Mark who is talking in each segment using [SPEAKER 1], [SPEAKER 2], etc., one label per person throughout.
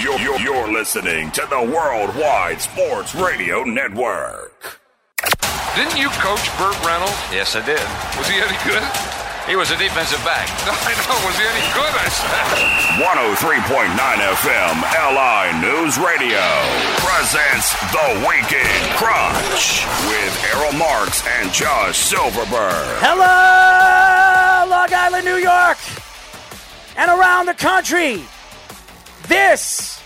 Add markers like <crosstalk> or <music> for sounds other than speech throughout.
[SPEAKER 1] You're, you're, you're listening to the Worldwide Sports Radio Network.
[SPEAKER 2] Didn't you coach Burt Reynolds?
[SPEAKER 3] Yes, I did.
[SPEAKER 2] Was he any good?
[SPEAKER 3] He was a defensive back. <laughs>
[SPEAKER 2] I know. Was he any good? I said.
[SPEAKER 1] 103.9 FM LI News Radio presents The Weekend Crunch with Errol Marks and Josh Silverberg.
[SPEAKER 4] Hello, Long Island, New York, and around the country. This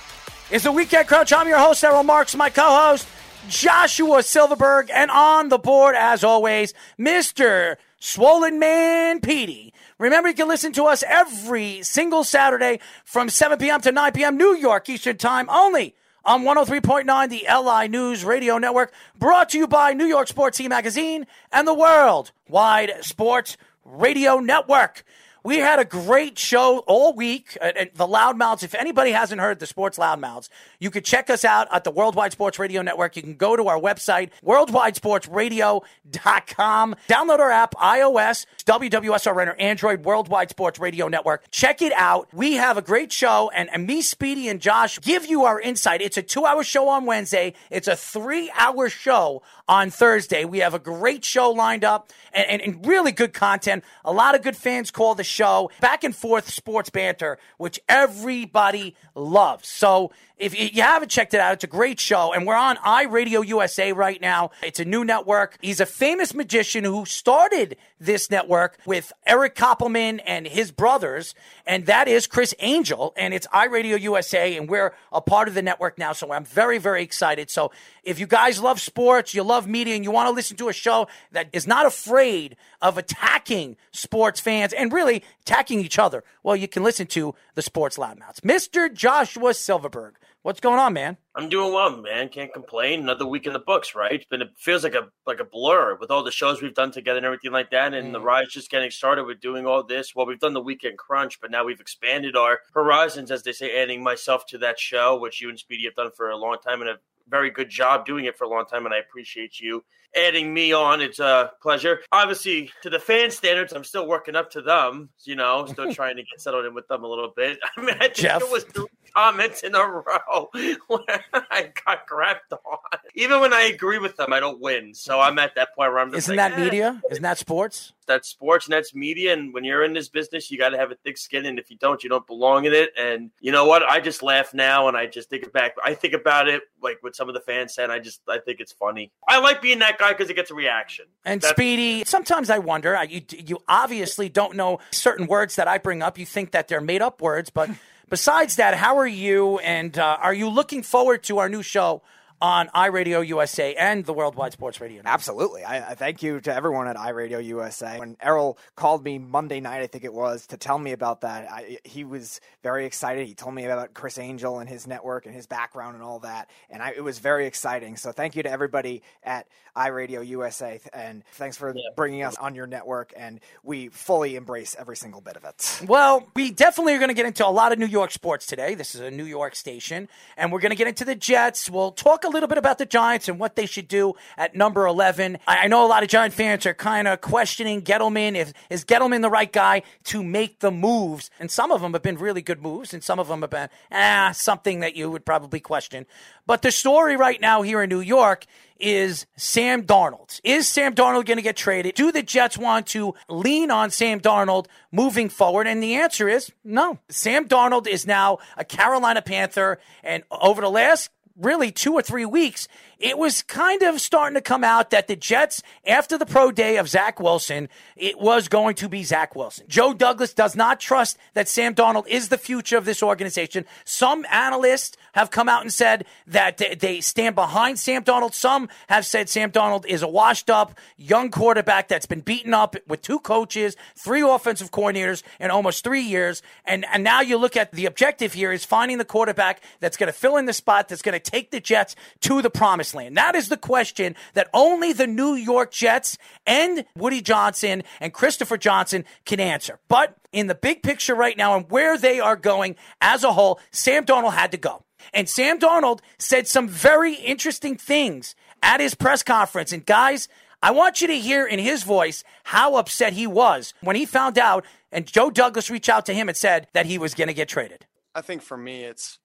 [SPEAKER 4] is the Weekend Crunch. I'm your host, Errol Marks, my co host, Joshua Silverberg, and on the board, as always, Mr. Swollen Man Petey. Remember, you can listen to us every single Saturday from 7 p.m. to 9 p.m. New York Eastern Time only on 103.9, the LI News Radio Network, brought to you by New York Sports Team Magazine and the World Wide Sports Radio Network. We had a great show all week at, at the Loudmouths. If anybody hasn't heard the Sports Loudmouths, you could check us out at the Worldwide Sports Radio Network. You can go to our website, worldwidesportsradio.com. Download our app, iOS, WWSRN, or Android Worldwide Sports Radio Network. Check it out. We have a great show, and, and me, Speedy, and Josh give you our insight. It's a two hour show on Wednesday, it's a three hour show on Thursday. We have a great show lined up and, and, and really good content. A lot of good fans call the show. Back and forth sports banter, which everybody loves. So if you haven't checked it out, it's a great show. And we're on iRadio USA right now. It's a new network. He's a famous magician who started this network with Eric Koppelman and his brothers. And that is Criss Angel. And it's iRadio USA. And we're a part of the network now. So I'm very, very excited. So if you guys love sports, you love media, and you want to listen to a show that is not afraid of attacking sports fans and really attacking each other, well, you can listen to the Sports Loudmouths. Mr. Joshua Silverberg. What's going on, man?
[SPEAKER 5] I'm doing well, man. Can't complain. Another week in the books, right? It's been it feels like a like a blur with all the shows we've done together and everything like that. And mm. the ride's just getting started with doing all this. Well, we've done the weekend crunch, but now we've expanded our horizons, as they say, adding myself to that show, which you and Speedy have done for a long time and a very good job doing it for a long time. And I appreciate you adding me on. It's a pleasure. Obviously, to the fan standards, I'm still working up to them. You know, still <laughs> trying to get settled in with them a little bit. <laughs> I mean, I think
[SPEAKER 4] Jeff.
[SPEAKER 5] it was three comments in a row <laughs> where I got grabbed on. Even when I agree with them, I don't win. So I'm at that point where I'm just
[SPEAKER 4] Isn't
[SPEAKER 5] like,
[SPEAKER 4] that
[SPEAKER 5] eh,
[SPEAKER 4] media? Isn't that sports?
[SPEAKER 5] That's sports and that's media. And when you're in this business, you got to have a thick skin. And if you don't, you don't belong in it. And you know what? I just laugh now and I just think back. I think about it like what some of the fans said. I just I think it's funny. I like being that guy because it gets a reaction.
[SPEAKER 4] And
[SPEAKER 5] That's-
[SPEAKER 4] Speedy, sometimes I wonder. I- You you obviously don't know certain words that I bring up. You think that they're made up words, but <laughs> besides that, how are you? And uh, are you looking forward to our new show on iRadio USA and the Worldwide Sports Radio? Network?
[SPEAKER 6] Absolutely. I, I thank you to everyone at iRadio USA. When Errol called me Monday night, I think it was, to tell me about that, I, he was very excited. He told me about Criss Angel and his network and his background and all that. And I, it was very exciting. So thank you to everybody at iRadio USA. And thanks for bringing us on your network. And we fully embrace every single bit of it.
[SPEAKER 4] Well, we definitely are going to get into a lot of New York sports today. This is a New York station, and we're going to get into the Jets. We'll talk a little bit about the Giants and what they should do at number 11. I I know a lot of Giant fans are kind of questioning Gettleman. If, is Gettleman the right guy to make the moves? And some of them have been really good moves, and some of them have been, ah, something that you would probably question. But the story right now here in New York is Sam Darnold. Is Sam Darnold going to get traded? Do the Jets want to lean on Sam Darnold moving forward? And the answer is no. Sam Darnold is now a Carolina Panther, and over the last really two or three weeks, it was kind of starting to come out that the Jets, after the pro day of Zach Wilson, it was going to be Zach Wilson. Joe Douglas does not trust that Sam Darnold is the future of this organization. Some analysts have come out and said that they- stand behind Sam Darnold. Some have said Sam Darnold is a washed up young quarterback that's been beaten up with two coaches, three offensive coordinators in almost three years. And, and now you look at the objective here is finding the quarterback that's going to fill in the spot, that's going to take the Jets to the promised land. That is the question that only the New York Jets and Woody Johnson and Christopher Johnson can answer. But in the big picture right now and where they are going as a whole, Sam Darnold had to go. And Sam Darnold said some very interesting things at his press conference. And guys, I want you to hear in his voice how upset he was when he found out and Joe Douglas reached out to him and said that he was going to get traded.
[SPEAKER 7] I think for me, it's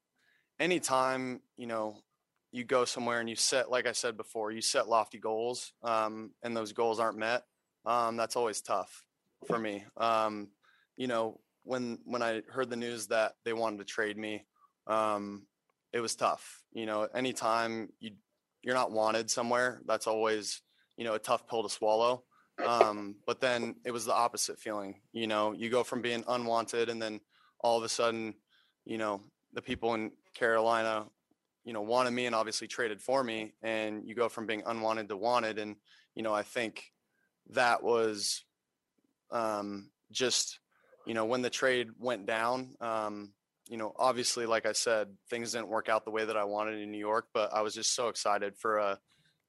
[SPEAKER 7] anytime, you know, you go somewhere and you set, like I said before, you set lofty goals um, and those goals aren't met, um, that's always tough for me. Um, you know, when when I heard the news that they wanted to trade me, um, it was tough. You know, anytime you you're not wanted somewhere, that's always you know a tough pill to swallow. Um, but then it was the opposite feeling. You know, you go from being unwanted, and then all of a sudden, you know, the people in Carolina, you know, wanted me and obviously traded for me, and you go from being unwanted to wanted, and you know, I think that was um, just, you know, when the trade went down. Um, you know, obviously, like I said, things didn't work out the way that I wanted in New York, but I was just so excited for a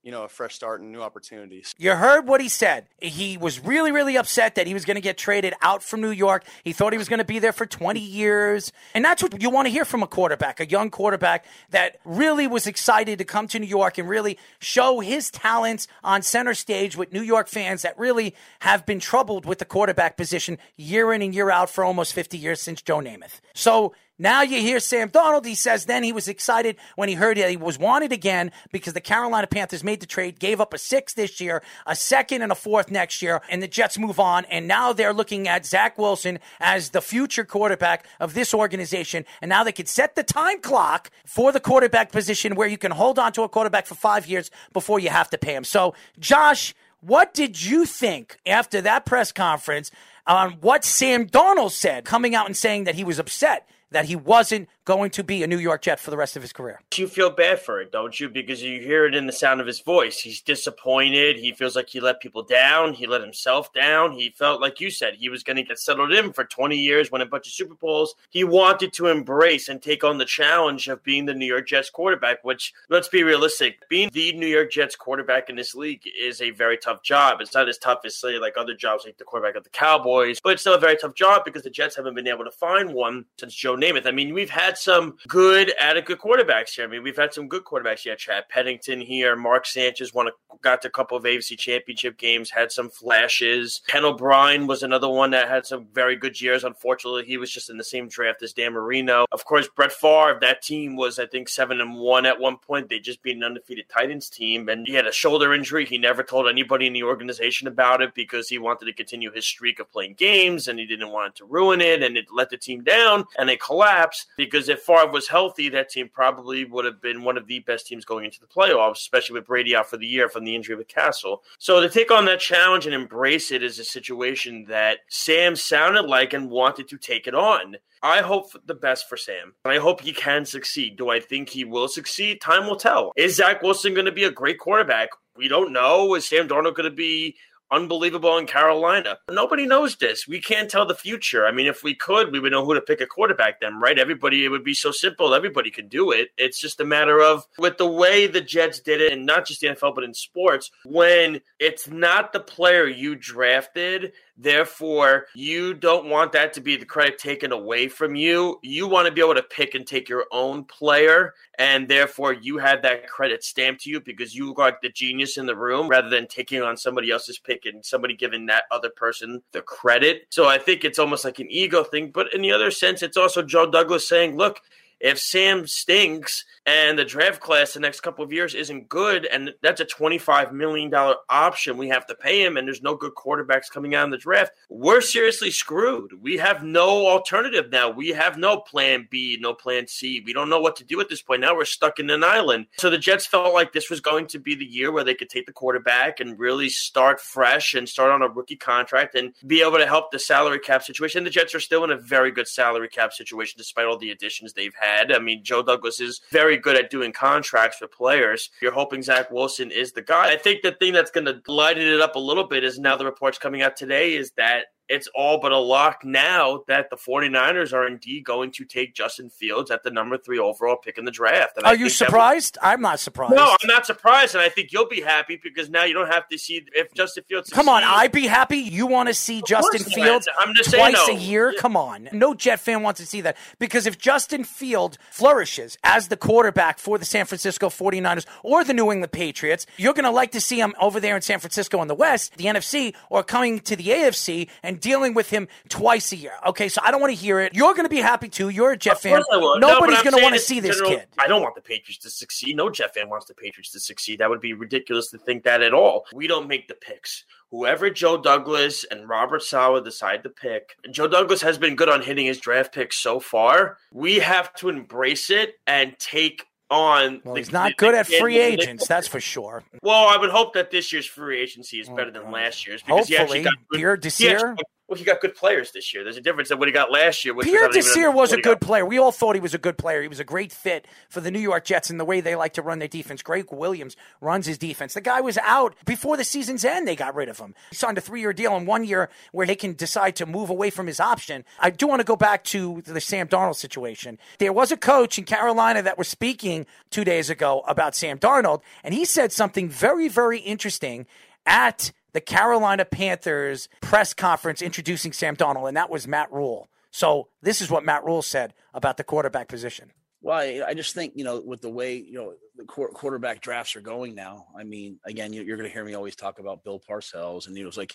[SPEAKER 7] you know, a fresh start and new opportunities.
[SPEAKER 4] You heard what he said. He was really, really upset that he was going to get traded out from New York. He thought he was going to be there for 20 years. And that's what you want to hear from a quarterback, a young quarterback that really was excited to come to New York and really show his talents on center stage with New York fans that really have been troubled with the quarterback position year in and year out for almost 50 years since Joe Namath. So now you hear Sam Darnold. He says then he was excited when he heard that he was wanted again because the Carolina Panthers made the trade, gave up a six this year, a second and a fourth next year, and the Jets move on. And now they're looking at Zach Wilson as the future quarterback of this organization. And now they could set the time clock for the quarterback position where you can hold on to a quarterback for five years before you have to pay him. So, Josh, what did you think after that press conference on what Sam Darnold said, coming out and saying that he was upset that he wasn't going to be a New York Jet for the rest of his career.
[SPEAKER 5] You feel bad for it, don't you? Because you hear it in the sound of his voice. He's disappointed. He feels like he let people down. He let himself down. He felt like you said he was going to get settled in for 20 years, win a bunch of Super Bowls. He wanted to embrace and take on the challenge of being the New York Jets quarterback, which, let's be realistic, being the New York Jets quarterback in this league is a very tough job. It's not as tough as, say, like other jobs like the quarterback of the Cowboys, but it's still a very tough job because the Jets haven't been able to find one since Joe Namath. I mean, we've had some good, adequate quarterbacks here. I mean, we've had some good quarterbacks here. Chad Pennington here, Mark Sanchez won a, got to a couple of AFC championship games, had some flashes. Ken O'Brien was another one that had some very good years. Unfortunately, he was just in the same draft as Dan Marino. Of course, Brett Favre, that team was, I think, seven and one at one point. They just beat an undefeated Titans team, and he had a shoulder injury. He never told anybody in the organization about it because he wanted to continue his streak of playing games, and he didn't want to ruin it, and it let the team down, and they collapsed because if Favre was healthy, that team probably would have been one of the best teams going into the playoffs, especially with Brady out for the year from the injury with Castle. So to take on that challenge and embrace it is a situation that Sam sounded like and wanted to take it on. I hope the best for Sam. And I hope he can succeed. Do I think he will succeed? Time will tell. Is Zach Wilson going to be a great quarterback? We don't know. Is Sam Darnold going to be unbelievable in Carolina. Nobody knows this. We can't tell the future. I mean, if we could, we would know who to pick a quarterback then, right? Everybody, it would be so simple. Everybody could do it. It's just a matter of with the way the Jets did it, and not just the NFL, but in sports, when it's not the player you drafted, Therefore, you don't want that to be the credit taken away from you. You want to be able to pick and take your own player, and therefore you have that credit stamped to you because you look like the genius in the room rather than taking on somebody else's pick and somebody giving that other person the credit. So I think it's almost like an ego thing. But in the other sense, it's also Joe Douglas saying, look, if Sam stinks and the draft class the next couple of years isn't good, and that's a $25 million option we have to pay him, and there's no good quarterbacks coming out in the draft, we're seriously screwed. We have no alternative now. We have no plan B, no plan C. We don't know what to do at this point. Now we're stuck in an island. So the Jets felt like this was going to be the year where they could take the quarterback and really start fresh and start on a rookie contract and be able to help the salary cap situation. The Jets are still in a very good salary cap situation despite all the additions they've had I mean, Joe Douglas is very good at doing contracts for players. You're hoping Zach Wilson is the guy. I think the thing that's going to lighten it up a little bit is now the reports coming out today is that it's all but a lock now that the 49ers are indeed going to take Justin Fields at the number three overall pick in the draft.
[SPEAKER 4] And are you surprised? I'm not surprised.
[SPEAKER 5] No, I'm not surprised. And I think you'll be happy because now you don't have to see if Justin Fields.
[SPEAKER 4] Come on, I'd be happy. You want to see
[SPEAKER 5] of
[SPEAKER 4] Justin Fields
[SPEAKER 5] I'm just
[SPEAKER 4] twice
[SPEAKER 5] saying,
[SPEAKER 4] a year? Come on. No Jet fan wants to see that because if Justin Field flourishes as the quarterback for the San Francisco 49ers or the New England Patriots, you're going to like to see him over there in San Francisco in the West, the NFC, or coming to the AFC and dealing with him twice a year. Okay, so I don't want to hear it. You're going to be happy too. You're a Jet
[SPEAKER 5] Of
[SPEAKER 4] fan.
[SPEAKER 5] course I will. No,
[SPEAKER 4] Nobody's
[SPEAKER 5] I'm
[SPEAKER 4] going to want to see this
[SPEAKER 5] general-
[SPEAKER 4] kid.
[SPEAKER 5] I don't want the Patriots to succeed. No Jet fan wants the Patriots to succeed. That would be ridiculous to think that at all. We don't make the picks. Whoever Joe Douglas and Robert Saleh decide to pick, Joe Douglas has been good on hitting his draft picks so far. We have to embrace it and take on.
[SPEAKER 4] Well,
[SPEAKER 5] the-
[SPEAKER 4] he's not
[SPEAKER 5] the-
[SPEAKER 4] good
[SPEAKER 5] the
[SPEAKER 4] at free agents, that's for sure.
[SPEAKER 5] Well, I would hope that this year's free agency is oh, better than last year's because he actually
[SPEAKER 4] Hopefully.
[SPEAKER 5] got good. He
[SPEAKER 4] Desir?
[SPEAKER 5] actually- well, he got good players this year. There's a difference than what he got last year. Which
[SPEAKER 4] Pierre Desir was a
[SPEAKER 5] what he got-
[SPEAKER 4] good player. We all thought he was a good player. He was a great fit for the New York Jets and the way they like to run their defense. Gregg Williams runs his defense. The guy was out before the season's end. They got rid of him. He signed a three-year deal in one year where they can decide to move away from his option. I do want to go back to the Sam Darnold situation. There was a coach in Carolina that was speaking two days ago about Sam Darnold, and he said something very, very interesting at the Carolina Panthers press conference introducing Sam Darnold, and that was Matt Rhule. So this is what Matt Rhule said about the quarterback position.
[SPEAKER 8] Well, I, I just think you know with the way you know the quar- quarterback drafts are going now. I mean, again, you, you're going to hear me always talk about Bill Parcells, and you was like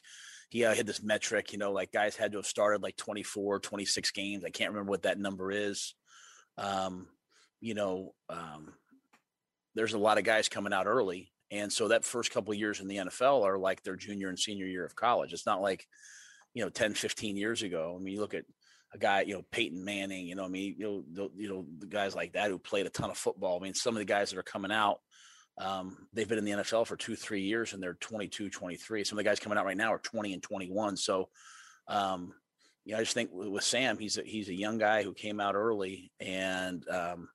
[SPEAKER 8] he uh, had this metric. You know, like guys had to have started like 24, 26 games. I can't remember what that number is. Um, you know, um, there's a lot of guys coming out early, and so that first couple of years in the NFL are like their junior and senior year of college. It's not like you know 10, 15 years ago. I mean, you look at a guy, you know, Peyton Manning, you know, I mean, you know, the, you know, the guys like that who played a ton of football. I mean, some of the guys that are coming out, um, they've been in the NFL for two, three years and they're 22, 23. Some of the guys coming out right now are 20 and 21. So, um, you know, I just think with, with Sam, he's a, he's a young guy who came out early and, um,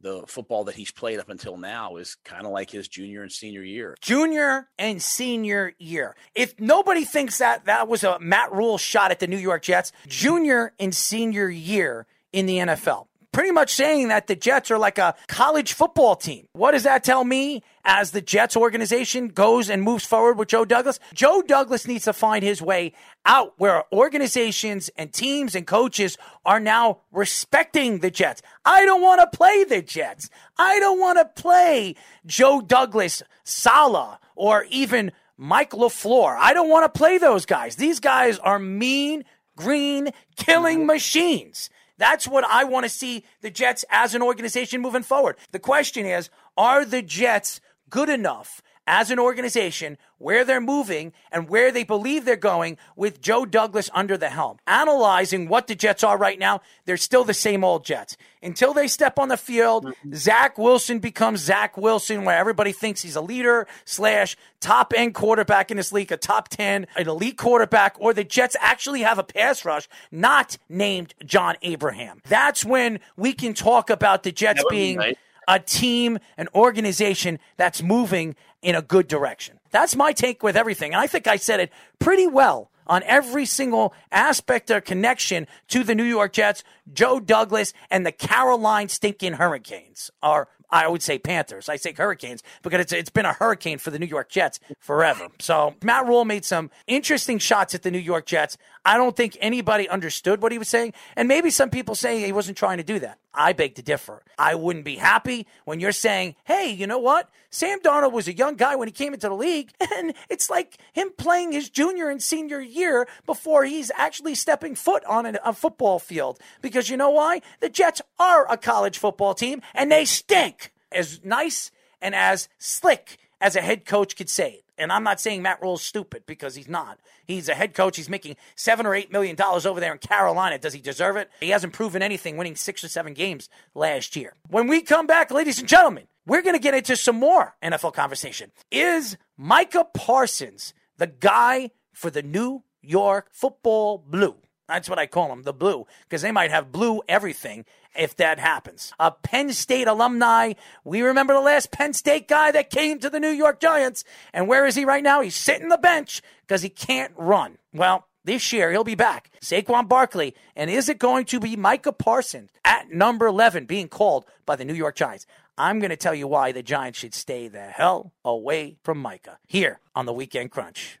[SPEAKER 8] the football that he's played up until now is kind of like his junior and senior year.
[SPEAKER 4] Junior and senior year. If nobody thinks that that was a Matt Rhule shot at the New York Jets, junior and senior year in the NFL. Pretty much saying that the Jets are like a college football team. What does that tell me as the Jets organization goes and moves forward with Joe Douglas? Joe Douglas needs to find his way out where organizations and teams and coaches are now respecting the Jets. I don't want to play the Jets. I don't want to play Joe Douglas, Saleh, or even Mike LaFleur. I don't want to play those guys. These guys are mean, green, killing machines. That's what I want to see the Jets as an organization moving forward. The question is are the Jets good enough as an organization where they're moving and where they believe they're going with Joe Douglas under the helm? Analyzing what the Jets are right now, they're still the same old Jets. Until they step on the field, Zach Wilson becomes Zach Wilson, where everybody thinks he's a leader slash top end quarterback in this league, a top 10, an elite quarterback, or the Jets actually have a pass rush not named John Abraham. That's when we can talk about the Jets being
[SPEAKER 5] nice.
[SPEAKER 4] A team, an organization that's moving in a good direction. That's my take with everything. And I think I said it pretty well on every single aspect or connection to the New York Jets, Joe Douglas, and the Caroline stinking Hurricanes. Or I would say Panthers. I say Hurricanes because it's, it's been a hurricane for the New York Jets forever. So Matt Rhule made some interesting shots at the New York Jets. I don't think anybody understood what he was saying. And maybe some people say he wasn't trying to do that. I beg to differ. I wouldn't be happy when you're saying, hey, you know what? Sam Darnold was a young guy when he came into the league, <laughs> and it's like him playing his junior and senior year before he's actually stepping foot on a, a football field. Because you know why? The Jets are a college football team, and they stink. As nice and as slick as a head coach could say it. And I'm not saying Matt Rhule's stupid because he's not. He's a head coach. He's making seven or eight million dollars over there in Carolina. Does he deserve it? He hasn't proven anything winning six or seven games last year. When we come back, ladies and gentlemen, we're going to get into some more NFL conversation. Is Micah Parsons the guy for the New York football blue? That's what I call them, the blue, because they might have blue everything if that happens. A Penn State alumni. We remember the last Penn State guy that came to the New York Giants. And where is he right now? He's sitting the bench because he can't run. Well, this year he'll be back. Saquon Barkley. And is it going to be Micah Parsons at number 11 being called by the New York Giants? I'm going to tell you why the Giants should stay the hell away from Micah here on the Weekend Crunch.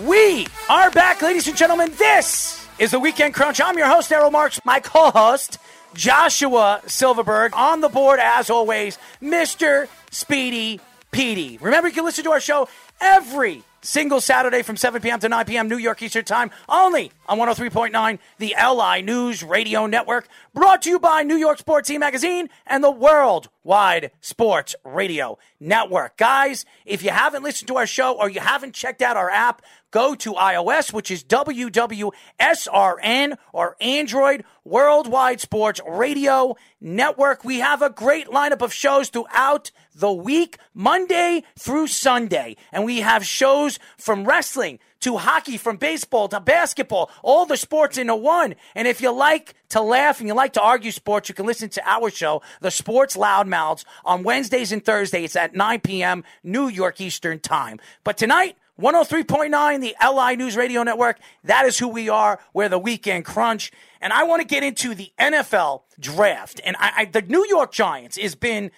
[SPEAKER 4] We are back, ladies and gentlemen. This is the Weekend Crunch. I'm your host, Errol Marks. My co host, Joshua Silverberg on the board as always, Mr. Speedy Petey. Remember, you can listen to our show every single Saturday from 7 p.m. to 9 p.m. New York Eastern Time, only on 103.9, the LI News Radio Network, brought to you by New York Sports Team Magazine and the Worldwide Sports Radio Network. Guys, if you haven't listened to our show or you haven't checked out our app, go to iOS, which is WWSRN, or Android Worldwide Sports Radio Network. We have a great lineup of shows throughout the week, Monday through Sunday. And we have shows from wrestling to hockey, from baseball to basketball, all the sports into one. And if you like to laugh and you like to argue sports, you can listen to our show, The Sports Loudmouths, on Wednesdays and Thursdays at 9 p.m. New York Eastern Time. But tonight, 103.9, the LI News Radio Network. That is who we are. We're the Weekend Crunch. And I want to get into the NFL draft. And I, I, the New York Giants has been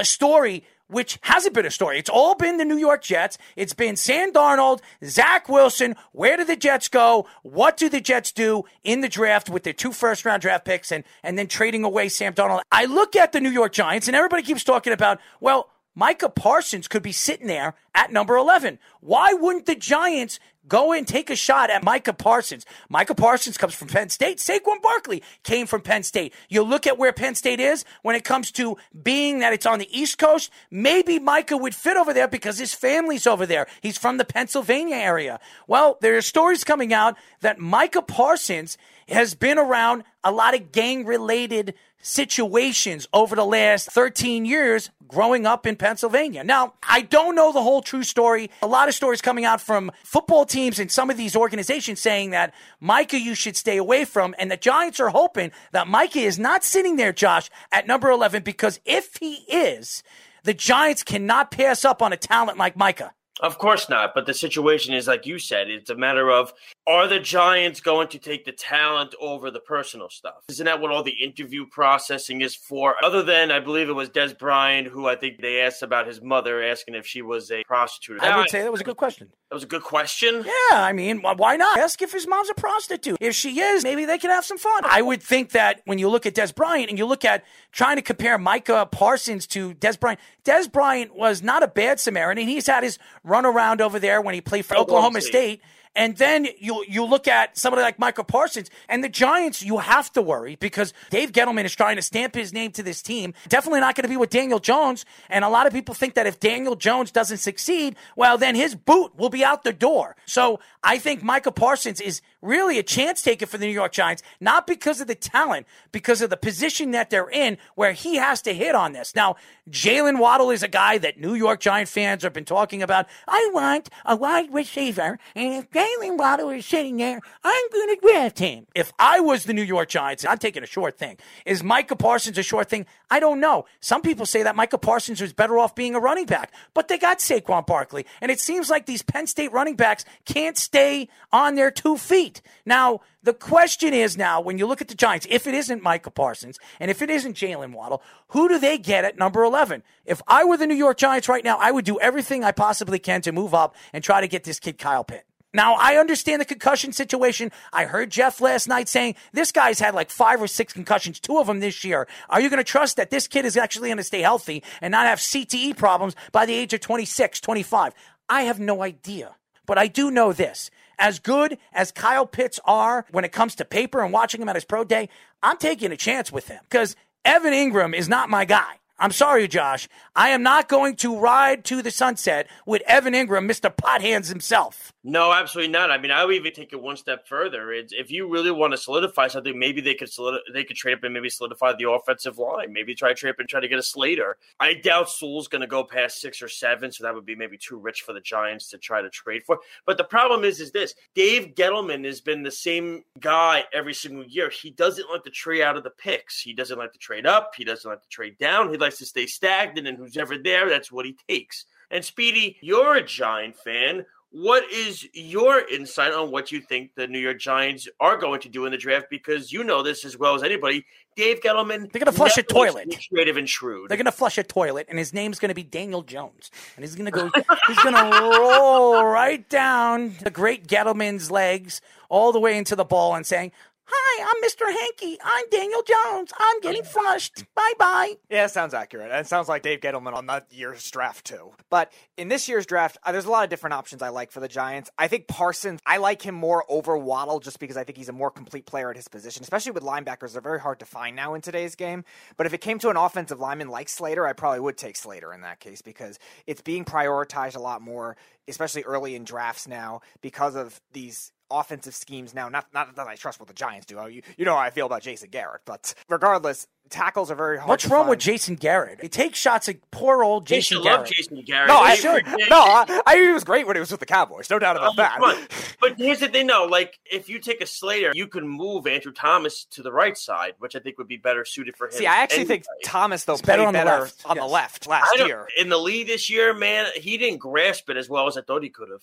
[SPEAKER 4] a story which hasn't been a story. It's all been the New York Jets. It's been Sam Darnold, Zach Wilson. Where do the Jets go? What do the Jets do in the draft with their two first round draft picks and, and then trading away Sam Darnold? I look at the New York Giants and everybody keeps talking about, well, Micah Parsons could be sitting there at number 11. Why wouldn't the Giants go and take a shot at Micah Parsons? Micah Parsons comes from Penn State. Saquon Barkley came from Penn State. You look at where Penn State is when it comes to being that it's on the East Coast. Maybe Micah would fit over there because his family's over there. He's from the Pennsylvania area. Well, there are stories coming out that Micah Parsons has been around a lot of gang related situations over the last 13 years growing up in Pennsylvania. Now, I don't know the whole true story. A lot of stories coming out from football teams and some of these organizations saying that Micah, you should stay away from. And the Giants are hoping that Micah is not sitting there, Josh, at number 11, because if he is, the Giants cannot pass up on a talent like Micah.
[SPEAKER 5] Of course not. But the situation is, like you said, it's a matter of are the Giants going to take the talent over the personal stuff? Isn't that what all the interview processing is for? Other than, I believe it was Dez Bryant, who I think they asked about his mother, asking if she was a prostitute.
[SPEAKER 4] I would say that was a good question.
[SPEAKER 5] That was a good question.
[SPEAKER 4] Yeah, I mean, why not? Ask if his mom's a prostitute. If she is, maybe they can have some fun. I would think that when you look at Dez Bryant and you look at trying to compare Micah Parsons to Dez Bryant, Dez Bryant was not a bad Samaritan. He's had his run around over there when he played for Oklahoma State. And then you you look at somebody like Michael Parsons and the Giants. You have to worry because Dave Gettleman is trying to stamp his name to this team. Definitely not going to be with Daniel Jones. And a lot of people think that if Daniel Jones doesn't succeed, well, then his boot will be out the door. So I think Michael Parsons is really a chance taker for the New York Giants, not because of the talent, because of the position that they're in where he has to hit on this. Now, Jaylen Waddle is a guy that New York Giant fans have been talking about. I want a wide receiver, and if Jaylen Waddle is sitting there, I'm going to draft him. If I was the New York Giants, I'm taking a short thing. Is Micah Parsons a short thing? I don't know. Some people say that Micah Parsons was better off being a running back, but they got Saquon Barkley, and it seems like these Penn State running backs can't stay on their two feet. Now, the question is now, when you look at the Giants, if it isn't Micah Parsons and if it isn't Jaylen Waddle, who do they get at number 11? If I were the New York Giants right now, I would do everything I possibly can to move up and try to get this kid Kyle Pitt. Now, I understand the concussion situation. I heard Jeff last night saying this guy's had like five or six concussions, two of them this year. Are you going to trust that this kid is actually going to stay healthy and not have CTE problems by the age of 26, 25? I have no idea. But I do know this as good as Kyle Pitts are when it comes to paper and watching him at his pro day, I'm taking a chance with him because Evan Engram is not my guy. I'm sorry, Josh. I am not going to ride to the sunset with Evan Engram, Mr. Pothands himself.
[SPEAKER 5] No, absolutely not. I mean, I would even take it one step further. It's, if you really want to solidify something, maybe they could solidi- they could trade up and maybe solidify the offensive line. Maybe try to trade up and try to get a Slater. I doubt Sewell's going to go past six or seven, so that would be maybe too rich for the Giants to try to trade for. But the problem is, is this: Dave Gettleman has been the same guy every single year. He doesn't like to trade out of the picks. He doesn't like to trade up. He doesn't like to trade down. He likes to stay stagnant, and who's ever there, that's what he takes. And Speedy, you're a Giant fan. What is your insight on what you think the New York Giants are going to do in the draft? Because you know this as well as anybody. Dave Gettleman,
[SPEAKER 4] they're going to flush a toilet.
[SPEAKER 5] Creative and shrewd.
[SPEAKER 4] They're going to flush a toilet, and his name's going to be Daniel Jones, and he's going to go. he's going to roll right down the great Gettleman's legs all the way into the ball and saying, "Hi, I'm Mr. Hanky. I'm Daniel Jones. I'm getting flushed. Bye bye.
[SPEAKER 6] Yeah, sounds accurate. And it sounds like Dave Gettleman on that year's draft, too. But in this year's draft, uh, there's a lot of different options I like for the Giants. I think Parsons, I like him more over Waddle just because I think he's a more complete player at his position, especially with linebackers. They're very hard to find now in today's game. But if it came to an offensive lineman like Slater, I probably would take Slater in that case because it's being prioritized a lot more, especially early in drafts now, because of these offensive schemes now. Not not that I trust what the Giants do. You you know how I feel about Jason Garrett, but regardless, tackles are very hard.
[SPEAKER 4] What's
[SPEAKER 6] to
[SPEAKER 4] wrong
[SPEAKER 6] find.
[SPEAKER 4] with Jason Garrett? He takes shots at poor old
[SPEAKER 5] They
[SPEAKER 4] Jason
[SPEAKER 5] should
[SPEAKER 4] Garrett.
[SPEAKER 5] love Jason Garrett.
[SPEAKER 6] No, I
[SPEAKER 5] They
[SPEAKER 6] should. No, I, I he was great when he was with the Cowboys. No doubt about
[SPEAKER 5] Oh,
[SPEAKER 6] that.
[SPEAKER 5] come. But here's the thing, though. Like, if you take a Slater, you can move Andrew Thomas to the right side, which I think would be better suited for him.
[SPEAKER 6] See, I actually think. Thomas though
[SPEAKER 4] He's better
[SPEAKER 6] played
[SPEAKER 4] on the left,
[SPEAKER 6] on the left last year.
[SPEAKER 5] in the league this year, man, he didn't grasp it as well as I thought he could have.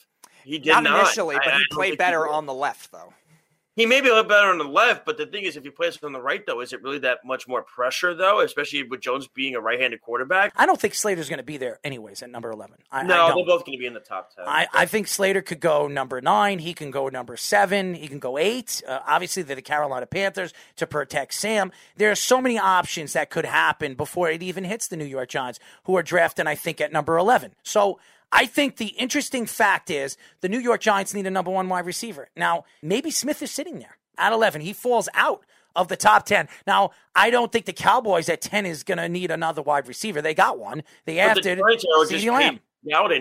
[SPEAKER 5] He did
[SPEAKER 6] Not
[SPEAKER 5] not,
[SPEAKER 6] initially, but
[SPEAKER 5] I
[SPEAKER 6] he
[SPEAKER 5] don't
[SPEAKER 6] played better
[SPEAKER 5] did.
[SPEAKER 6] on the left though.
[SPEAKER 5] He may be a little better on the left, but the thing is, if he plays on the right, though, is it really that much more pressure, though? Especially with Jones being a right-handed quarterback.
[SPEAKER 4] I don't think Slater's going to be there anyways at number 11. I, I
[SPEAKER 5] No,
[SPEAKER 4] don't.
[SPEAKER 5] they're both going to be in the top ten.
[SPEAKER 4] I, I think Slater could go number nine. He can go number seven. He can go eight. Uh, obviously, they're the Carolina Panthers to protect Sam. There are so many options that could happen before it even hits the New York Giants, who are drafting, I think, at number 11. So I think the interesting fact is the New York Giants need a number one wide receiver. Now, maybe Smith is sitting there at 11. He falls out of the top 10. Now, I don't think the Cowboys at 10 is going to need another wide receiver. They got one. They
[SPEAKER 5] but the
[SPEAKER 4] after
[SPEAKER 5] Giants are just
[SPEAKER 4] CeeDee Lamb.
[SPEAKER 5] paid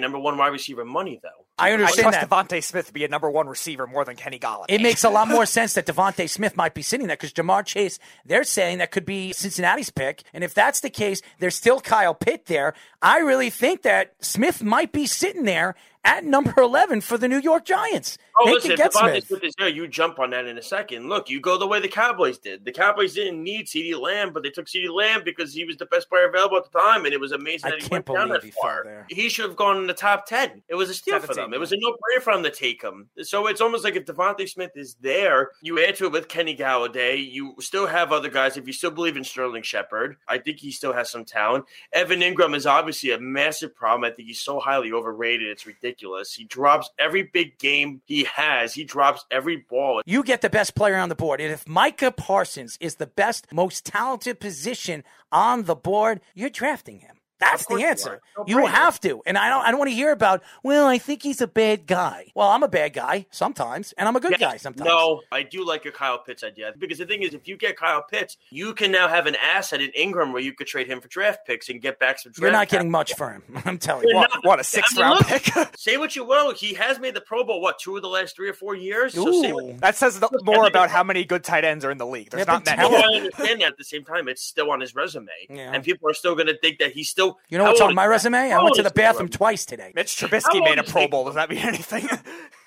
[SPEAKER 5] number one wide receiver money, though.
[SPEAKER 4] I understand
[SPEAKER 6] I
[SPEAKER 4] understand
[SPEAKER 6] trust
[SPEAKER 4] that.
[SPEAKER 6] DeVonta Smith to be a number one receiver more than Kenny Golladay.
[SPEAKER 4] It makes a lot more <laughs> sense that DeVonta Smith might be sitting there because Ja'Marr Chase, they're saying that could be Cincinnati's pick. And if that's the case, there's still Kyle Pitt there. I really think that Smith might be sitting there at number 11 for the New York Giants.
[SPEAKER 5] Oh,
[SPEAKER 4] they
[SPEAKER 5] listen,
[SPEAKER 4] can
[SPEAKER 5] if
[SPEAKER 4] get
[SPEAKER 5] DeVonta
[SPEAKER 4] Smith.
[SPEAKER 5] Smith is there, you jump on that in a second. Look, you go the way the Cowboys did. The Cowboys didn't need CeeDee Lamb, but they took CeeDee Lamb because he was the best player available at the time, and it was amazing
[SPEAKER 4] I
[SPEAKER 5] that he
[SPEAKER 4] can't
[SPEAKER 5] went down
[SPEAKER 4] believe
[SPEAKER 5] that
[SPEAKER 4] he
[SPEAKER 5] far.
[SPEAKER 4] there.
[SPEAKER 5] He should have gone in the top 10. It was a steal for
[SPEAKER 6] 17,
[SPEAKER 5] them. It was a no-brainer for them to take him. So it's almost like if DeVonta Smith is there, you add to it with Kenny Golladay. You still have other guys. If you still believe in Sterling Shepard, I think he still has some talent. Evan Engram is obviously a massive problem. I think he's so highly overrated. It's ridiculous. He drops every big game he has. He drops every ball.
[SPEAKER 4] You get the best player on the board. And if Micah Parsons is the best, most talented position on the board, you're drafting him. That's the answer.
[SPEAKER 5] are. No
[SPEAKER 4] You have to. And I don't I don't want to hear about, well, I think he's a bad guy. Well, I'm a bad guy sometimes, and I'm a good
[SPEAKER 5] Yeah,
[SPEAKER 4] guy sometimes.
[SPEAKER 5] No, I do like your Kyle Pitts idea because the thing is, if you get Kyle Pitts, you can now have an asset in Engram where you could trade him for draft picks and get back some. Draft
[SPEAKER 4] You're not getting much for him. <laughs> I'm telling you.
[SPEAKER 6] What,
[SPEAKER 5] not-
[SPEAKER 6] what a sixth
[SPEAKER 5] I mean,
[SPEAKER 6] round
[SPEAKER 5] look,
[SPEAKER 6] pick. <laughs>
[SPEAKER 5] Say what you will, he has made the Pro Bowl. What two of the last three or four years? So say what
[SPEAKER 6] that says the, more about how many good tight ends are in the league. There's
[SPEAKER 4] Yeah,
[SPEAKER 6] not
[SPEAKER 4] but
[SPEAKER 6] many.
[SPEAKER 5] No, I <laughs> understand that. At the same time, it's still on his resume,
[SPEAKER 4] Yeah.
[SPEAKER 5] and people are still going to think that he's still.
[SPEAKER 4] You know
[SPEAKER 5] How
[SPEAKER 4] what's on my
[SPEAKER 5] is-
[SPEAKER 4] resume? I went to the bathroom
[SPEAKER 5] Engram?
[SPEAKER 4] twice today.
[SPEAKER 6] Mitch
[SPEAKER 5] How
[SPEAKER 6] Trubisky
[SPEAKER 5] old
[SPEAKER 6] made a
[SPEAKER 5] is
[SPEAKER 6] Pro
[SPEAKER 5] he?
[SPEAKER 6] Bowl. Does that mean anything?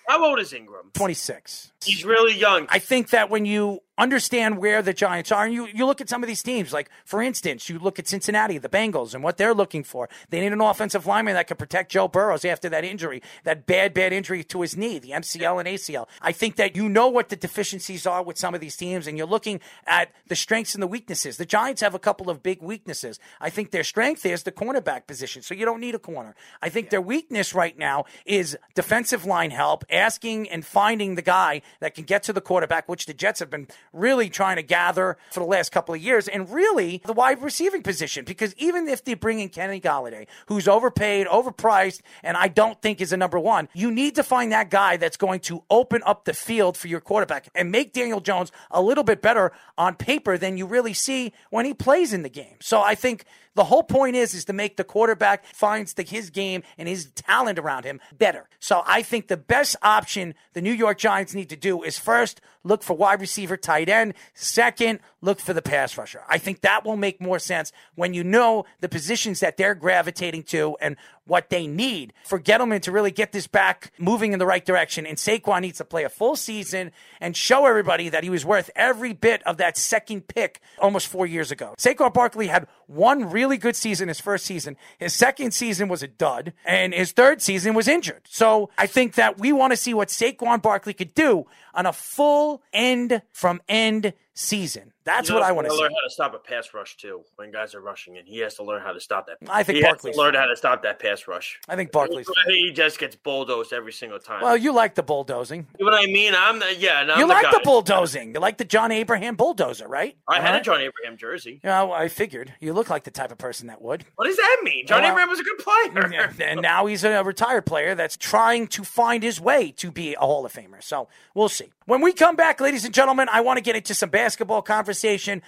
[SPEAKER 5] How old is Engram?
[SPEAKER 4] 26.
[SPEAKER 5] He's really young.
[SPEAKER 4] I think that when you understand where the Giants are, and you, you look at some of these teams, like for instance, you look at Cincinnati, the Bengals, and what they're looking for. They need an offensive lineman that can protect Joe Burrows after that injury, that bad, bad injury to his knee, the MCL and ACL. I think that you know what the deficiencies are with some of these teams, and you're looking at the strengths and the weaknesses. The Giants have a couple of big weaknesses. I think their strength is the cornerback position, so you don't need a corner. I think their weakness right now is defensive line help, asking and finding the guy that can get to the quarterback, which the Jets have been really trying to gather for the last couple of years, and really the wide receiving position. Because even if they bring in Kenny Golladay, who's overpaid, overpriced, and I don't think is a number one, you need to find that guy that's going to open up the field for your quarterback and make Daniel Jones a little bit better on paper than you really see when he plays in the game. So I think the whole point is is to make the quarterback finds the, his game and his talent around him better. So I think the best option the New York Giants need to do is first look for wide receiver, tight end. Second, look for the pass rusher. I think that will make more sense when you know the positions that they're gravitating to and what they need for Gettleman to really get this back moving in the right direction. And Saquon needs to play a full season and show everybody that he was worth every bit of that second pick almost four years ago. Saquon Barkley had one really good season his first season. His second season was a dud, and his third season was injured. So I think that we want to see what Saquon Barkley could do on a full end from end season. That's
[SPEAKER 5] He
[SPEAKER 4] what I want to see.
[SPEAKER 5] learn how to stop a pass rush too. When guys are rushing in, he has to learn how to stop that.
[SPEAKER 4] I think
[SPEAKER 5] he
[SPEAKER 4] Barkley's
[SPEAKER 5] to how to stop that pass rush.
[SPEAKER 4] I think Barkley's.
[SPEAKER 5] He just gets bulldozed every single time.
[SPEAKER 4] Well, you like the bulldozing.
[SPEAKER 5] you know what I mean? I'm the, yeah. and I'm
[SPEAKER 4] You
[SPEAKER 5] the
[SPEAKER 4] like
[SPEAKER 5] guy.
[SPEAKER 4] the bulldozing. You like the John Abraham bulldozer, right?
[SPEAKER 5] I had
[SPEAKER 4] Uh-huh.
[SPEAKER 5] a John Abraham jersey.
[SPEAKER 4] Yeah, well, I figured you look like the type of person that would.
[SPEAKER 5] What does that mean? John
[SPEAKER 4] Well,
[SPEAKER 5] Abraham was a good player. <laughs>
[SPEAKER 4] and now he's a retired player that's trying to find his way to be a Hall of Famer. So we'll see. When we come back, ladies and gentlemen, I want to get into some basketball conversation.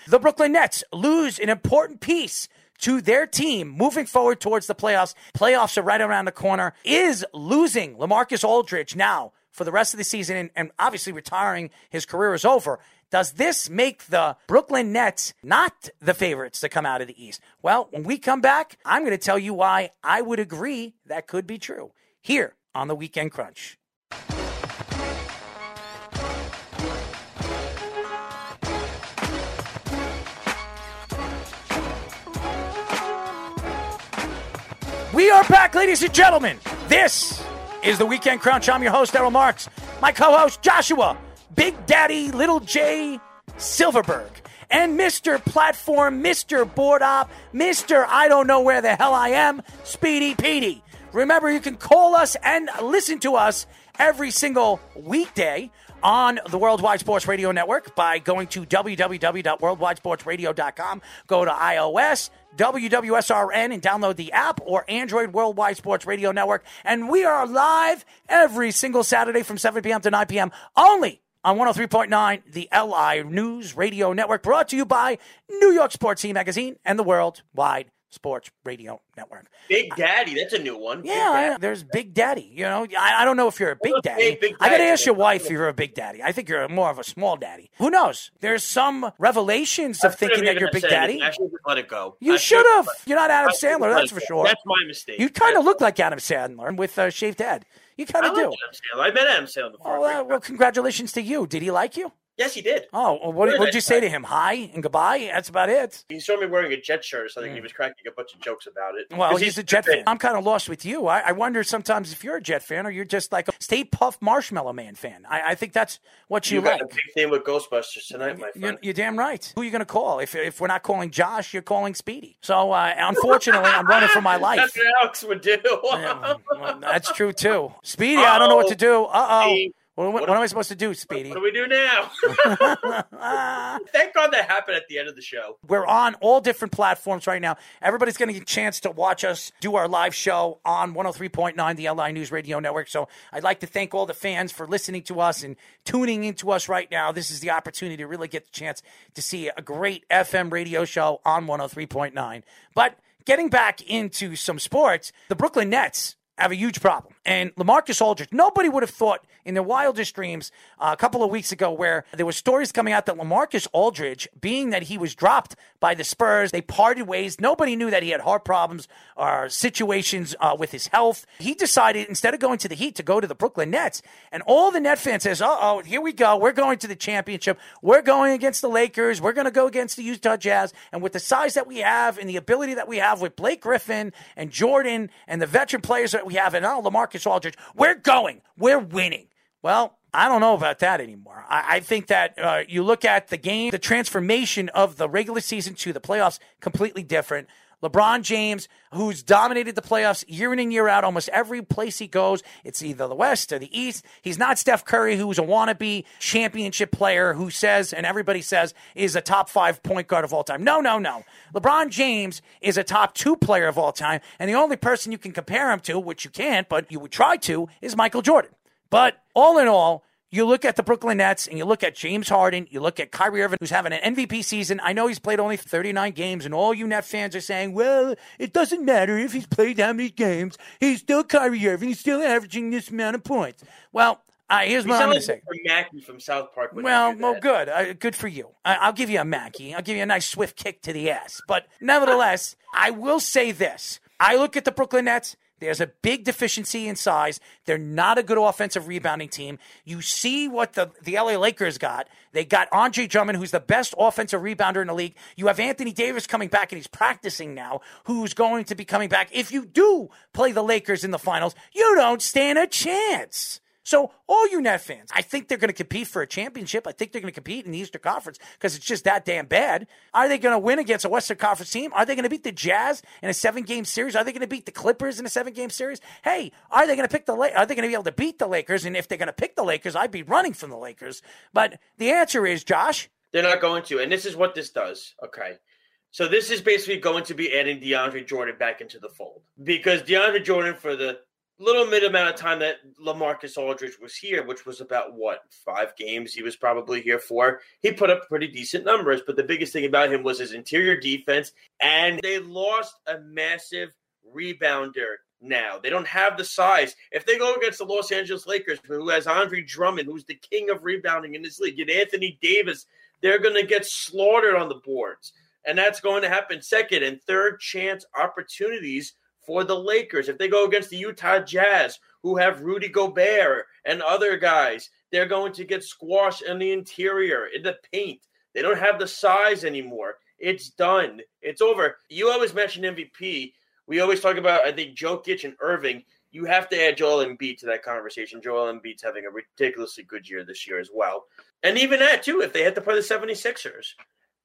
[SPEAKER 4] The Brooklyn Nets lose an important piece to their team moving forward towards the playoffs. Playoffs are right around the corner. Is losing LaMarcus Aldridge now for the rest of the season and, and obviously retiring his career is over. Does this make the Brooklyn Nets not the favorites to come out of the East? Well, when we come back, I'm going to tell you why I would agree that could be true here on the Weekend Crunch. We are back, ladies and gentlemen. This is the Weekend Crunch. I'm your host, Errol Marks. My co host, Joshua, Big Daddy, Little J, Silverberg, and Mr. Platform, Mr. Board Op, Mr. I don't know where the hell I am, Speedy Petey. Remember, you can call us and listen to us every single weekday on the Worldwide Sports Radio Network by going to www.worldwidesportsradio.com. Go to iOS, WWSRN, and download the app or Android Worldwide Sports Radio Network. And we are live every single Saturday from 7 p.m. to 9 p.m. only on 103.9, the LI News Radio Network, brought to you by New York Sports Team Magazine and the Worldwide Sports Radio Network.
[SPEAKER 5] Big Daddy, that's a new one.
[SPEAKER 4] Yeah, I- there's Big Daddy. You know, I, I don't know if you're a big daddy.
[SPEAKER 5] Big
[SPEAKER 4] I got to ask your wife if you're a big daddy. I think you're more of a small daddy. Who knows? There's some revelations of thinking that you're big daddy.
[SPEAKER 5] anything. I should let it go.
[SPEAKER 4] You should have. You're not Adam Sandler, that's for sure.
[SPEAKER 5] That's my mistake.
[SPEAKER 4] You kind of look like Adam Sandler with a shaved head. You kind of do.
[SPEAKER 5] I met Adam Sandler before.
[SPEAKER 4] Oh, uh, well, congratulations to you. Did he like you?
[SPEAKER 5] Yes, he did.
[SPEAKER 4] Oh, well, what
[SPEAKER 5] Good,
[SPEAKER 4] did you say to him? Hi and goodbye. That's about it.
[SPEAKER 5] He saw me wearing a Jet shirt so or something. He was cracking a bunch of jokes about it.
[SPEAKER 4] Mm. Well,
[SPEAKER 5] 'Cause
[SPEAKER 4] he's, a Jet fan. I'm kind of lost with you. I, I wonder sometimes if you're a Jet fan or you're just like a Stay Puft Marshmallow Man fan. I, I think that's what you,
[SPEAKER 5] You got
[SPEAKER 4] like.
[SPEAKER 5] a big thing with Ghostbusters tonight, my
[SPEAKER 4] You're, you're damn right. Who are you going to call? If, if we're not calling Josh, you're calling Speedy. So, uh, unfortunately, I'm running for my <laughs> life.
[SPEAKER 5] That's what Alex would do.
[SPEAKER 4] Yeah, well, that's true, too. <laughs> Speedy, I don't know what to do. Uh oh. What, what, what am I supposed to do, Speedy?
[SPEAKER 5] What do we do now? <laughs> Thank God that happened at the end of the show.
[SPEAKER 4] We're on all different platforms right now. Everybody's going to get a chance to watch us do our live show on 103.9, the LI News Radio Network. So I'd like to thank all the fans for listening to us and tuning into us right now. This is the opportunity to really get the chance to see a great FM radio show on 103.9. But getting back into some sports, the Brooklyn Nets have a huge problem. And LaMarcus Aldridge, nobody would have thought in their wildest dreams uh, a couple of weeks ago where there were stories coming out that LaMarcus Aldridge, being that he was dropped by the Spurs, they parted ways. Nobody knew that he had heart problems or situations uh, with his health. He decided instead of going to the Heat to go to the Brooklyn Nets. And all the Net fans says, "Uh oh, here we go. We're going to the championship. We're going against the Lakers. We're going to go against the Utah Jazz. And with the size that we have and the ability that we have with Blake Griffin and Jordan and the veteran players that we have, and now LaMarcus Aldridge, we're going. We're winning." Well, I don't know about that anymore. I, I think that uh, you look at the game, the transformation of the regular season to the playoffs, completely different. LeBron James, who's dominated the playoffs year in and year out, almost every place he goes, it's either the West or the East. He's not Steph Curry, who's a wannabe championship player who says, and everybody says, is a top five point guard of all time. No, no, no. LeBron James is a top two player of all time, and the only person you can compare him to, which you can't, but you would try to, is Michael Jordan. But all in all, you look at the Brooklyn Nets and you look at James Harden, you look at Kyrie Irving, who's having an MVP season. I know he's played only 39 games, and all you Net fans are saying, well, it doesn't matter if he's played how many games. He's still Kyrie Irving. He's still averaging this amount of points. Well, uh, here's
[SPEAKER 5] You
[SPEAKER 4] what I'm going to say.
[SPEAKER 5] Mackey from South Park.
[SPEAKER 4] Well, well, good. Uh, good for you. I- I'll give you a Mackey. I'll give you a nice swift kick to the ass. But nevertheless, I will say this. I look at the Brooklyn Nets. There's a big deficiency in size. They're not a good offensive rebounding team. You see what the, the LA Lakers got. They got Andre Drummond, who's the best offensive rebounder in the league. You have Anthony Davis coming back, and he's practicing now, who's going to be coming back. If you do play the Lakers in the finals, you don't stand a chance. So, all you Net fans, I think they're going to compete for a championship. I think they're going to compete in the Eastern Conference because it's just that damn bad. Are they going to win against a Western Conference team? Are they going to beat the Jazz in a seven game series? Are they going to beat the Clippers in a seven game series? Hey, are they going to pick the La- Are they going to be able to beat the Lakers? And if they're going to pick the Lakers, I'd be running from the Lakers. But the answer is, Josh,
[SPEAKER 5] They're not going to. And this is what this does. Okay. So this is basically going to be adding DeAndre Jordan back into the fold because DeAndre Jordan, for the little mid amount of time that LaMarcus Aldridge was here, which was about what five games he was probably here for, he put up pretty decent numbers. But the biggest thing about him was his interior defense, and they lost a massive rebounder. Now they don't have the size. If they go against the Los Angeles Lakers, who has Andre Drummond, who's the king of rebounding in this league, and Anthony Davis, they're going to get slaughtered on the boards and that's going to happen second and third chance opportunities for the Lakers. If they go against the Utah Jazz, who have Rudy Gobert and other guys, they're going to get squashed in the interior, in the paint. They don't have the size anymore. It's done. It's over. You always mention MVP. We always talk about, I think, Jokic and Irving. You have to add Joel Embiid to that conversation. Joel Embiid's having a ridiculously good year this year as well. And even that, too, if they had to play the 76ers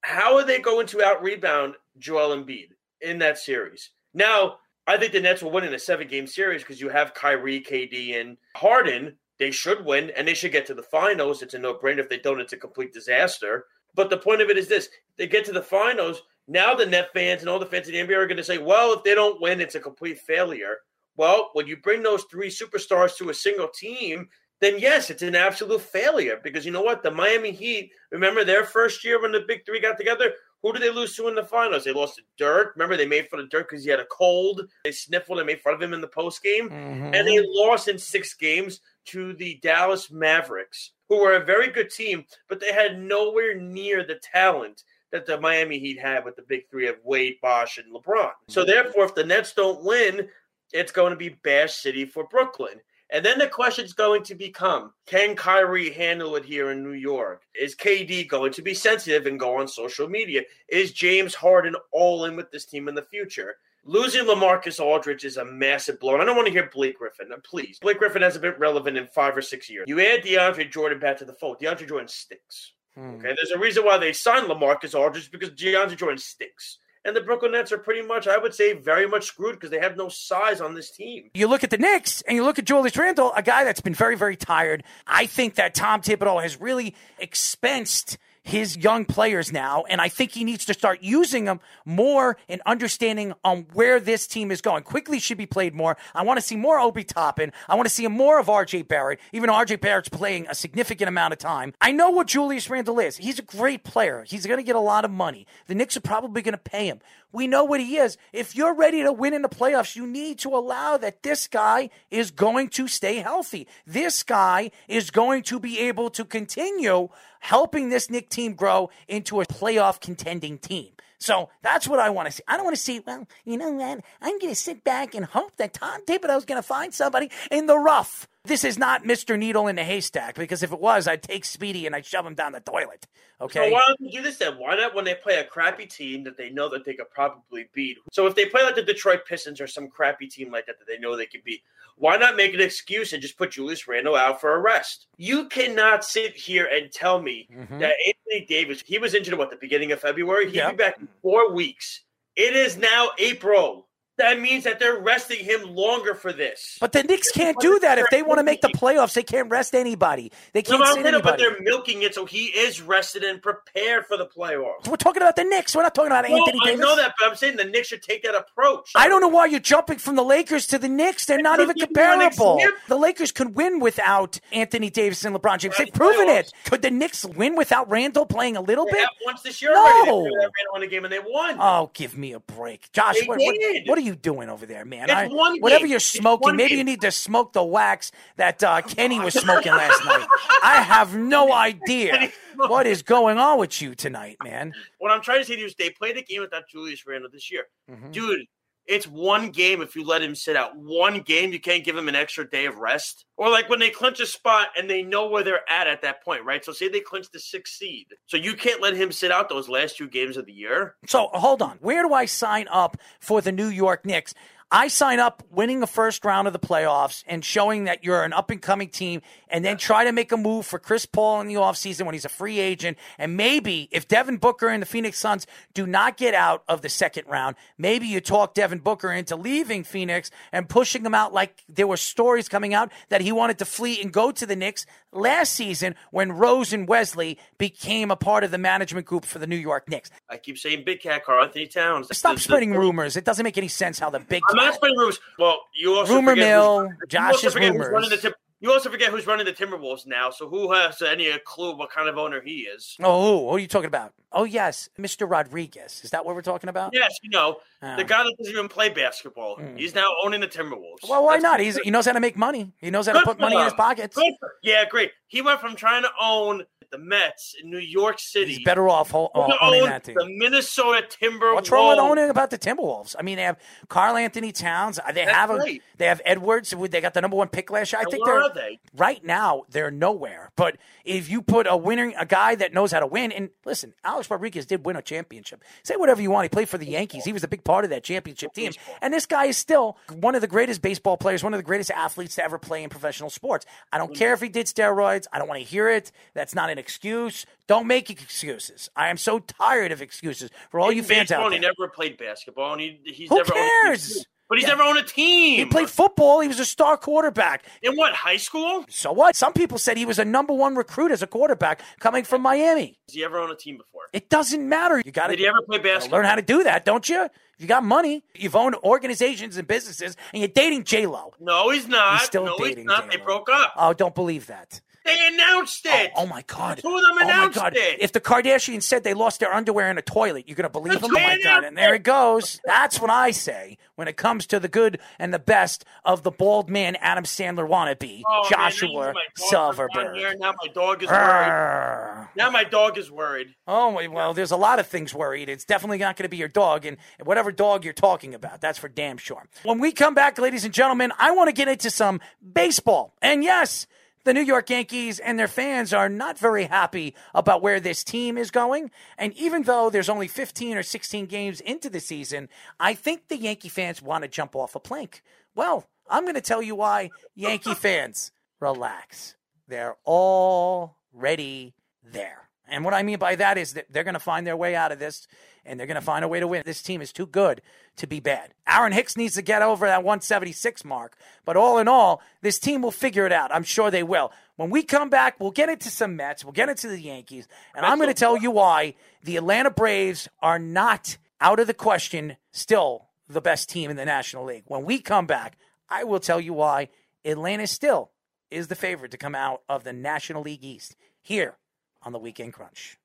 [SPEAKER 5] how are they going to out rebound Joel Embiid in that series? Now, I think the Nets will win in a seven game series because you have Kyrie, KD, and Harden. They should win and they should get to the finals. It's a no brainer. If they don't, it's a complete disaster. But the point of it is this they get to the finals. Now, the Net fans and all the fans in the NBA are going to say, well, if they don't win, it's a complete failure. Well, when you bring those three superstars to a single team, then yes, it's an absolute failure because you know what? The Miami Heat, remember their first year when the big three got together? Who did they lose to in the finals? They lost to Dirk. Remember, they made fun of Dirk because he had a cold. They sniffled and made fun of him in the post game.
[SPEAKER 4] Mm-hmm.
[SPEAKER 5] And they lost in six games to the Dallas Mavericks, who were a very good team, but they had nowhere near the talent that the Miami Heat had with the big three of Wade, Bosh, and LeBron. So, therefore, if the Nets don't win, it's going to be Bash City for Brooklyn. And then the question is going to become can Kyrie handle it here in New York? Is KD going to be sensitive and go on social media? Is James Harden all in with this team in the future? Losing LaMarcus Aldridge is a massive blow. And I don't want to hear Blake Griffin. Please. Blake Griffin hasn't been relevant in five or six years. You add DeAndre Jordan back to the fold. DeAndre Jordan stinks. Hmm. Okay. There's a reason why they signed LaMarcus Aldridge because DeAndre Jordan stinks. And the Brooklyn Nets are pretty much, I would say, very much screwed because they have no size on this team.
[SPEAKER 4] You look at the Knicks and you look at Julius Randle, a guy that's been very, very tired. I think that Tom Thibodeau has really expensed his young players now, and I think he needs to start using them more and understanding on where this team is going. Quickley should be played more. I want to see more Obi Toppin. I want to see more of RJ Barrett, even RJ Barrett's playing a significant amount of time. I know what Julius Randle is. He's a great player. He's going to get a lot of money. The Knicks are probably going to pay him. We know what he is. If you're ready to win in the playoffs, you need to allow that this guy is going to stay healthy. This guy is going to be able to continue helping this Nick team grow into a playoff contending team. So that's what I want to see. I don't want to see, well, you know what? I'm going to sit back and hope that Tom Thibodeau's going to find somebody in the rough. This is not Mr. Needle in the haystack because if it was, I'd take Speedy and I'd shove him down the toilet. Okay.
[SPEAKER 5] So why don't you do this then? Why not when they play a crappy team that they know that they could probably beat? So if they play like the Detroit Pistons or some crappy team like that that they know they can beat, why not make an excuse and just put Julius Randle out for a rest? You cannot sit here and tell me
[SPEAKER 4] Mhm.
[SPEAKER 5] that Anthony Davis, he was injured at what, the beginning of February? He'd
[SPEAKER 4] Yeah.
[SPEAKER 5] be back in four weeks. It is now April. That means that they're resting him longer for this.
[SPEAKER 4] But the Knicks can't do that. If they want to make the playoffs, they can't rest anybody. They can't sit
[SPEAKER 5] I'm but they're milking it so he is rested and prepared for the playoffs.
[SPEAKER 4] We're talking about the Knicks. We're not talking about
[SPEAKER 5] No,
[SPEAKER 4] Anthony
[SPEAKER 5] I
[SPEAKER 4] Davis.
[SPEAKER 5] know that, but I'm saying the Knicks should take that approach.
[SPEAKER 4] I don't know why you're jumping from the Lakers to the Knicks. They're not even
[SPEAKER 5] you want Knicks
[SPEAKER 4] comparable. The Lakers could win without Anthony Davis and LeBron James. They've proven it. Could the Knicks win without Randle playing a little
[SPEAKER 5] They
[SPEAKER 4] bit?
[SPEAKER 5] once this year
[SPEAKER 4] No.
[SPEAKER 5] They played that Randle in a game and they won.
[SPEAKER 4] Oh, give me a break, Josh.
[SPEAKER 5] They
[SPEAKER 4] What, what,
[SPEAKER 5] did.
[SPEAKER 4] what are you doing over there, man? I- whatever you're smoking, maybe you need to smoke the wax that uh, Kenny was smoking last night. <laughs> I have no idea what is going on with you tonight, man.
[SPEAKER 5] What I'm trying to say to you is they played a game without Julius Randle this year.
[SPEAKER 4] Mhm.
[SPEAKER 5] Dude, it's one game if you let him sit out. One game, you can't give him an extra day of rest. Or like when they clinch a spot and they know where they're at at that point, right? So say they clinch the sixth seed. So you can't let him sit out those last two games of the year.
[SPEAKER 4] So hold on. Where do I sign up for the New York Knicks? I sign up winning the first round of the playoffs and showing that you're an up and coming team and then try to make a move for Chris Paul in the offseason when he's a free agent. And maybe if Devin Booker and the Phoenix Suns do not get out of the second round, maybe you talk Devin Booker into leaving Phoenix and pushing him out like there were stories coming out that he wanted to flee and go to the Knicks last season when Rose and Wesley became a part of the management group for the New York Knicks.
[SPEAKER 5] I keep saying Big Cat Karl-Anthony Towns.
[SPEAKER 4] Stop
[SPEAKER 5] The- the-
[SPEAKER 4] spreading rumors. It doesn't make any sense how the big
[SPEAKER 5] I'm not spreading rumors. Well, you also
[SPEAKER 4] Rumor
[SPEAKER 5] forget
[SPEAKER 4] mill,
[SPEAKER 5] who's- you
[SPEAKER 4] Josh's
[SPEAKER 5] also forget who's
[SPEAKER 4] rumors.
[SPEAKER 5] running the Tim- you also forget who's running the Timberwolves now. So who has any clue what kind of owner he is?
[SPEAKER 4] Oh, who? Who are you talking about? Oh, yes, Mr. Rodriguez. Is that what we're talking about?
[SPEAKER 5] Yes, you know
[SPEAKER 4] Oh.
[SPEAKER 5] the guy that doesn't even play basketball. Hmm. He's now owning the Timberwolves.
[SPEAKER 4] Well, why
[SPEAKER 5] That's
[SPEAKER 4] not? He's, he knows how to make money. He knows how to put
[SPEAKER 5] for
[SPEAKER 4] money in his pockets.
[SPEAKER 5] Yeah, great. He went from trying to own the Mets in New York City.
[SPEAKER 4] He's better off ho-
[SPEAKER 5] to oh,
[SPEAKER 4] owning
[SPEAKER 5] own
[SPEAKER 4] that team.
[SPEAKER 5] the Minnesota Timberwolves.
[SPEAKER 4] What's wrong with owning about the Timberwolves? I mean, they have Karl-Anthony Towns. Uh, they
[SPEAKER 5] That's
[SPEAKER 4] have a,
[SPEAKER 5] right.
[SPEAKER 4] they have Edwards. They got the number one pick last year. I
[SPEAKER 5] And
[SPEAKER 4] think
[SPEAKER 5] where
[SPEAKER 4] they're
[SPEAKER 5] are they?
[SPEAKER 4] right now. They're nowhere. But if you put a winner, a guy that knows how to win, and listen, Alex Rodriguez did win a championship. Say whatever you want. He played for the Yankees. He was a big part of that championship team. And this guy is still one of the greatest baseball players, one of the greatest athletes to ever play in professional sports. I don't care if he did steroids. I don't want to hear it. That's not an excuse. Don't make excuses. I am so tired of excuses for all
[SPEAKER 5] In
[SPEAKER 4] you fans
[SPEAKER 5] baseball,
[SPEAKER 4] out
[SPEAKER 5] He never played basketball, and he, he's
[SPEAKER 4] Who
[SPEAKER 5] never owned a
[SPEAKER 4] cares?
[SPEAKER 5] team. But he's
[SPEAKER 4] Yeah.
[SPEAKER 5] never owned a team.
[SPEAKER 4] He played football. He was a star quarterback.
[SPEAKER 5] in what high school?
[SPEAKER 4] So what? Some people said he was a number one recruit as a quarterback coming from Miami.
[SPEAKER 5] Has he ever owned a team before?
[SPEAKER 4] It doesn't matter. You got
[SPEAKER 5] Did he ever play basketball?
[SPEAKER 4] learn how to do that, don't you? If you got money, you've owned organizations and businesses, and you're dating J Lo.
[SPEAKER 5] No, he's not.
[SPEAKER 4] He's still
[SPEAKER 5] no,
[SPEAKER 4] dating
[SPEAKER 5] he's not. They
[SPEAKER 4] J-Lo.
[SPEAKER 5] broke up.
[SPEAKER 4] Oh, don't believe that.
[SPEAKER 5] They announced oh, it.
[SPEAKER 4] Oh, oh my God!
[SPEAKER 5] Two of them
[SPEAKER 4] oh my
[SPEAKER 5] announced
[SPEAKER 4] God!
[SPEAKER 5] it.
[SPEAKER 4] If the Kardashians said they lost their underwear in a toilet, you're gonna believe them? Oh my God! And there it goes. That's what I say when it comes to the good and the best of the bald man Adam Sandler wannabe,
[SPEAKER 5] Oh,
[SPEAKER 4] Joshua
[SPEAKER 5] now my dog was down here,
[SPEAKER 4] Silverberg.
[SPEAKER 5] Now my dog is worried.
[SPEAKER 4] Arr.
[SPEAKER 5] Now my dog is worried.
[SPEAKER 4] Oh well, there's a lot of things worried. It's definitely not going to be your dog, and whatever dog you're talking about, that's for damn sure. When we come back, ladies and gentlemen, I want to get into some baseball. And yes, the New York Yankees and their fans are not very happy about where this team is going. And even though there's only 15 or 16 games into the season, I think the Yankee fans want to jump off a plank. Well, I'm going to tell you why, Yankee <laughs> fans. Relax. They're already there. And what I mean by that is that they're going to find their way out of this and they're going to find a way to win. This team is too good to be bad. Aaron Hicks needs to get over that 176 mark. But all in all, this team will figure it out. I'm sure they will. When we come back, we'll get into some Mets, we'll get into the Yankees, and I'm going to tell you why the Atlanta Braves are not out of the question, still the best team in the National League. When we come back, I will tell you why Atlanta still is the favorite to come out of the National League East here on the Weekend Crunch.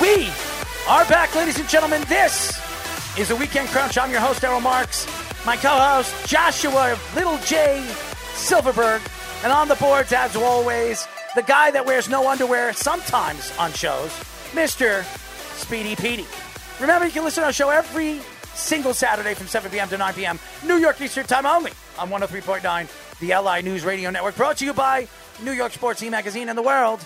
[SPEAKER 4] We are back, ladies and gentlemen. This is the Weekend Crunch. I'm your host, Errol Marks. My co-host, Joshua Little J Silverberg. And on the boards, as always, the guy that wears no underwear sometimes on shows, Mr. Speedy Petey. Remember, you can listen to our show every single Saturday from 7 p.m. to 9 p.m. New York Eastern Time only on 103.9, the LI News Radio Network. Brought to you by New York Sports E-Magazine and the World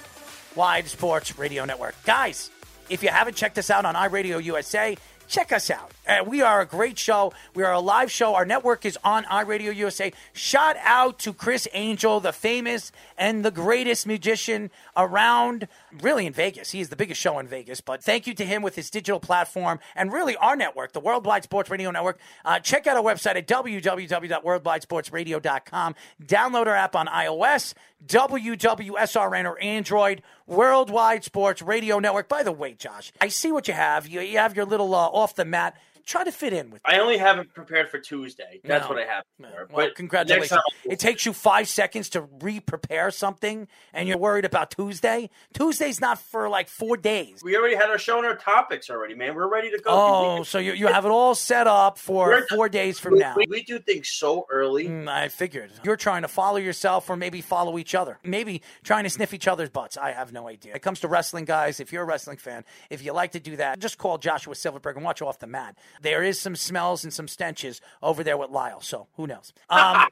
[SPEAKER 4] Wide Sports Radio Network. Guys, if you haven't checked us out on iRadio USA, check us out. Uh, we are a great show. We are a live show. Our network is on iRadio USA. Shout out to Criss Angel, the famous and the greatest musician around, really in Vegas. He is the biggest show in Vegas. But thank you to him with his digital platform and really our network, the Worldwide Sports Radio Network. Uh, check out our website at www.worldwidesportsradio.com. Download our app on iOS, WWSRN or Android, Worldwide Sports Radio Network. By the way, Josh, I see what you have. You, you have your little uh, off the mat. Try to fit in with
[SPEAKER 5] I only have it prepared for Tuesday. That's
[SPEAKER 4] No.
[SPEAKER 5] what I have.
[SPEAKER 4] No. Well,
[SPEAKER 5] But
[SPEAKER 4] congratulations.
[SPEAKER 5] time-
[SPEAKER 4] It takes you five seconds to re prepare something, and you're worried about Tuesday. Tuesday's not for like four days.
[SPEAKER 5] we already had our show and our topics already, man. We're ready to go.
[SPEAKER 4] Oh, so you, you have it all set up for
[SPEAKER 5] We're-
[SPEAKER 4] four days from
[SPEAKER 5] we,
[SPEAKER 4] now.
[SPEAKER 5] we, we do things so early.
[SPEAKER 4] Mm, I figured. You're trying to follow yourself or maybe follow each other. Maybe trying to sniff each other's butts. I have no idea. When it comes to wrestling, guys, if you're a wrestling fan, if you like to do that, just call Joshua Silverberg and watch off the mat. There is some smells and some stenches over there with Lyle, so who knows? <laughs> Um,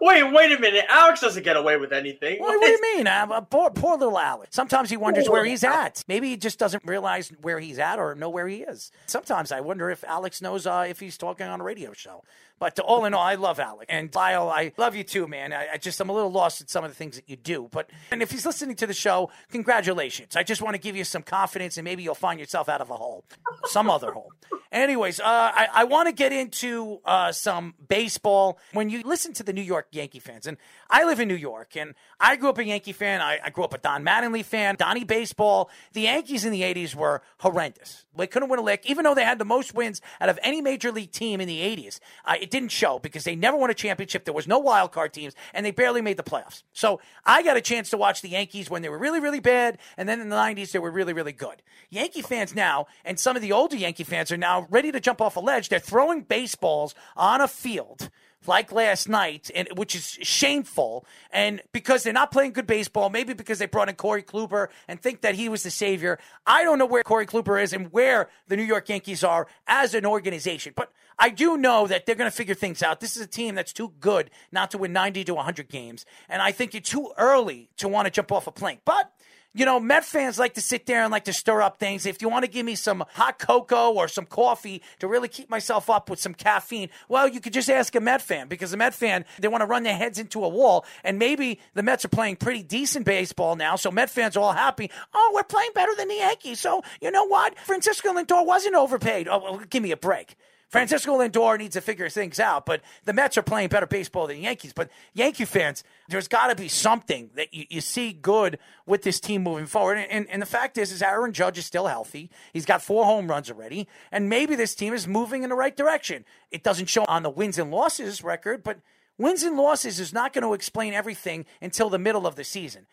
[SPEAKER 5] Wait, wait a minute. Alex doesn't get away with anything.
[SPEAKER 4] What, what do you <laughs> mean? Uh, poor, poor little Alex. Sometimes he wonders where he's at. Maybe he just doesn't realize where he's at or know where he is. Sometimes I wonder if Alex knows uh, if he's talking on a radio show. But all in all, I love Alec. And Lyle, I love you too, man. I, I, just, I'm a little lost at some of the things that you do. But, and if he's listening to the show, congratulations. I just want to give you some confidence and maybe you'll find yourself out of a hole, some other hole. Anyways, uh, I, I want to get into uh, some baseball. When you listen to the New York Yankee fans, and I live in New York, and I grew up a Yankee fan. I, I grew up a Don Mattingly fan, Donnie baseball. The Yankees in the 80s were horrendous. They couldn't win a lick, even though they had the most wins out of any major league team in the 80s. Uh, it didn't show because they never won a championship. There was no wild card teams, and they barely made the playoffs. So I got a chance to watch the Yankees when they were really, really bad, and then in the 90s, they were really, really good. Yankee fans now, and some of the older Yankee fans are now ready to jump off a ledge. They're throwing baseballs on a field like last night, and which is shameful. And because they're not playing good baseball, maybe because they brought in Corey Kluber and think that he was the savior. I don't know where Corey Kluber is and where the New York Yankees are as an organization, but I do know that they're going to figure things out. This is a team that's too good not to win 90 to 100 games, and I think it's too early to want to jump off a plank. But you know, Met fans like to sit there and like to stir up things. If you want to give me some hot cocoa or some coffee to really keep myself up with some caffeine, well, you could just ask a Met fan because a Met fan, they want to run their heads into a wall. And maybe the Mets are playing pretty decent baseball now. So Met fans are all happy. Oh, we're playing better than the Yankees. So you know what? Francisco Lindor wasn't overpaid. Oh, well, give me a break. Francisco Lindor needs to figure things out, but the Mets are playing better baseball than the Yankees. But Yankee fans, there's got to be something that you, you see good with this team moving forward. And, and, and, the fact is, is Aaron Judge is still healthy. He's got four home runs already, and maybe this team is moving in the right direction. It doesn't show on the wins and losses record, but wins and losses is not going to explain everything until the middle of the season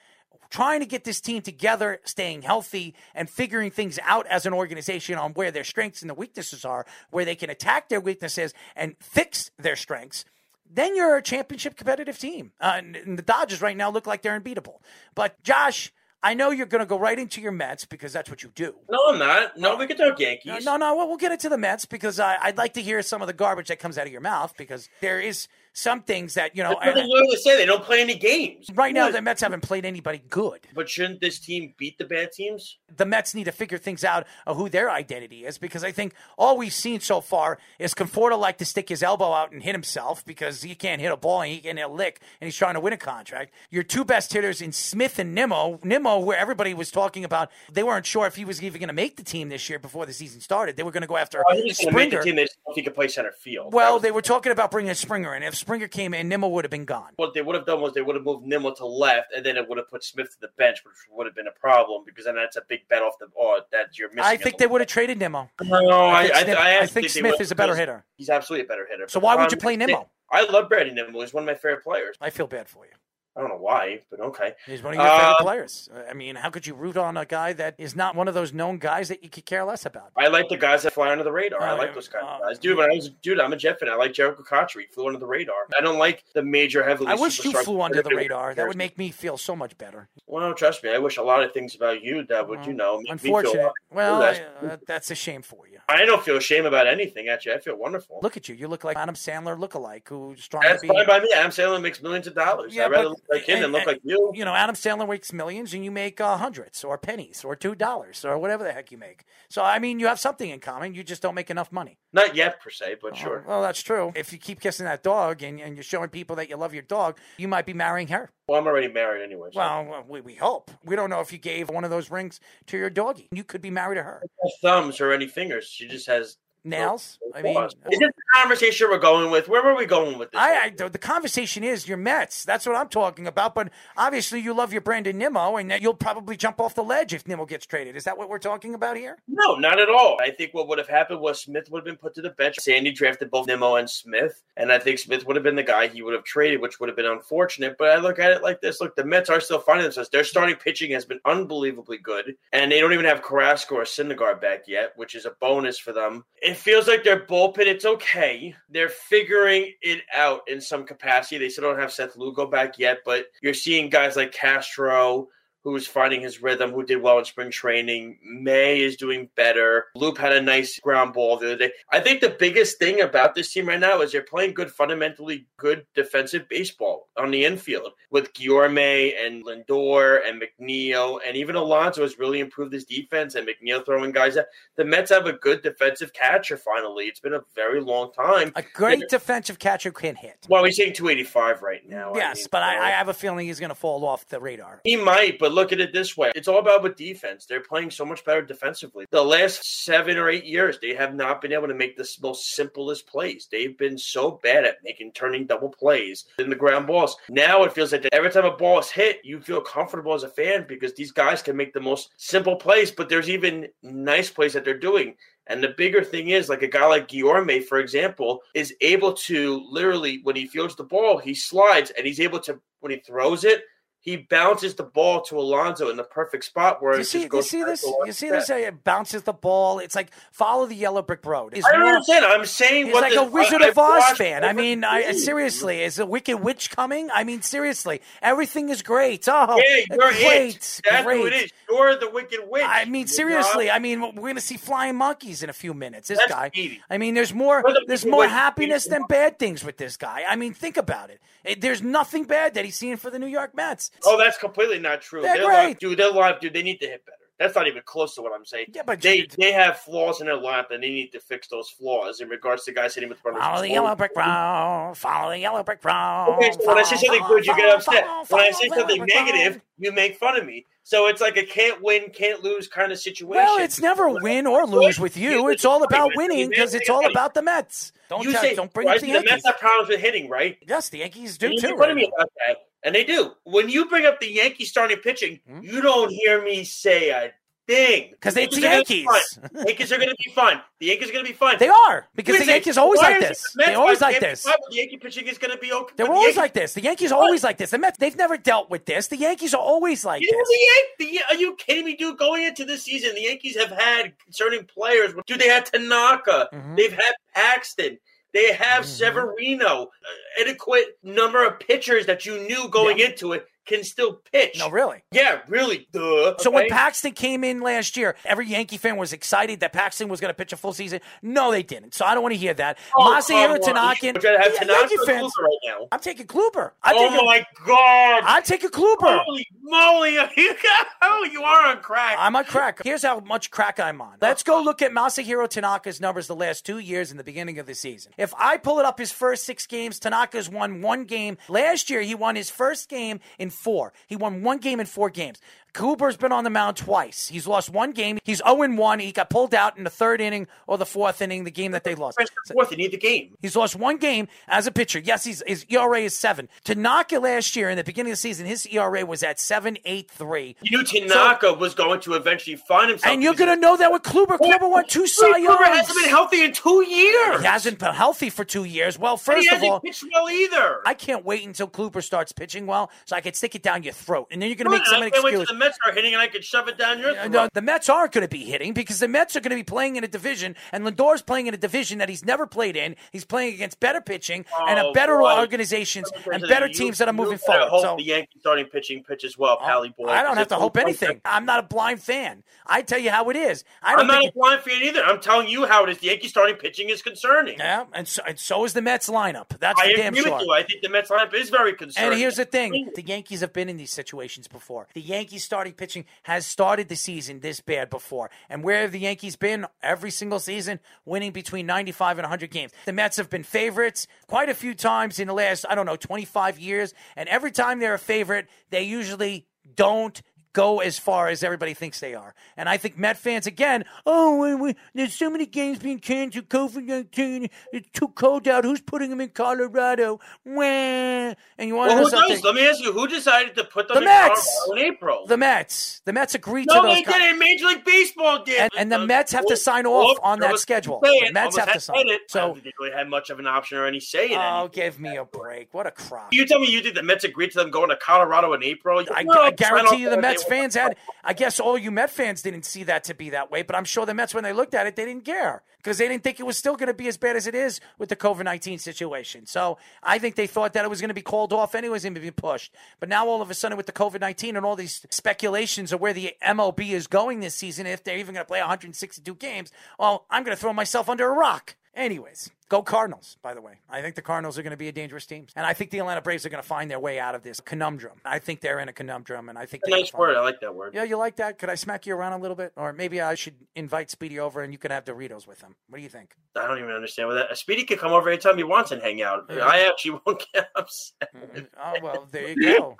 [SPEAKER 4] trying to get this team together, staying healthy, and figuring things out as an organization on where their strengths and the weaknesses are, where they can attack their weaknesses and fix their strengths. Then you're a championship competitive team. Uh, and the Dodgers right now look like they're unbeatable. But Josh, I know you're going to go right into your Mets because that's what you do.
[SPEAKER 5] No, I'm not. No, we can talk Yankees.
[SPEAKER 4] No, no, we'll get into the Mets because I, I'd like to hear some of the garbage that comes out of your mouth because there is – some things that you know.
[SPEAKER 5] That's what they literally say they don't play any games.
[SPEAKER 4] Right now, the Mets haven't played anybody good.
[SPEAKER 5] But shouldn't this team beat the bad teams?
[SPEAKER 4] The Mets need to figure things out of who their identity is because I think all we've seen so far is Conforto like to stick his elbow out and hit himself because he can't hit a ball and he can hit a lick and he's trying to win a contract. Your two best hitters in Smith and Nimmo. Nimmo, where everybody was talking about, they weren't sure if he was even going to make the team this year before the season started. They were going to go after
[SPEAKER 5] well, he Springer. Make the team, if he could play center field.
[SPEAKER 4] Well, they were talking about bringing Springer in. If Springer came in, Nimmo would have been gone.
[SPEAKER 5] What they would have done was they would have moved Nimmo to left, and then it would have put Smith to the bench, which would have been a problem because then that's a big bet off the oh that you're missing.
[SPEAKER 4] I think they would have traded Nimmo.
[SPEAKER 5] No, I, I, Smith, I,
[SPEAKER 4] I think Smith is a better hitter.
[SPEAKER 5] He's absolutely a better hitter.
[SPEAKER 4] So why would um, you play Nimmo?
[SPEAKER 5] I love Brady Nimmo. He's one of my favorite players.
[SPEAKER 4] I feel bad for you.
[SPEAKER 5] I don't know why, but okay.
[SPEAKER 4] He's one of your favorite uh, players. I mean, how could you root on a guy that is not one of those known guys that you could care less about?
[SPEAKER 5] I like the guys that fly under the radar. Uh, I like those kind uh, of guys. Dude, when I was dude, I'm a Jet fan. I like Jerricho Cotchery. He flew under the radar. I don't like the major heavily.
[SPEAKER 4] I wish you flew under the radar. That would make me feel so much better.
[SPEAKER 5] Well, trust me. I wish a lot of things about you that would, you know, make
[SPEAKER 4] unfortunate. Me feel well, uh, that's a shame for you.
[SPEAKER 5] I don't feel shame about anything. Actually, I feel wonderful.
[SPEAKER 4] Look at you. You look like Adam Sandler look-alike who's trying
[SPEAKER 5] That's
[SPEAKER 4] to be.
[SPEAKER 5] fine by me. Adam Sandler makes millions of dollars. Yeah, I'd rather look like him and, look like you.
[SPEAKER 4] You know, Adam Sandler makes millions, and you make uh, hundreds or pennies or two dollars or whatever the heck you make. So I mean, you have something in common. You just don't make enough money.
[SPEAKER 5] Not yet, per se, but
[SPEAKER 4] oh,
[SPEAKER 5] sure.
[SPEAKER 4] Well, that's true. If you keep kissing that dog and, and you're showing people that you love your dog, you might be marrying her.
[SPEAKER 5] Well, I'm already married anyway.
[SPEAKER 4] So. Well, we, we hope. We don't know if you gave one of those rings to your doggie. You could be married to her.
[SPEAKER 5] No thumbs or any fingers. She just has
[SPEAKER 4] nails. Oh, I mean,
[SPEAKER 5] is this the conversation we're going with? Where were we going with this?
[SPEAKER 4] I, I, the conversation is your Mets. That's what I'm talking about. But obviously, you love your Brandon Nimmo, and you'll probably jump off the ledge if Nimmo gets traded. Is that what we're talking about here?
[SPEAKER 5] No, not at all. I think what would have happened was Smith would have been put to the bench. Sandy drafted both Nimmo and Smith, and I think Smith would have been the guy he would have traded, which would have been unfortunate. But I look at it like this: Look, the Mets are still finding themselves. Their starting pitching has been unbelievably good, and they don't even have Carrasco or Syndergaard back yet, which is a bonus for them. It feels like they're bullpen, it's okay. They're figuring it out in some capacity. They still don't have Seth Lugo back yet, but you're seeing guys like Castro who's finding his rhythm, who did well in spring training. May is doing better. Loop had a nice ground ball the other day. I think the biggest thing about this team right now is they're playing good, fundamentally good defensive baseball on the infield with Guillorme and Lindor and McNeil, and even Alonso has really improved his defense and McNeil throwing guys out. The Mets have a good defensive catcher finally. It's been a very long time.
[SPEAKER 4] A great defensive catcher can hit.
[SPEAKER 5] Well, he's hitting 285 right now. I
[SPEAKER 4] Yes,
[SPEAKER 5] mean,
[SPEAKER 4] but I, I have a feeling he's going to fall off the radar.
[SPEAKER 5] He might, but look at it this way. It's all about with defense. They're playing so much better defensively. The last seven or eight years, they have not been able to make the most simplest plays. They've been so bad at making turning double plays in the ground balls. Now it feels like every time a ball is hit, you feel comfortable as a fan because these guys can make the most simple plays, but there's even nice plays that they're doing. And the bigger thing is, like a guy like Guillorme, for example, is able to literally, when he fields the ball, he slides and he's able to, when he throws it, he bounces the ball to Alonso in the perfect spot where
[SPEAKER 4] You
[SPEAKER 5] it
[SPEAKER 4] see,
[SPEAKER 5] just
[SPEAKER 4] you see this? You see this? It bounces the ball. It's like follow the yellow brick road. It's
[SPEAKER 5] I don't
[SPEAKER 4] more-
[SPEAKER 5] understand. I'm saying
[SPEAKER 4] He's like
[SPEAKER 5] the,
[SPEAKER 4] a Wizard
[SPEAKER 5] I-
[SPEAKER 4] of Oz fan. I mean, I, seriously, is a Wicked Witch coming? I mean, seriously, everything is great. Oh,
[SPEAKER 5] Yeah, you're
[SPEAKER 4] great,
[SPEAKER 5] it. That's
[SPEAKER 4] great.
[SPEAKER 5] who it is. You're the wicked witch.
[SPEAKER 4] I mean, seriously. I mean, we're going to see flying monkeys in a few minutes. This
[SPEAKER 5] That's
[SPEAKER 4] guy. I mean, there's more.
[SPEAKER 5] The
[SPEAKER 4] There's more happiness than bad things with this guy. I mean, think about it. It- There's nothing bad that he's seeing for the New York Mets.
[SPEAKER 5] Oh, that's completely not true.
[SPEAKER 4] They're
[SPEAKER 5] Their
[SPEAKER 4] great.
[SPEAKER 5] line- dude. Their line, dude. They need to hit better. That's not even close to what I'm saying.
[SPEAKER 4] Yeah, but
[SPEAKER 5] they
[SPEAKER 4] dude-
[SPEAKER 5] they have flaws in their lineup, and they need to fix those flaws in regards to guys hitting with runners.
[SPEAKER 4] Follow the yellow brick road. Follow the yellow brick road.
[SPEAKER 5] Okay, so when I say something
[SPEAKER 4] follow,
[SPEAKER 5] good, you get upset.
[SPEAKER 4] follow,
[SPEAKER 5] When I say something negative, you make fun of me. So it's like a can't win, can't lose kind of situation.
[SPEAKER 4] Well, it's never win or lose with you. It's all about winning because it's all about the Mets. Don't
[SPEAKER 5] you
[SPEAKER 4] tell-
[SPEAKER 5] say
[SPEAKER 4] don't bring
[SPEAKER 5] right,
[SPEAKER 4] up the
[SPEAKER 5] the Mets have problems with hitting, right?
[SPEAKER 4] Yes, the Yankees do
[SPEAKER 5] you
[SPEAKER 4] too.
[SPEAKER 5] make fun
[SPEAKER 4] right
[SPEAKER 5] of me about that, and they do. When you bring up the Yankees starting pitching,
[SPEAKER 4] Hmm?
[SPEAKER 5] you don't hear me say a thing
[SPEAKER 4] 'Cause it's the
[SPEAKER 5] are gonna be
[SPEAKER 4] Yankees.
[SPEAKER 5] Yankees are going to be fine. The Yankees are going to be fun.
[SPEAKER 4] They are because the Yankees are always like this.
[SPEAKER 5] the
[SPEAKER 4] They're always like this.
[SPEAKER 5] The Yankee pitching is going to be okay.
[SPEAKER 4] They're always
[SPEAKER 5] Yankees-
[SPEAKER 4] like this. The Yankees are always like this. The Mets, they've never dealt with this. The Yankees are always like
[SPEAKER 5] You know,
[SPEAKER 4] this.
[SPEAKER 5] the Yan- the Yan- are you kidding me, dude? Going into this season, the Yankees have had concerning players. Dude, they had Tanaka.
[SPEAKER 4] Mm-hmm.
[SPEAKER 5] They've had Paxton. They have Severino. Uh, adequate number of pitchers that you knew going into it can still pitch.
[SPEAKER 4] No, really.
[SPEAKER 5] Yeah, really. Duh.
[SPEAKER 4] So when? Paxton came in last year, every Yankee fan was excited that Paxton was going to pitch a full season. No, they didn't. So I don't want to hear that.
[SPEAKER 5] Oh,
[SPEAKER 4] Masahiro. Tanakin.
[SPEAKER 5] Would you rather have
[SPEAKER 4] Yeah,
[SPEAKER 5] Tanaka
[SPEAKER 4] Yankee fans.
[SPEAKER 5] Right now?
[SPEAKER 4] I'm taking Kluber. I
[SPEAKER 5] Oh
[SPEAKER 4] take
[SPEAKER 5] my God!
[SPEAKER 4] I take a Kluber.
[SPEAKER 5] Holy moly! <laughs> You oh, you are on crack.
[SPEAKER 4] I'm on crack. Here's how much crack I'm on. Let's go look at Masahiro Tanaka's numbers the last two years in the beginning of the season. If I pull it up his first six games, Tanaka's won one game. Last year, he won his first game in four. He won one game in four games. Cooper's been on the mound twice. He's lost one game. He's 0 1. He got pulled out in the third inning or the fourth inning, the game that they lost.
[SPEAKER 5] Fourth, you need the game.
[SPEAKER 4] He's lost one game as a pitcher. Yes, he's, his ERA is seven. Tanaka last year in the beginning of the season, his ERA was at seven eight three.
[SPEAKER 5] You knew Tanaka was going to eventually find himself.
[SPEAKER 4] And you're going to know that with Kluber. Kluber won two Cy
[SPEAKER 5] Kluber
[SPEAKER 4] Youngs.
[SPEAKER 5] hasn't been healthy in two years.
[SPEAKER 4] He hasn't been healthy for two years. Well, first
[SPEAKER 5] he
[SPEAKER 4] of
[SPEAKER 5] hasn't
[SPEAKER 4] all,
[SPEAKER 5] pitched well either.
[SPEAKER 4] I can't wait until Kluber starts pitching well so I can stick it down your throat. And then you're going to make some
[SPEAKER 5] I can't wait till
[SPEAKER 4] excuse.
[SPEAKER 5] The Mets are hitting, and I could shove it down your throat.
[SPEAKER 4] No, the Mets aren't going to be hitting because the Mets are going to be playing in a division, and Lindor's playing in a division that he's never played in. He's playing against better pitching and a
[SPEAKER 5] Oh,
[SPEAKER 4] better
[SPEAKER 5] boy.
[SPEAKER 4] organizations and better teams that are moving forward.
[SPEAKER 5] Hope
[SPEAKER 4] So
[SPEAKER 5] the Yankees starting pitching pitches well, oh, Pally boy.
[SPEAKER 4] I don't have to hope anything. I'm not a blind fan. I tell you how it is. I
[SPEAKER 5] I'm
[SPEAKER 4] don't
[SPEAKER 5] not a blind fan either. I'm telling you how it is. The Yankees starting pitching is concerning.
[SPEAKER 4] Yeah, and so, and so is the Mets lineup. That's
[SPEAKER 5] I
[SPEAKER 4] for damn sure.
[SPEAKER 5] I think the Mets lineup is very concerning.
[SPEAKER 4] And here's the thing: the Yankees have been in these situations before. The Yankees starting pitching has started the season this bad before, and where have the Yankees been every single season, winning between 95 and 100 games? The Mets have been favorites quite a few times in the last, I don't know, 25 years, and every time they're a favorite, they usually don't go as far as everybody thinks they are. And I think Met fans again, oh, we, we, there's so many games being canceled, COVID nineteen, it's too cold out. Who's putting them in Colorado? Wah. And you want to
[SPEAKER 5] well,
[SPEAKER 4] know
[SPEAKER 5] who
[SPEAKER 4] something?
[SPEAKER 5] does? Let me ask you: Who decided to put them
[SPEAKER 4] The
[SPEAKER 5] in
[SPEAKER 4] Mets!
[SPEAKER 5] Colorado in April?
[SPEAKER 4] The Mets. The Mets agreed
[SPEAKER 5] no,
[SPEAKER 4] to those.
[SPEAKER 5] they
[SPEAKER 4] con-
[SPEAKER 5] didn't. Major League Baseball did.
[SPEAKER 4] And- and the Mets have to sign off on that schedule. The Mets have to sign.
[SPEAKER 5] It.
[SPEAKER 4] So-
[SPEAKER 5] I don't think they really had much of an option or any say in it.
[SPEAKER 4] Oh, give me a break! What a crop!
[SPEAKER 5] You tell me you think the Mets agreed to them going to Colorado in April?
[SPEAKER 4] I,
[SPEAKER 5] No,
[SPEAKER 4] I guarantee you, the. Mets fans had, I guess all you Met fans didn't see that to be that way, but I'm sure the Mets, when they looked at it, they didn't care because they didn't think it was still going to be as bad as it is with the COVID 19 situation. So I think they thought that it was going to be called off anyways and be pushed. But now all of a sudden with the COVID 19 and all these speculations of where the MLB is going this season, if they're even going to play 162 games, well, I'm going to throw myself under a rock. Anyways, go Cardinals, by the way. I think the Cardinals are going to be a dangerous team. And I think the Atlanta Braves are going to find their way out of this conundrum. I think they're in a conundrum, and I think
[SPEAKER 5] nice word. I like that word.
[SPEAKER 4] Yeah, you like that? Could I smack you around a little bit? Or maybe I should invite Speedy over and you can have Doritos with him. What do you think?
[SPEAKER 5] I don't even understand what that. Speedy can come over anytime he wants and hang out. Yeah. I actually <laughs> won't get upset.
[SPEAKER 4] Mm-hmm. Oh, well, there you go.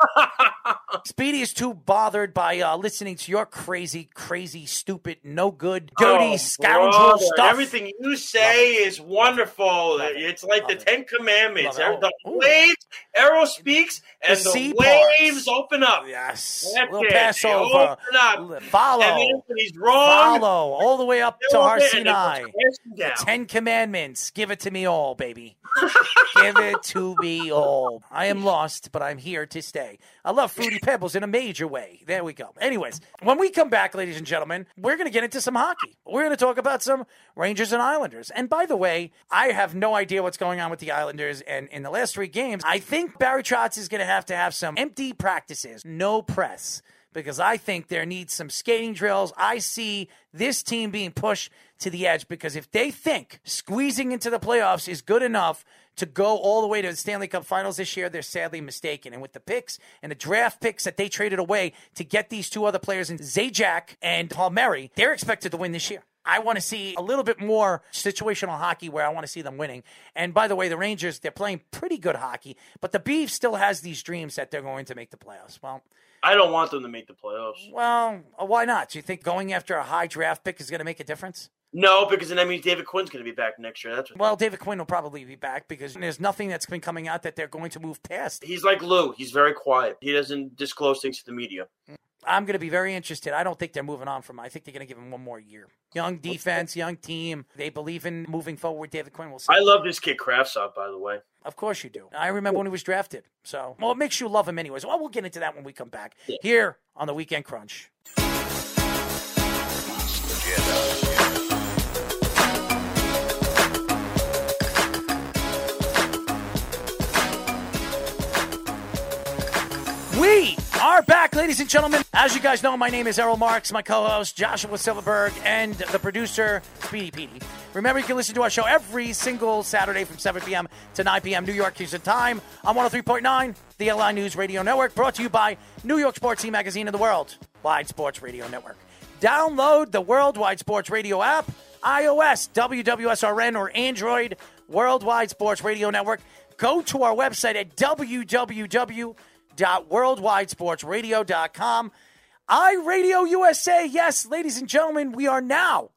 [SPEAKER 4] <laughs> Speedy is too bothered by uh, listening to your crazy, crazy, stupid, no good, dirty, oh, scoundrel brother. stuff.
[SPEAKER 5] Everything you say is wonderful. It's like Love the it. Ten Commandments. The oh, waves, Errol speaks, and the, the waves part. open up.
[SPEAKER 4] Yes. That's little Passover.
[SPEAKER 5] Open up.
[SPEAKER 4] Follow.
[SPEAKER 5] He's wrong,
[SPEAKER 4] follow all the way up to Har Sinai. Ten Commandments. Give it to me all, baby. <laughs> Give it to me all. I am lost, but I'm here to stay. I love Fruity Pebbles in a major way. There we go. Anyways, when we come back, ladies and gentlemen, we're going to get into some hockey. We're going to talk about some Rangers and Islanders. And by the way, I have no idea what's going on with the Islanders. And in the last three games, I think Barry Trotz is going to have to have some empty practices, no press because I think there needs some skating drills. I see this team being pushed to the edge because if they think squeezing into the playoffs is good enough to go all the way to the Stanley Cup Finals this year, they're sadly mistaken. And with the picks and the draft picks that they traded away to get these two other players in Zajac and Paul Palmieri, they're expected to win this year. I want to see a little bit more situational hockey where I want to see them winning. And by the way, the Rangers, they're playing pretty good hockey, but the Beef still has these dreams that they're going to make the playoffs. Well,
[SPEAKER 5] I don't want them to make the playoffs.
[SPEAKER 4] Well, uh, why not? Do you think going after a high draft pick is going to make a difference?
[SPEAKER 5] No, because then that means David Quinn's going to be back next year. That's what
[SPEAKER 4] well, David Quinn will probably be back because there's nothing that's been coming out that they're going to move past.
[SPEAKER 5] He's like Lou. He's very quiet. He doesn't disclose things to the media.
[SPEAKER 4] I'm going to be very interested. I don't think they're moving on from him. I think they're going to give him one more year. Young defense, young team. They believe in moving forward David Quinn. We'll see.
[SPEAKER 5] I love this kid Kravtsov, by the way.
[SPEAKER 4] Of course you do. I remember when he was drafted. So, well, it makes you love him anyways. Well, we'll get into that when we come back yeah. here on the Weekend Crunch. Are back, ladies and gentlemen. As you guys know, my name is Errol Marks, my co host Joshua Silverberg, and the producer, Speedy Petey. Remember, you can listen to our show every single Saturday from 7 p.m. to 9 p.m. New York Houston time on 103.9, the LI News Radio Network, brought to you by New York Sports Team Magazine and the World Wide Sports Radio Network. Download the Worldwide Sports Radio app, iOS, WWSRN, or Android, Worldwide Sports Radio Network. Go to our website at www www.worldwidesportsradio.com. iRadio USA. Yes, ladies and gentlemen, we are now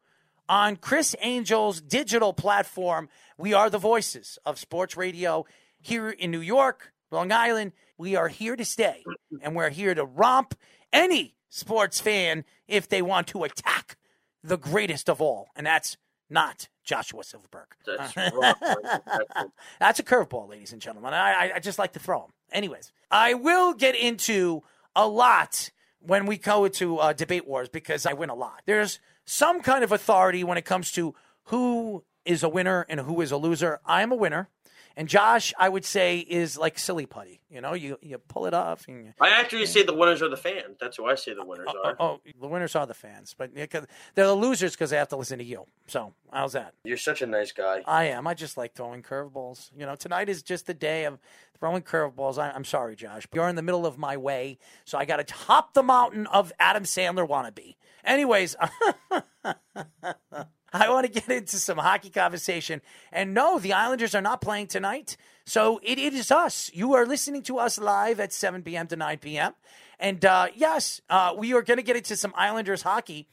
[SPEAKER 4] on Criss Angel's digital platform. We are the voices of sports radio here in New York, Long Island. We are here to stay, and we're here to romp any sports fan if they want to attack the greatest of all, and that's not Joshua Silverberg. That's, <laughs> that's a curveball, ladies and gentlemen. I, I just like to throw them. Anyways, I will get into a lot when we go to uh, debate wars because I win a lot. There's some kind of authority when it comes to who is a winner and who is a loser. I am a winner. And Josh, I would say, is like silly putty. You know, you you pull it off. And you,
[SPEAKER 5] I actually say the winners are the fans. That's who I say the winners
[SPEAKER 4] oh,
[SPEAKER 5] are.
[SPEAKER 4] Oh, oh, the winners are the fans, but they're the losers because they have to listen to you. So how's that?
[SPEAKER 5] You're such a nice guy.
[SPEAKER 4] I am. I just like throwing curveballs. You know, tonight is just the day of throwing curveballs. I, am sorry, Josh. but You're in the middle of my way, so I got to top the mountain of Adam Sandler wannabe. Anyways. <laughs> <laughs> I want to get into some hockey conversation. And no, the Islanders are not playing tonight. So it, it is us. You are listening to us live at 7 p.m. to 9 p.m. And uh, yes, uh, we are going to get into some Islanders hockey.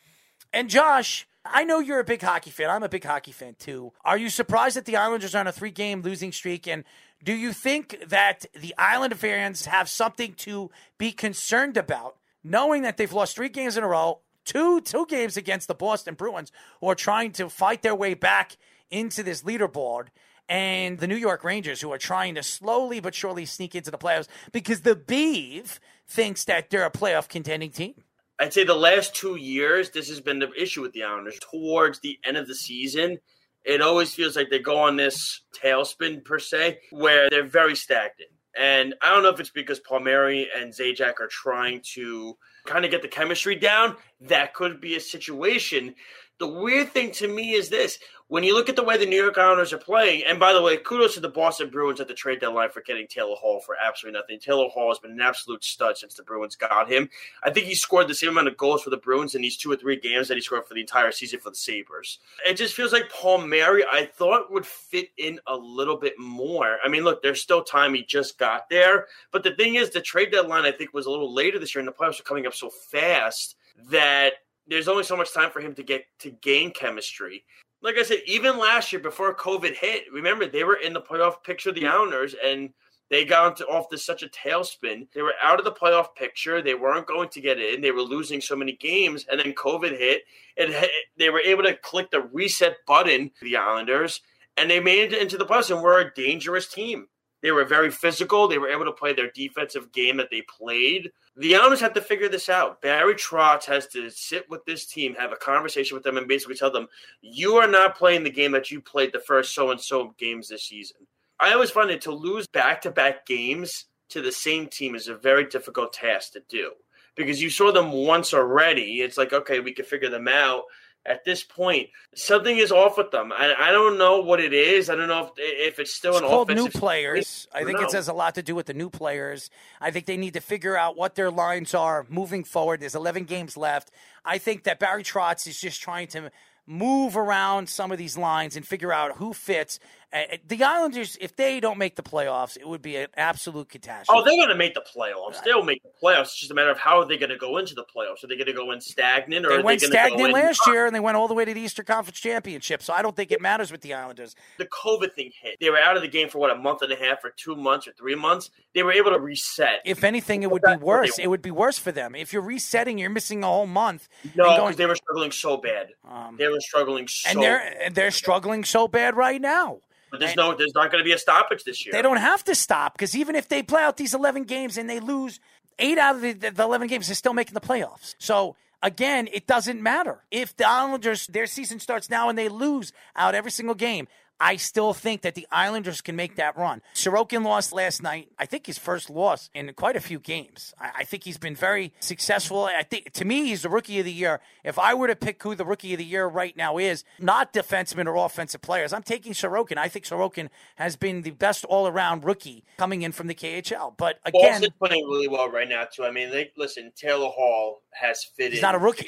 [SPEAKER 4] And Josh, I know you're a big hockey fan. I'm a big hockey fan too. Are you surprised that the Islanders are on a three game losing streak? And do you think that the Islander fans have something to be concerned about, knowing that they've lost three games in a row? Two two games against the Boston Bruins, who are trying to fight their way back into this leaderboard, and the New York Rangers, who are trying to slowly but surely sneak into the playoffs because the Beeve thinks that they're a playoff contending team.
[SPEAKER 5] I'd say the last two years, this has been the issue with the Islanders. Towards the end of the season, it always feels like they go on this tailspin per se, where they're very stagnant. And I don't know if it's because Palmieri and Zajac are trying to kind of get the chemistry down. That could be a situation. The weird thing to me is this when you look at the way the New York Islanders are playing, and by the way, kudos to the Boston Bruins at the trade deadline for getting Taylor Hall for absolutely nothing. Taylor Hall has been an absolute stud since the Bruins got him. I think he scored the same amount of goals for the Bruins in these two or three games that he scored for the entire season for the Sabres. It just feels like Palmieri, I thought would fit in a little bit more. I mean, look, there's still time. He just got there. But the thing is, the trade deadline, I think, was a little later this year, and the playoffs are coming up so fast that there's only so much time for him to get to gain chemistry like I said, even last year before COVID hit, remember they were in the playoff picture, the Islanders, and they got into, off to such a tailspin. They were out of the playoff picture. They weren't going to get in. They were losing so many games, and then COVID hit, and they were able to click the reset button. The Islanders, and they made it into the playoffs, and were a dangerous team. They were very physical. They were able to play their defensive game that they played. The owners have to figure this out. Barry Trotz has to sit with this team, have a conversation with them, and basically tell them, you are not playing the game that you played the first so and so games this season. I always find it to lose back to back games to the same team is a very difficult task to do because you saw them once already. It's like, okay, we can figure them out at this point, something is off with them. I, I don't know what it is. I don't know if if it's still
[SPEAKER 4] it's
[SPEAKER 5] an
[SPEAKER 4] called
[SPEAKER 5] offensive
[SPEAKER 4] new players. I, think it has a lot to do with the new players. I think they need to figure out what their lines are moving forward. There's 11 games left. I think that Barry Trotz is just trying to move around some of these lines and figure out who fits. Uh, the Islanders, if they don't make the playoffs, it would be an absolute catastrophe.
[SPEAKER 5] Oh, they're going to make the playoffs. They'll make the playoffs. It's just a matter of how are they going to go into the playoffs. Are they going to go in stagnant, or
[SPEAKER 4] they went
[SPEAKER 5] they
[SPEAKER 4] stagnant
[SPEAKER 5] go in
[SPEAKER 4] last year, and they went all the way to the Eastern Conference Championship. So I don't think it matters with the Islanders.
[SPEAKER 5] The COVID thing hit. They were out of the game for what a month and a half, or two months, or three months. They were able to reset.
[SPEAKER 4] If anything, it would be worse. It would be worse for them if you're resetting. You're missing a whole month.
[SPEAKER 5] No, because they were struggling so bad.
[SPEAKER 4] Um,
[SPEAKER 5] they were struggling so.
[SPEAKER 4] and they're and they're struggling so bad right now.
[SPEAKER 5] But there's no, there's not going to be a stoppage this year.
[SPEAKER 4] They don't have to stop because even if they play out these 11 games and they lose eight out of the, the 11 games, they're still making the playoffs. So again, it doesn't matter. If the Islanders, their season starts now and they lose out every single game, I still think that the Islanders can make that run. Sorokin lost last night. I think his first loss in quite a few games. I, I, think he's been very successful. I think to me, he's the rookie of the year. If I were to pick who the rookie of the year right now is, not defensemen or offensive players, I'm taking Sorokin. I think Sorokin has been the best all around rookie coming in from the KHL. But again,
[SPEAKER 5] Boston's playing really well right now too. I mean, they listen. Taylor Hall has fit
[SPEAKER 4] he's
[SPEAKER 5] in.
[SPEAKER 4] not a rookie.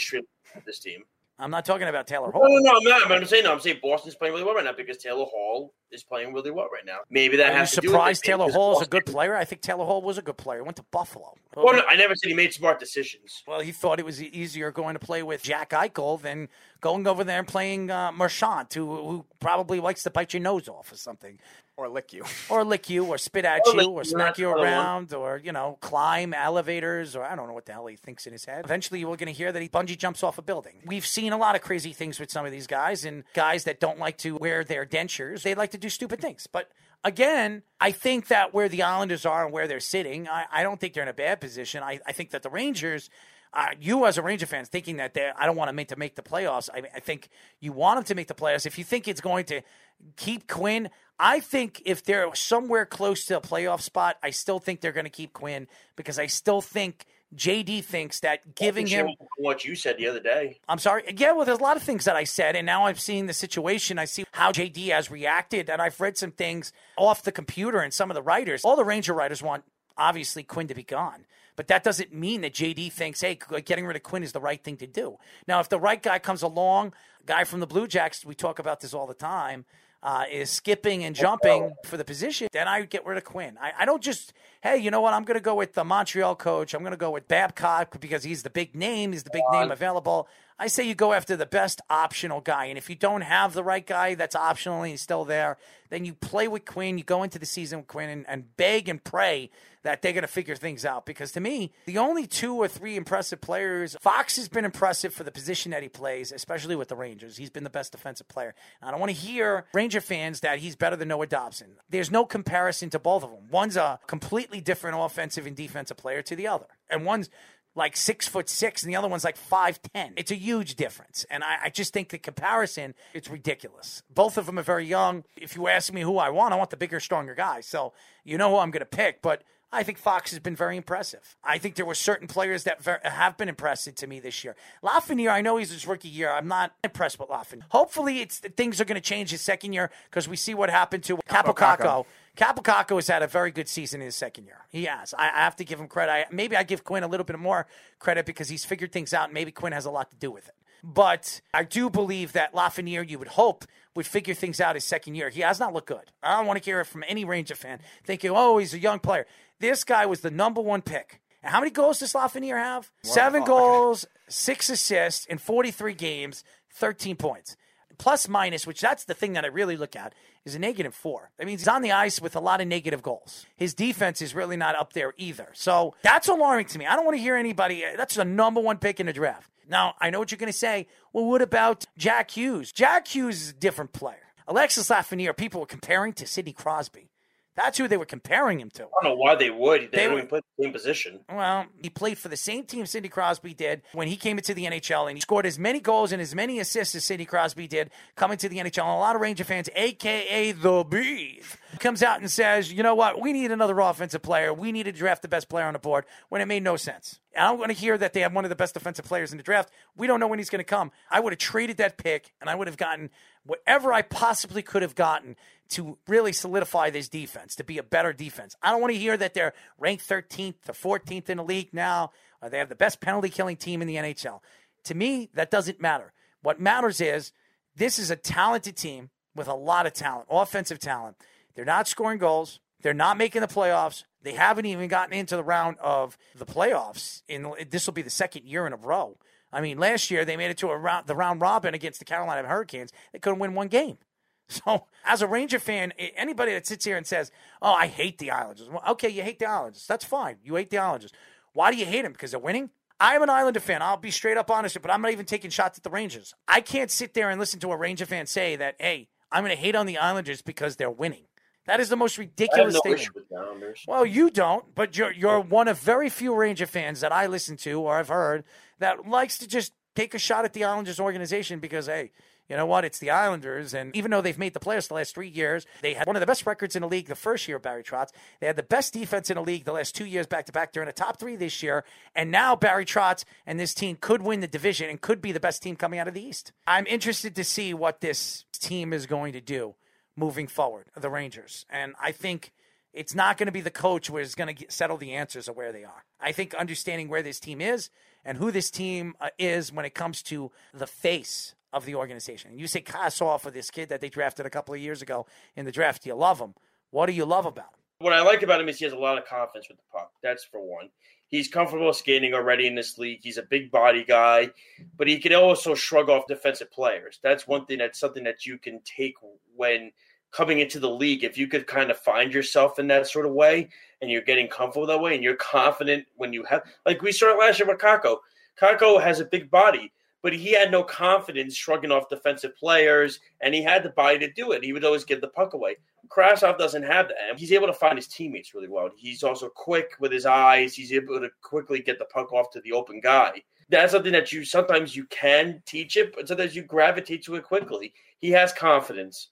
[SPEAKER 5] this team.
[SPEAKER 4] I'm not talking about Taylor Hall.
[SPEAKER 5] no, no, I'm not. I'm saying no. I'm saying Boston's playing really well right now because Taylor Hall is playing really well right now. Maybe that
[SPEAKER 4] Are you
[SPEAKER 5] has to do with
[SPEAKER 4] surprised Taylor Hall is a good player? I think Taylor Hall was a good player. Went to Buffalo.
[SPEAKER 5] Well, no, I never said he made smart decisions.
[SPEAKER 4] Well, he thought it was easier going to play with Jack Eichel than going over there and playing uh, Marchand, who, who probably likes to bite your nose off or something.
[SPEAKER 6] Or lick you. <laughs>
[SPEAKER 4] Or lick you, or spit at
[SPEAKER 5] Or
[SPEAKER 4] you, or
[SPEAKER 5] you,
[SPEAKER 4] smack you
[SPEAKER 5] another one.
[SPEAKER 4] around, or, you know, climb elevators, or I don't know what the hell he thinks in his head. Eventually, we're going to hear that he bungee jumps off a building. We've seen a lot of crazy things with some of these guys, and guys that don't like to wear their dentures, they like to do stupid things. But again, I think that where the Islanders are and where they're sitting, I, I don't think they're in a bad position. I, I think that the Rangers, uh, you as a Ranger fan, thinking that they I don't want to make to make the playoffs. I, I think you want them to make the playoffs. If you think it's going to keep Quinn, I think if they're somewhere close to a playoff spot, I still think they're going to keep Quinn because I still think JD thinks that giving him.
[SPEAKER 5] what you said the other day.
[SPEAKER 4] I'm sorry. Yeah, well, there's a lot of things that I said, and now I'm seeing the situation. I see how JD has reacted, and I've read some things off the computer and some of the writers. All the Ranger writers want, obviously, Quinn to be gone. But that doesn't mean that JD thinks, hey, getting rid of Quinn is the right thing to do. Now, if the right guy comes along, guy from the Blue Jacks, we talk about this all the time, uh, is skipping and jumping for the position, then I get rid of Quinn. I, I don't just, hey, you know what? I'm going to go with the Montreal coach. I'm going to go with Babcock because he's the big name. He's the big name available. I say you go after the best optional guy. And if you don't have the right guy that's optional and he's still there, then you play with Quinn. You go into the season with Quinn and, and beg and pray that they're going to figure things out. Because to me, the only two or three impressive players, Fox has been impressive for the position that he plays, especially with the Rangers. He's been the best defensive player. And I don't want to hear Ranger fans that he's better than Noah Dobson. There's no comparison to both of them. One's a completely different offensive and defensive player to the other. And one's like six foot six and the other one's like five ten. It's a huge difference, and I, I just think the comparison it's ridiculous. Both of them are very young. If you ask me who I want, I want the bigger, stronger guy. So you know who I'm going to pick, but. I think Fox has been very impressive. I think there were certain players that ver- have been impressive to me this year. Lafreniere, I know he's his rookie year. I'm not impressed with Lafreniere. Hopefully, it's things are going to change his second year because we see what happened to Kaapo Kakko. Kaapo Kakko has had a very good season in his second year. He has. I, I have to give him credit. I, maybe I give Quinn a little bit more credit because he's figured things out. And maybe Quinn has a lot to do with it. But I do believe that Lafreniere, you would hope, would figure things out his second year. He has not looked good. I don't want to hear it from any Ranger fan thinking, oh, he's a young player. This guy was the number one pick. And how many goals does Lafreniere have? Seven goals, six assists in 43 games, 13 points. Plus minus, which that's the thing that I really look at, is a negative four. That means he's on the ice with a lot of negative goals. His defense is really not up there either. So that's alarming to me. I don't want to hear anybody. That's the number one pick in the draft. Now, I know what you're going to say. Well, what about Jack Hughes? Jack Hughes is a different player. Alexis Lafreniere, people were comparing to Sidney Crosby. That's who they were comparing him to.
[SPEAKER 5] I don't know why they would. They,
[SPEAKER 4] They
[SPEAKER 5] don't even play the same position.
[SPEAKER 4] Well, he played for the same team Sidney Crosby did when he came into the NHL, and he scored as many goals and as many assists as Sidney Crosby did coming to the NHL. And a lot of Ranger fans, aka the Bees, comes out and says, "You know what? We need another offensive player. We need to draft the best player on the board." When it made no sense. And I'm going to hear that they have one of the best defensive players in the draft. We don't know when he's going to come. I would have traded that pick, and I would have gotten whatever I possibly could have gotten to really solidify this defense, to be a better defense. I don't want to hear that they're ranked 13th or 14th in the league now. Or they have the best penalty killing team in the NHL. To me, that doesn't matter. What matters is this is a talented team with a lot of talent, offensive talent. They're not scoring goals. They're not making the playoffs. They haven't even gotten into the round of the playoffs. In this will be the second year in a row. I mean, last year they made it to a round, the round robin against the Carolina Hurricanes. They couldn't win one game. <laughs> So, as a Ranger fan, anybody that sits here and says, "Oh, I hate the Islanders," well, okay, you hate the Islanders. That's fine. You hate the Islanders. Why do you hate them? Because they're winning. I'm an Islander fan. I'll be straight up honest, but I'm not even taking shots at the Rangers. I can't sit there and listen to a Ranger fan say that, "Hey, I'm going to hate on the Islanders because they're winning." That is the most ridiculous
[SPEAKER 5] no
[SPEAKER 4] statement.
[SPEAKER 5] issue with the Islanders.
[SPEAKER 4] Well, you don't, but you're you're one of very few Ranger fans that I listen to or I've heard that likes to just take a shot at the Islanders organization because hey, you know what? It's the Islanders, and even though they've made the playoffs the last three years, they had one of the best records in the league the first year of Barry Trotz. They had the best defense in the league the last two years back to back. They're in the top three this year, and now Barry Trotz and this team could win the division and could be the best team coming out of the East. I'm interested to see what this team is going to do moving forward, the Rangers. And I think it's not going to be the coach who is going to settle the answers of where they are. I think understanding where this team is and who this team uh, is when it comes to the face of the organization. You say Kravtsov for this kid that they drafted a couple of years ago in the draft. Do you love him? What do you love about him?
[SPEAKER 5] What I like about him is he has a lot of confidence with the puck. That's for one. He's comfortable skating already in this league. He's a big body guy, but he can also shrug off defensive players. That's one thing that's something that you can take when coming into the league. If you could kind of find yourself in that sort of way and you're getting comfortable that way and you're confident when you have, like we saw it last year with Kakko. Kakko has a big body, but he had no confidence shrugging off defensive players and he had the body to do it. He would always give the puck away. Kravtsov doesn't have that. And he's able to find his teammates really well. He's also quick with his eyes. He's able to quickly get the puck off to the open guy. That's something that you sometimes you can teach it, but sometimes you gravitate to it quickly. He has confidence,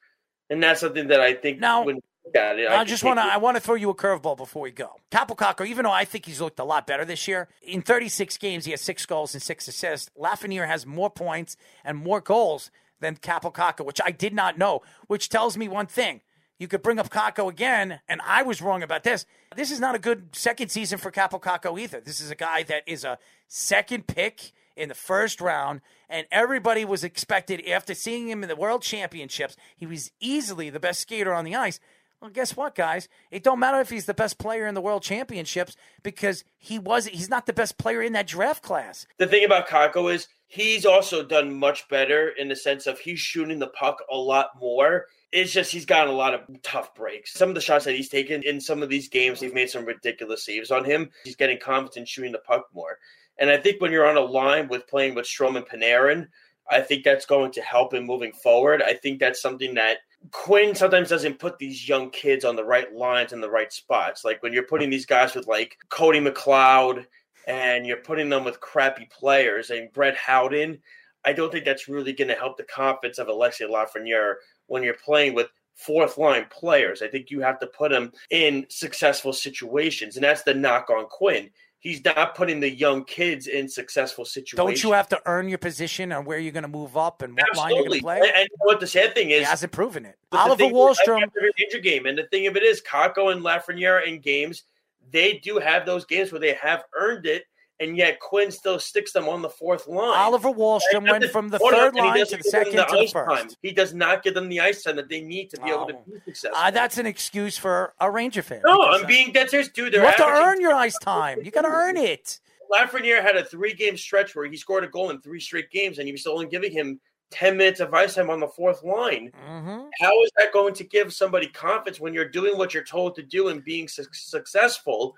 [SPEAKER 5] and that's something that I think
[SPEAKER 4] Now-
[SPEAKER 5] when at it,
[SPEAKER 4] I,
[SPEAKER 5] can
[SPEAKER 4] just want to. I want to throw you a curveball before we go. Kaapo Kakko, even though I think he's looked a lot better this year, in 36 games he has six goals and six assists. Lafreniere has more points and more goals than Kaapo Kakko, which I did not know. Which tells me one thing: you could bring up Kakko again, and I was wrong about this. This is not a good second season for Kaapo Kakko either. This is a guy that is a second pick in the first round, and everybody was expected after seeing him in the World Championships, he was easily the best skater on the ice. Well, guess what, guys? It don't matter if he's the best player in the World Championships because he was he's not the best player in that draft class.
[SPEAKER 5] the thing about Kakko is he's also done much better in the sense of he's shooting the puck a lot more. It's just he's gotten a lot of tough breaks. Some of the shots that he's taken in some of these games, he's made some ridiculous saves on him. He's getting confident shooting the puck more. And I think when you're on a line with playing with Strome and Panarin, I think that's going to help him moving forward. I think that's something that Quinn sometimes doesn't put these young kids on the right lines in the right spots. Like when you're putting these guys with like Cody McLeod and you're putting them with crappy players and Brett Howden, I don't think that's really going to help the confidence of Alexis Lafreniere when you're playing with fourth line players. I think you have to put them in successful situations, and that's the knock on Quinn. He's not putting the young kids in successful situations.
[SPEAKER 4] Don't you have to earn your position on where you're going to move up and what line you're going to play?
[SPEAKER 5] And, what the sad thing
[SPEAKER 4] He
[SPEAKER 5] is,
[SPEAKER 4] hasn't proven it. Oliver Wahlstrom.
[SPEAKER 5] I have to game, and the thing of it is, Kakko and Lafreniere in games, they do have those games where they have earned it, and yet Quinn still sticks them on the fourth line.
[SPEAKER 4] Oliver Wahlstrom
[SPEAKER 5] And
[SPEAKER 4] went from the third line to the second to the first.
[SPEAKER 5] time. He does not give them the ice time that they need to be able to be successful.
[SPEAKER 4] Uh, that's an excuse for a Ranger fan.
[SPEAKER 5] no, I'm being dead serious, dude.
[SPEAKER 4] You have to earn your ice time. You got to earn it.
[SPEAKER 5] Lafreniere had a three-game stretch where he scored a goal in three straight games, and you were still only giving him ten minutes of ice time on the fourth line.
[SPEAKER 4] hmm
[SPEAKER 5] How is that going to give somebody confidence when you're doing what you're told to do and being su- successful,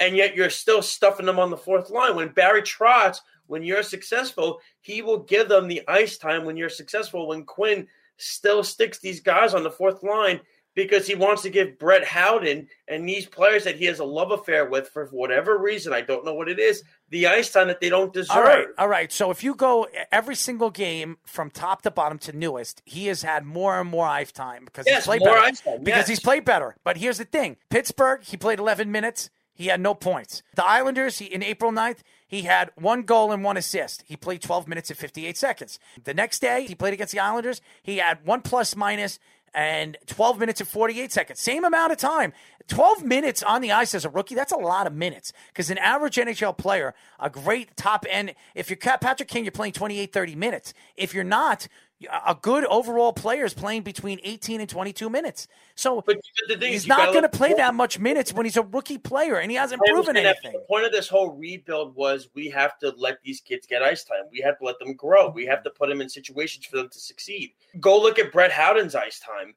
[SPEAKER 5] and yet you're still stuffing them on the fourth line? When Barry Trotz, when you're successful, he will give them the ice time when you're successful. When Quinn still sticks these guys on the fourth line because he wants to give Brett Howden and these players that he has a love affair with for whatever reason, I don't know what it is, the ice time that they don't deserve.
[SPEAKER 4] All right, all right. So if you go every single game from top to bottom to newest, he has had more and more ice time because
[SPEAKER 5] Yes,
[SPEAKER 4] he's played better.
[SPEAKER 5] time,
[SPEAKER 4] because
[SPEAKER 5] yes.
[SPEAKER 4] he's played better. But here's the thing: Pittsburgh, he played 11 minutes. He had no points. The Islanders, he, in April 9th, he had one goal and one assist. He played 12 minutes and 58 seconds. The next day, he played against the Islanders. He had one plus minus and 12 minutes and 48 seconds. Same amount of time. 12 minutes on the ice as a rookie, that's a lot of minutes. Because an average NHL player, a great top end, if you're Patrick King, you're playing 28, 30 minutes. If you're not, a good overall player is playing between 18 and 22 minutes. So
[SPEAKER 5] But
[SPEAKER 4] he's not going to play that much minutes when he's a rookie player and he hasn't proven
[SPEAKER 5] understand that, but
[SPEAKER 4] anything.
[SPEAKER 5] The point of this whole rebuild was we have to let these kids get ice time. We have to let them grow. We have to put them in situations for them to succeed. Go look at Brett Howden's ice time.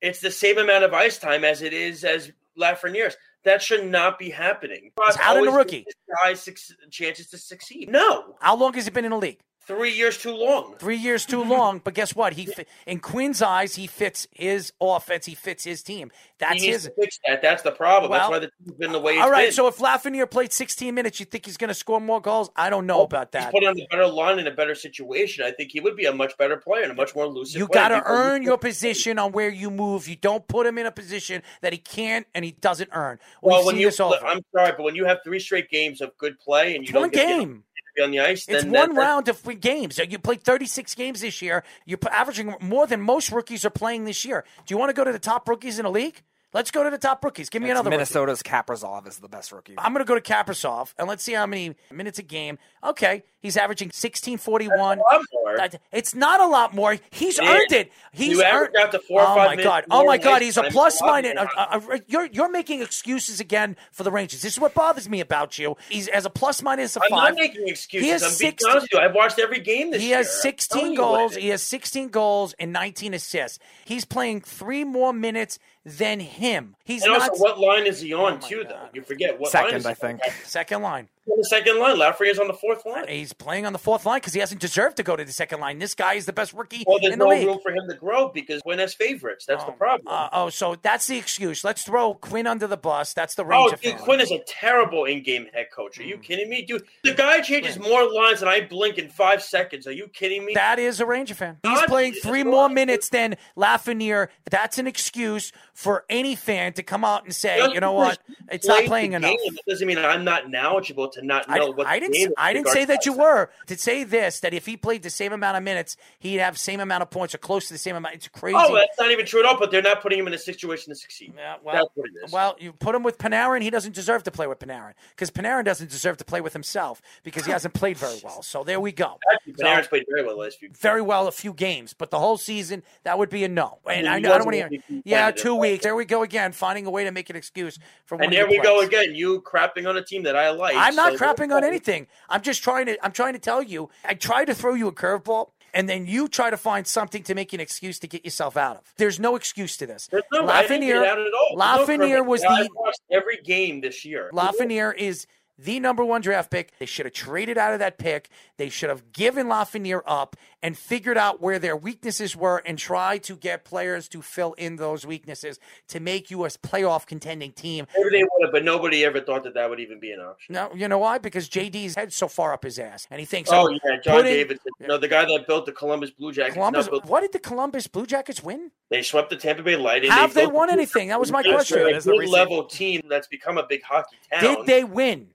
[SPEAKER 5] It's the same amount of ice time as it is as Lafreniere's. That should not be happening.
[SPEAKER 4] Howden a rookie?
[SPEAKER 5] Guys, chances to succeed. No,
[SPEAKER 4] How long has he been in the league?
[SPEAKER 5] Three years too long.
[SPEAKER 4] Three years too <laughs> long, but guess what? He in Quinn's eyes, he fits his offense. He fits his team. That's his.
[SPEAKER 5] fix that. That's the problem.
[SPEAKER 4] Well,
[SPEAKER 5] That's why the team's been the way it's
[SPEAKER 4] All right,
[SPEAKER 5] been.
[SPEAKER 4] so if Lafreniere played 16 minutes, you think he's going to score more goals? I don't know about
[SPEAKER 5] He's
[SPEAKER 4] that.
[SPEAKER 5] put on a better line in a better situation. I think he would be a much better player and a much more lucid.
[SPEAKER 4] You got to earn your position on where you move. You don't put him in a position that he can't and he doesn't earn. We've
[SPEAKER 5] Well, when you. I'm sorry, but when you have three straight games of good play and you
[SPEAKER 4] It's
[SPEAKER 5] don't
[SPEAKER 4] one
[SPEAKER 5] get
[SPEAKER 4] game.
[SPEAKER 5] Be on the ice,
[SPEAKER 4] It's
[SPEAKER 5] then
[SPEAKER 4] one
[SPEAKER 5] that-
[SPEAKER 4] round of f- games. You played 36 games this year. You're averaging more than most rookies are playing this year. Do you want to go to the top rookies in the league? Let's go to the top rookies. Give me
[SPEAKER 6] It's
[SPEAKER 4] another rookie.
[SPEAKER 6] Minnesota's Kaprizov is the best rookie.
[SPEAKER 4] I'm going to go to Kaprizov and let's see how many minutes a game. Okay, he's averaging 1641.
[SPEAKER 5] More.
[SPEAKER 4] It's not a lot more. He's
[SPEAKER 5] It
[SPEAKER 4] earned
[SPEAKER 5] is.
[SPEAKER 4] it. He's
[SPEAKER 5] You
[SPEAKER 4] earned.
[SPEAKER 5] out to four or
[SPEAKER 4] oh
[SPEAKER 5] five
[SPEAKER 4] my god! Oh my god! He's a
[SPEAKER 5] time.
[SPEAKER 4] plus
[SPEAKER 5] It's a
[SPEAKER 4] minus. uh, uh, you're you're making excuses again for the Rangers. This is what bothers me about you. He's as a plus minus a
[SPEAKER 5] I'm
[SPEAKER 4] five.
[SPEAKER 5] not making excuses.
[SPEAKER 4] He has
[SPEAKER 5] I'm being
[SPEAKER 4] 16
[SPEAKER 5] honest with you. I've watched every game this
[SPEAKER 4] He
[SPEAKER 5] year.
[SPEAKER 4] has 16
[SPEAKER 5] telling you what
[SPEAKER 4] goals. He has 16 goals and 19 assists. He's playing three more minutes than him. He's
[SPEAKER 5] And
[SPEAKER 4] not
[SPEAKER 5] also, what line is he on,
[SPEAKER 4] Oh my
[SPEAKER 5] too, though? You forget what line
[SPEAKER 6] Second,
[SPEAKER 5] is
[SPEAKER 6] I think.
[SPEAKER 5] on?
[SPEAKER 4] second line.
[SPEAKER 5] On the second line. Lafreniere's on the fourth line.
[SPEAKER 4] He's playing on the fourth line because he hasn't deserved to go to the second line. This guy is the best rookie
[SPEAKER 5] Well, there's
[SPEAKER 4] in the
[SPEAKER 5] no
[SPEAKER 4] league.
[SPEAKER 5] room for him to grow because Quinn has favorites. That's the problem.
[SPEAKER 4] Uh, oh, so that's the excuse. Let's throw Quinn under the bus. That's the
[SPEAKER 5] Oh,
[SPEAKER 4] Ranger
[SPEAKER 5] dude. Quinn is a terrible in-game head coach. Are
[SPEAKER 4] Mm.
[SPEAKER 5] you kidding me, dude? The guy changes more lines than I blink in five seconds. Are you kidding me?
[SPEAKER 4] That is a Ranger fan. He's
[SPEAKER 5] God,
[SPEAKER 4] playing three more minutes than Lafreniere. That's an excuse for any fan to come out and say, you know what, it's not playing enough.
[SPEAKER 5] game, That doesn't mean I'm not knowledgeable to not
[SPEAKER 4] I,
[SPEAKER 5] know what
[SPEAKER 4] I didn't. I didn't say that you were. To say this, that if he played the same amount of minutes, he'd have same amount of points or close to the same amount. It's oh, crazy.
[SPEAKER 5] Oh, that's not even true at all. But they're not putting him in a situation to succeed.
[SPEAKER 4] Yeah, well,
[SPEAKER 5] that's what it is.
[SPEAKER 4] well, you put him with Panarin. He doesn't deserve to play with Panarin because Panarin doesn't deserve to play with himself because he hasn't played very well. So there we go.
[SPEAKER 5] Actually, Panarin's played very well last few.
[SPEAKER 4] Very well, a few games, but the whole season that would be a no. And I, I don't want to. hear Yeah, two weeks. There we go again, finding a way to make an excuse for.
[SPEAKER 5] And there we go again. You crapping on a team that I like.
[SPEAKER 4] I'm not
[SPEAKER 5] so-
[SPEAKER 4] crapping <laughs> on anything. I'm just trying to. I'm trying to tell you. I try to throw you a curveball, and then you try to find something to make an excuse to get yourself out of. There's no excuse to this.
[SPEAKER 5] There's no, I didn't get out at all. No
[SPEAKER 4] Lafreniere
[SPEAKER 5] perfect-
[SPEAKER 4] was
[SPEAKER 5] I've
[SPEAKER 4] the
[SPEAKER 5] every game this year.
[SPEAKER 4] Lafreniere is the number one draft pick. They should have traded out of that pick. They should have given Lafreniere up and figured out where their weaknesses were and tried to get players to fill in those weaknesses to make you a playoff contending team.
[SPEAKER 5] Maybe they would have, but nobody ever thought that that would even be an option.
[SPEAKER 4] No, you know why? Because JD's head so far up his ass, and he thinks,
[SPEAKER 5] Oh yeah, John
[SPEAKER 4] put in-
[SPEAKER 5] Davidson. No, the guy that built the Columbus Blue Jackets.
[SPEAKER 4] Columbus.
[SPEAKER 5] built-
[SPEAKER 4] What did the Columbus Blue Jackets win?
[SPEAKER 5] they swept the Tampa Bay Lightning.
[SPEAKER 4] Have they
[SPEAKER 5] built-
[SPEAKER 4] won anything? That was my question.
[SPEAKER 5] A good level team that's become a big hockey town.
[SPEAKER 4] Did they win?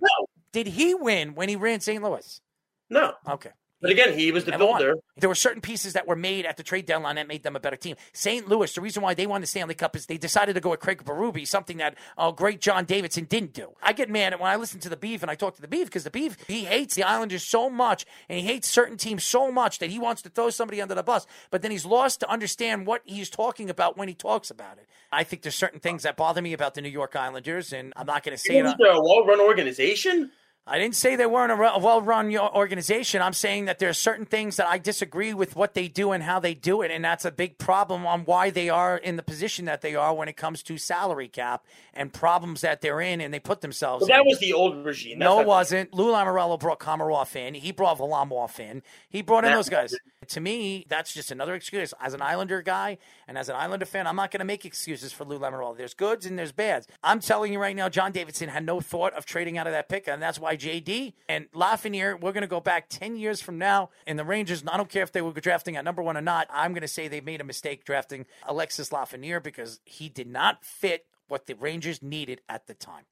[SPEAKER 4] Did he win when he ran St. Louis?
[SPEAKER 5] No,
[SPEAKER 4] Okay.
[SPEAKER 5] but again, he was the
[SPEAKER 4] Never won.
[SPEAKER 5] builder.
[SPEAKER 4] There were certain pieces that were made at the trade deadline that made them a better team. St. Louis, the reason why they won the Stanley Cup is they decided to go with Craig Berube, something that uh, great John Davidson didn't do. I get mad when I listen to the Beef and I talk to the Beef because the Beef, he hates the Islanders so much and he hates certain teams so much that he wants to throw somebody under the bus, but then he's lost to understand what he's talking about when he talks about it. I think there's certain things that bother me about the New York Islanders, and I'm not going to say it. On-
[SPEAKER 5] there a well-run organization?
[SPEAKER 4] I didn't say they weren't a a well-run organization. I'm saying that there are certain things that I disagree with what they do and how they do it, and that's a big problem on why they are in the position that they are when it comes to salary cap and problems that they're in, and they put themselves.
[SPEAKER 5] That
[SPEAKER 4] in.
[SPEAKER 5] was the old regime. That's
[SPEAKER 4] no, it wasn't. Lou Lamoriello brought Komarov in. He brought Varlamov in. He brought in those guys. To me, that's just another excuse. As an Islander guy and as an Islander fan, I'm not going to make excuses for Lou Lamoriello. There's goods and there's bads. I'm telling you right now, John Davidson had no thought of trading out of that pick, and that's why JD and Lafreniere, we're going to go back 10 years from now, and the Rangers, I don't care if they were drafting at number one or not, I'm going to say they made a mistake drafting Alexis Lafreniere because he did not fit what the Rangers needed at the time.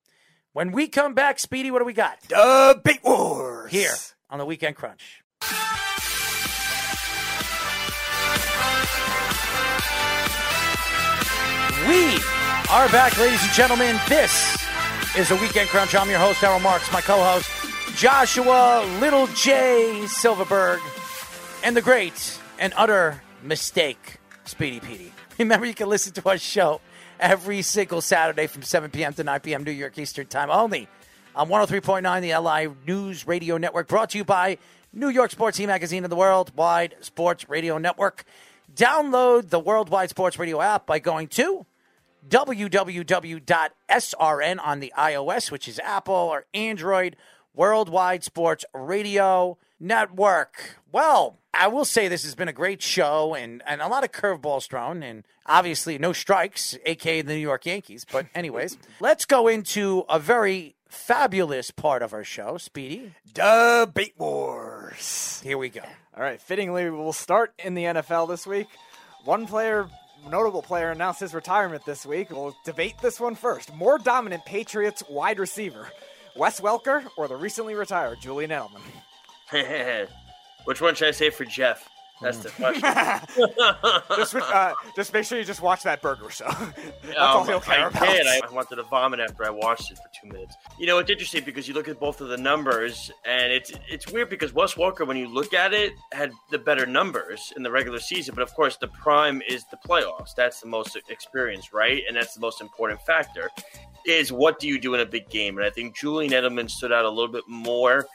[SPEAKER 4] When we come back, Speedy, what do we got?
[SPEAKER 6] Debate Wars.
[SPEAKER 4] here on the Weekend Crunch. We are back, ladies and gentlemen. This is the Weekend Crunch. I'm your host, Errol Marks, my co host, Joshua Little J. Silverberg, and the great and utter mistake, Speedy Petey. <laughs> Remember, you can listen to our show every single Saturday from 7 p.m. to 9 p.m. New York Eastern Time only on 103.9, the LI News Radio Network, brought to you by New York Sports E Magazine and the Worldwide Sports Radio Network. Download the Worldwide Sports Radio app by going to www.srn on the iOS, which is Apple or Android, Worldwide Sports Radio Network. Well, I will say this has been a great show and, and a lot of curveballs thrown, and obviously no strikes, aka the New York Yankees. But, anyways, <laughs> let's go into a very fabulous part of our show, Speedy.
[SPEAKER 6] Debate Wars.
[SPEAKER 4] Here we go.
[SPEAKER 6] All right, fittingly, we'll start in the NFL this week. One player, notable player, announced his retirement this week. We'll debate this one first. More dominant Patriots wide receiver, Wes Welker or the recently retired Julian Edelman? <laughs>
[SPEAKER 5] Which one should I say for Jeff? That's the question. <laughs>
[SPEAKER 6] just, uh, just make sure you just watch that burger show. <laughs> That's all
[SPEAKER 5] Um,
[SPEAKER 6] he'll care
[SPEAKER 5] I
[SPEAKER 6] about.
[SPEAKER 5] did. I wanted to vomit after I watched it for two minutes. You know, it's interesting because you look at both of the numbers, and it's it's weird because Wes Welker, when you look at it, had the better numbers in the regular season. But of course, the prime is the playoffs. That's the most experience, right? And that's the most important factor. Is what do you do in a big game? And I think Julian Edelman stood out a little bit more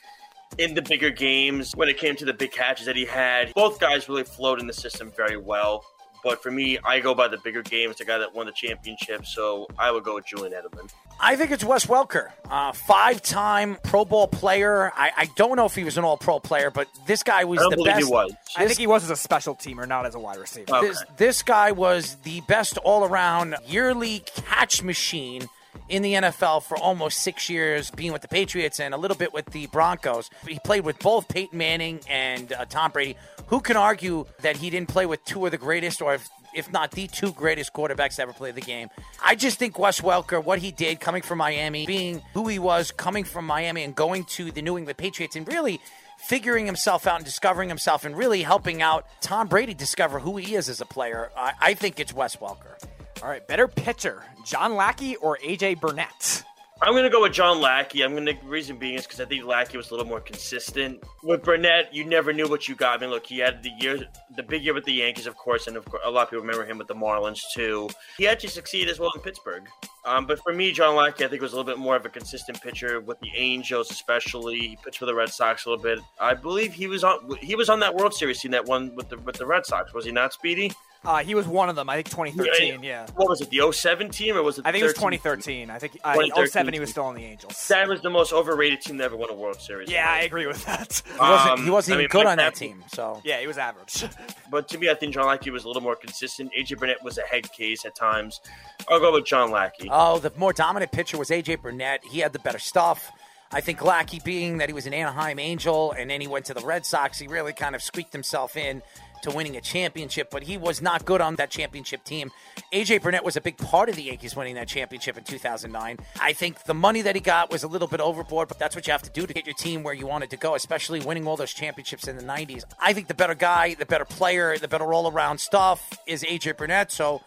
[SPEAKER 5] in the bigger games when it came to the big catches that he had. Both guys really flowed in the system very well. But for me, I go by the bigger games, the guy that won the championship. So I would go with Julian Edelman.
[SPEAKER 4] I think it's Wes Welker, uh, five-time Pro Bowl player. I, I don't know if he was an All-Pro player, but this guy was
[SPEAKER 5] I don't
[SPEAKER 4] the
[SPEAKER 5] believe
[SPEAKER 4] best.
[SPEAKER 5] he was.
[SPEAKER 6] I think he was as a special teamer, not as a wide receiver.
[SPEAKER 5] Okay.
[SPEAKER 4] This, this guy was the best all-around yearly catch machine in the NFL for almost six years, being with the Patriots and a little bit with the Broncos. He played with both Peyton Manning and uh, Tom Brady. Who can argue that he didn't play with two of the greatest, or if, if not the two greatest quarterbacks to ever play the game? I just think Wes Welker, what he did coming from Miami, being who he was coming from Miami and going to the New England Patriots, and really figuring himself out and discovering himself and really helping out Tom Brady discover who he is as a player. I, I think it's Wes Welker.
[SPEAKER 6] All right, better pitcher, John Lackey or AJ Burnett?
[SPEAKER 5] I'm going to go with John Lackey. I'm going to, reason being is because I think Lackey was a little more consistent. With Burnett, you never knew what you got. I mean, look, he had the year, the big year with the Yankees, of course, and of course, a lot of people remember him with the Marlins too. He actually succeeded as well in Pittsburgh. Um, but for me, John Lackey, I think was a little bit more of a consistent pitcher with the Angels, especially. He pitched for the Red Sox a little bit. I believe he was on he was on that World Series team that won with the with the Red Sox. Was he not, Speedy?
[SPEAKER 6] Uh, he was one of them. I think 2013. Yeah.
[SPEAKER 5] What was it? The 07 team or was it? The
[SPEAKER 6] I think it was
[SPEAKER 5] 13?
[SPEAKER 6] 2013. I think uh,
[SPEAKER 5] 2013
[SPEAKER 6] 07 he was still on the Angels.
[SPEAKER 5] That was the most overrated team that ever won a World Series.
[SPEAKER 6] Yeah, I agree with that.
[SPEAKER 4] He wasn't, he
[SPEAKER 5] Um,
[SPEAKER 4] wasn't even
[SPEAKER 5] mean,
[SPEAKER 4] good on that
[SPEAKER 5] Happy-
[SPEAKER 4] team. So
[SPEAKER 6] yeah, he was average. <laughs>
[SPEAKER 5] But to me, I think John Lackey was a little more consistent. AJ Burnett was a head case at times. I'll go with John Lackey.
[SPEAKER 4] Oh, the more dominant pitcher was AJ Burnett. He had the better stuff. I think Lackey, being that he was an Anaheim Angel and then he went to the Red Sox, he really kind of squeaked himself in to winning a championship, but he was not good on that championship team. AJ Burnett was a big part of the Yankees winning that championship in 2009. I think the money that he got was a little bit overboard, but that's what you have to do to get your team where you wanted to go, especially winning all those championships in the 90s. I think the better guy, the better player, the better all around stuff is AJ Burnett. So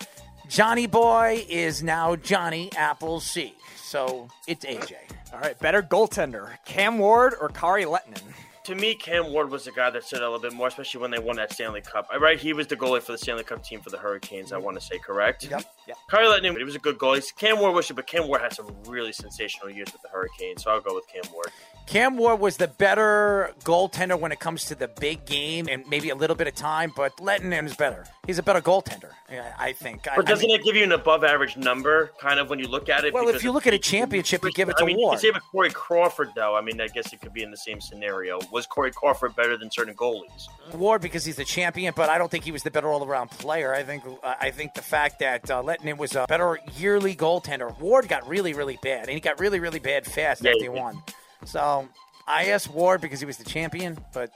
[SPEAKER 4] Johnny Boy is now Johnny Appleseed. So it's AJ.
[SPEAKER 6] All right, better goaltender, Cam Ward or Kari Lehtonen?
[SPEAKER 5] To me, Cam Ward was the guy that stood out a little bit more, especially when they won that Stanley Cup. Uh, Right, he was the goalie for the Stanley Cup team for the Hurricanes. I want to say correct.
[SPEAKER 4] Yep.
[SPEAKER 6] Yep.
[SPEAKER 5] Kyle Lehtonen, he was a good goalie. Cam Ward was, but Cam Ward had some really sensational years with the Hurricanes, so I'll go with Cam Ward.
[SPEAKER 4] Cam Ward was the better goaltender when it comes to the big game and maybe a little bit of time, but Lehtonen is better. He's a better goaltender, I think.
[SPEAKER 5] But
[SPEAKER 4] I
[SPEAKER 5] doesn't
[SPEAKER 4] mean-
[SPEAKER 5] it give you an above-average number, kind of when you look at it?
[SPEAKER 4] Well, if you look at a championship, you give it to
[SPEAKER 5] I mean,
[SPEAKER 4] Ward.
[SPEAKER 5] you can say with Corey Crawford, though. I mean, I guess it could be in the same scenario. Was Corey Crawford better than certain goalies?
[SPEAKER 4] Ward because he's the champion, but I don't think he was the better all-around player. I think I think the fact that uh, Lehtonen was a better yearly goaltender. Ward got really, really bad, and he got really, really bad fast
[SPEAKER 5] Yeah,
[SPEAKER 4] after
[SPEAKER 5] he
[SPEAKER 4] he won. So I asked Ward because he was the champion, but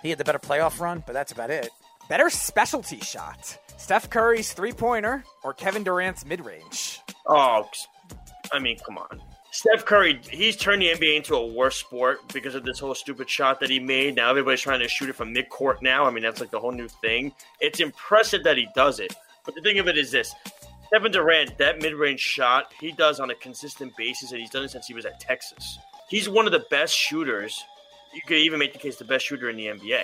[SPEAKER 4] he had the better playoff run. But that's about it.
[SPEAKER 6] Better specialty shot, Steph Curry's three pointer or Kevin Durant's mid range?
[SPEAKER 5] Oh, I mean, come on. Steph Curry, he's turned the NBA into a worse sport because of this whole stupid shot that he made. Now everybody's trying to shoot it from midcourt now. I mean, that's like the whole new thing. It's impressive that he does it. But the thing of it is this Kevin Durant, that mid range shot, he does on a consistent basis, and he's done it since he was at Texas. He's one of the best shooters. You could even make the case the best shooter in the NBA.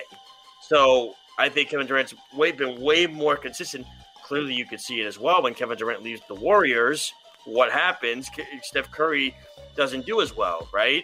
[SPEAKER 5] So I think Kevin Durant's way been way more consistent. Clearly, you could see it as well when Kevin Durant leaves the Warriors. What happens? Steph Curry doesn't do as well, right?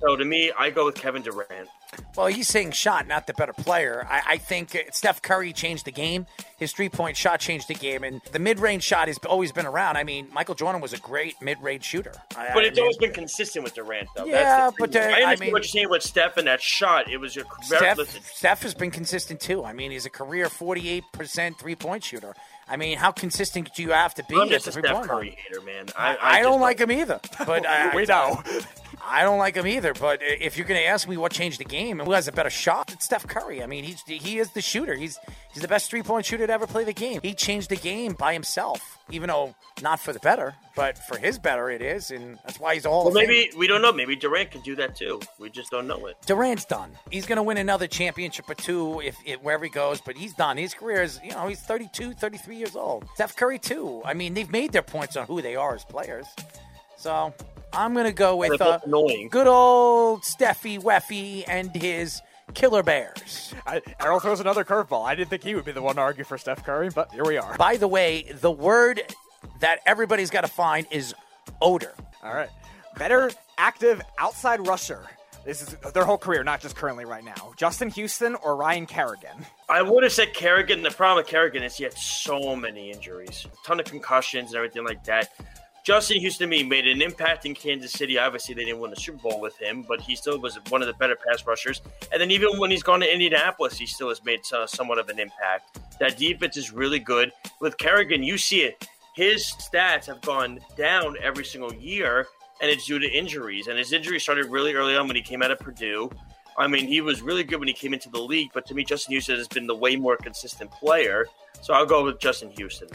[SPEAKER 5] So to me, I go with Kevin Durant.
[SPEAKER 4] Well, he's saying shot, not the better player. I, I think Steph Curry changed the game. His three point shot changed the game, and the mid range shot has always been around. I mean, Michael Jordan was a great mid range shooter. I-
[SPEAKER 5] But
[SPEAKER 4] I
[SPEAKER 5] it's
[SPEAKER 4] mean,
[SPEAKER 5] always been consistent with Durant, though.
[SPEAKER 4] Yeah,
[SPEAKER 5] That's the
[SPEAKER 4] but, uh,
[SPEAKER 5] I
[SPEAKER 4] I
[SPEAKER 5] understand
[SPEAKER 4] mean-
[SPEAKER 5] what you're saying with Steph and that shot. It was a very
[SPEAKER 4] Steph,
[SPEAKER 5] listen.
[SPEAKER 4] Steph has been consistent too. I mean, he's a career 48% three point shooter. I mean, how consistent do you have to be
[SPEAKER 5] I'm just a Steph Curry hater, man.
[SPEAKER 4] I,
[SPEAKER 5] I, I,
[SPEAKER 4] don't like him either. But <laughs> I,
[SPEAKER 6] We know.
[SPEAKER 4] I don't like him either. But if you're going to ask me what changed the game and who has a better shot, it's Steph Curry. I mean, he's he is the shooter. He's he's the best three point shooter to ever play the game. He changed the game by himself, even though not for the better, but for his better it is, and that's why he's all.
[SPEAKER 5] Well, maybe we don't know. Maybe Durant can do that too. We just don't know it.
[SPEAKER 4] Durant's done. He's going to win another championship or two if, if wherever he goes, but he's done. His career is, you know, he's 32, 33 years old. Steph Curry too. I mean, they've made their points on who they are as players. So I'm going to go with
[SPEAKER 5] They're
[SPEAKER 4] uh,
[SPEAKER 5] annoying.
[SPEAKER 4] good old Steffi Weffy and his Killer Bears.
[SPEAKER 6] I, Errol throws another curveball. I didn't think he would be the one to argue for Steph Curry, but here we are.
[SPEAKER 4] By the way, the word that everybody's got to find is odor.
[SPEAKER 6] All right. Better active outside rusher. This is their whole career, not just currently right now. Justin Houston or Ryan Kerrigan?
[SPEAKER 5] I would have said Kerrigan. The problem with Kerrigan is he had so many injuries, a ton of concussions and everything like that. Justin Houston made an impact in Kansas City. Obviously, they didn't win the Super Bowl with him, but he still was one of the better pass rushers. And then even when he's gone to Indianapolis, he still has made so- somewhat of an impact. That defense is really good. With Kerrigan, you see it. His stats have gone down every single year, and it's due to injuries. And his injury started really early on when he came out of Purdue. I mean, he was really good when he came into the league, but to me, Justin Houston has been the way more consistent player. So I'll go with Justin Houston.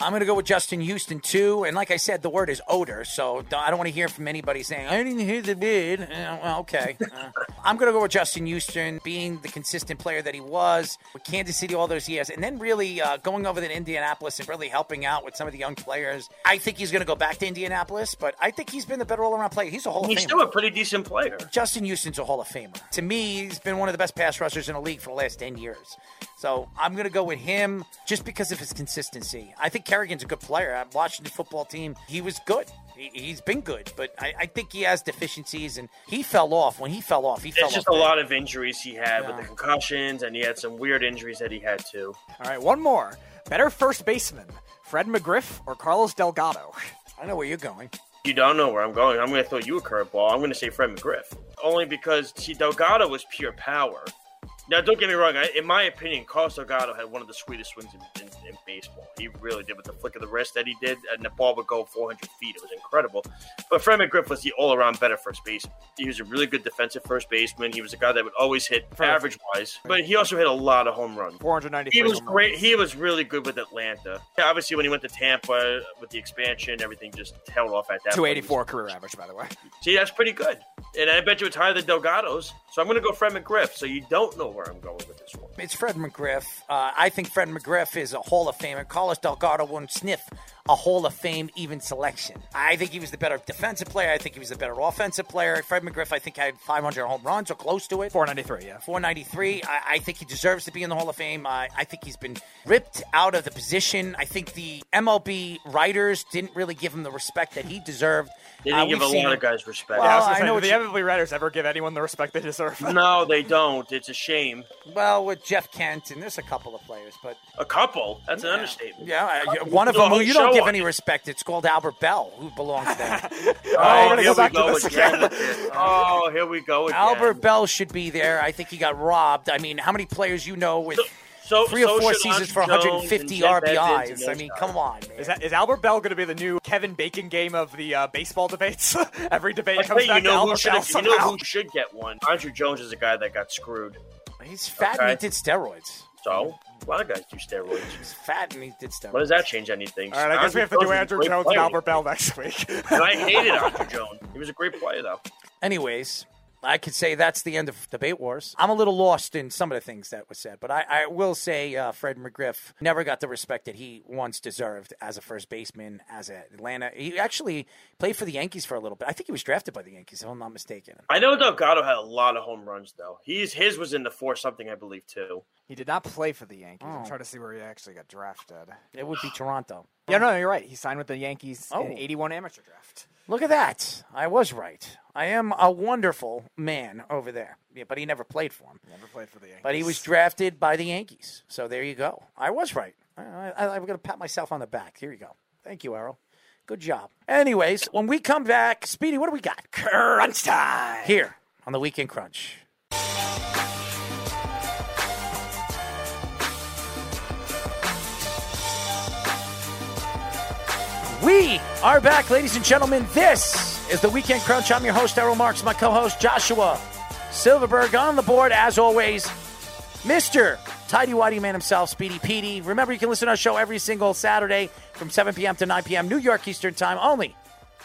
[SPEAKER 5] In this one.
[SPEAKER 4] I'm going to go with Justin Houston too. And like I said, the word is odor. So don't- I don't want to hear from anybody saying, I didn't hear the bid. Uh, well, okay. <laughs> Uh, I'm going to go with Justin Houston being the consistent player that he was with Kansas City all those years. And then really uh, going over to Indianapolis and really helping out with some of the young players. I think he's going to go back to Indianapolis, but I think he's been the better all around player. He's a Hall of
[SPEAKER 5] He's
[SPEAKER 4] Famer.
[SPEAKER 5] still a pretty decent player.
[SPEAKER 4] Justin Houston's a Hall of Famer. To me, he's been one of the best pass rushers in the league for the last 10 years. So I'm going to go with him just because of his consistency. I think Kerrigan's a good player. I'm watching the football team. He was good. He, he's been good, but I, I think he has deficiencies, and he fell off. When he fell off, he fell
[SPEAKER 5] It's just
[SPEAKER 4] off.
[SPEAKER 5] a
[SPEAKER 4] bad.
[SPEAKER 5] lot of injuries he had with the concussions, and he had some weird injuries that he had too.
[SPEAKER 6] All right, one more. Better first baseman, Fred McGriff or Carlos Delgado?
[SPEAKER 4] I know where you're going.
[SPEAKER 5] You don't know where I'm going. I'm going to throw you a curveball. I'm going to say Fred McGriff. Only because, see, Delgado was pure power. Now, don't get me wrong. I, in my opinion, Carlos Delgado had one of the sweetest swings in, in, in, baseball. He really did with the flick of the wrist that he did, and the ball would go 400 feet. It was incredible. But Fred McGriff was the all-around better first baseman. He was a really good defensive first baseman. He was a guy that would always hit average-wise, but he also hit a lot of home runs.
[SPEAKER 6] 493.
[SPEAKER 5] He was great.
[SPEAKER 6] runs.
[SPEAKER 5] He was really good with Atlanta. Obviously, when he went to Tampa with the expansion, everything just tailed off at that. point.
[SPEAKER 6] 284 career average, by the way.
[SPEAKER 5] See, that's pretty good. And I bet you it's higher than Delgado's. So I'm going to go Fred McGriff. So you don't know where I'm going with this one.
[SPEAKER 4] It's Fred McGriff. Uh, I think Fred McGriff is a Hall of Famer. Carlos Delgado won't sniff a Hall of Fame even selection. I think he was the better defensive player. I think he was the better offensive player. Fred McGriff, I think, had 500 home runs or close to it.
[SPEAKER 6] 493, yeah.
[SPEAKER 4] 493. I, I think he deserves to be in the Hall of Fame. I, I think he's been ripped out of the position. I think the MLB writers didn't really give him the respect that he deserved.
[SPEAKER 5] They didn't
[SPEAKER 4] Uh,
[SPEAKER 5] give a
[SPEAKER 4] seen
[SPEAKER 5] lot of guys respect.
[SPEAKER 4] Well,
[SPEAKER 6] Yeah, I
[SPEAKER 4] I
[SPEAKER 6] say,
[SPEAKER 4] know
[SPEAKER 6] do the MLB writers ever give anyone the respect they deserve?
[SPEAKER 5] no, they don't. It's a shame.
[SPEAKER 4] Well, with Jeff Kent, and there's a couple of players, but
[SPEAKER 5] A couple. That's an understatement.
[SPEAKER 4] yeah, I- one of them who you don't
[SPEAKER 5] show
[SPEAKER 4] give any respect. It's called Albert Belle, who belongs there. <laughs>
[SPEAKER 6] Oh, we're
[SPEAKER 5] Oh, here
[SPEAKER 6] go back
[SPEAKER 5] we go
[SPEAKER 6] to this
[SPEAKER 5] again.
[SPEAKER 6] again. <laughs>
[SPEAKER 5] Oh, here we go again.
[SPEAKER 4] Albert Belle should be there. I think he got robbed. I mean, how many players you know with
[SPEAKER 5] So,
[SPEAKER 4] three or
[SPEAKER 5] so
[SPEAKER 4] four seasons for 150
[SPEAKER 5] and Jeff Edmonds and
[SPEAKER 4] RBIs? I mean, come on, man.
[SPEAKER 6] Is, that, is Albert Belle going to be the new Kevin Bacon game of the uh, baseball debates? <laughs> Every debate comes
[SPEAKER 5] you,
[SPEAKER 6] back
[SPEAKER 5] you
[SPEAKER 6] to
[SPEAKER 5] know, who
[SPEAKER 6] Albert Belle
[SPEAKER 5] you know who should get one? Andruw Jones is a guy that got screwed.
[SPEAKER 4] He's fat and he did steroids.
[SPEAKER 5] So, a lot of guys do steroids.
[SPEAKER 4] He's fat and he did steroids.
[SPEAKER 5] What does that change anything?
[SPEAKER 6] All right, I guess we have to do Andrew
[SPEAKER 5] great
[SPEAKER 6] Jones and. Albert Belle next week.
[SPEAKER 5] And <laughs> I hated <laughs> Andruw Jones. He was a great player, though.
[SPEAKER 4] Anyways, I could say that's the end of debate wars. I'm a little lost in some of the things that were said, but I, I will say uh, Fred McGriff never got the respect that he once deserved as a first baseman, as a Atlanta. He actually played for the Yankees for a little bit. I think he was drafted by the Yankees, if I'm not mistaken.
[SPEAKER 5] I know Delgado had a lot of home runs, though. He's his was in the four something, I believe, too.
[SPEAKER 6] he did not play for the Yankees.
[SPEAKER 4] Oh.
[SPEAKER 6] I'm trying to see where he actually got drafted.
[SPEAKER 4] It would be Toronto.
[SPEAKER 6] Yeah, oh. no, you're right. He signed with the Yankees
[SPEAKER 4] Oh.
[SPEAKER 6] in 81 amateur draft.
[SPEAKER 4] Look at that. I was right. I am a wonderful man over there. Yeah, but he never played for him.
[SPEAKER 6] Never played for the Yankees.
[SPEAKER 4] But he was drafted by the Yankees. So there you go. I was right. I, I, I'm going to pat myself on the back. Here you go. Thank you, Errol. Good job. Anyways, when we come back, Speedy, what do we got?
[SPEAKER 6] crunch time.
[SPEAKER 4] Here on the Weekend Crunch. We are back, ladies and gentlemen. This is the Weekend Crunch. I'm your host, Errol Marks, my co host, Joshua Silverberg. On the board, as always, Mr. Tidy Whitey Man himself, Speedy Petey. Remember, you can listen to our show every single Saturday from 7 p.m. to 9 p.m. New York Eastern Time only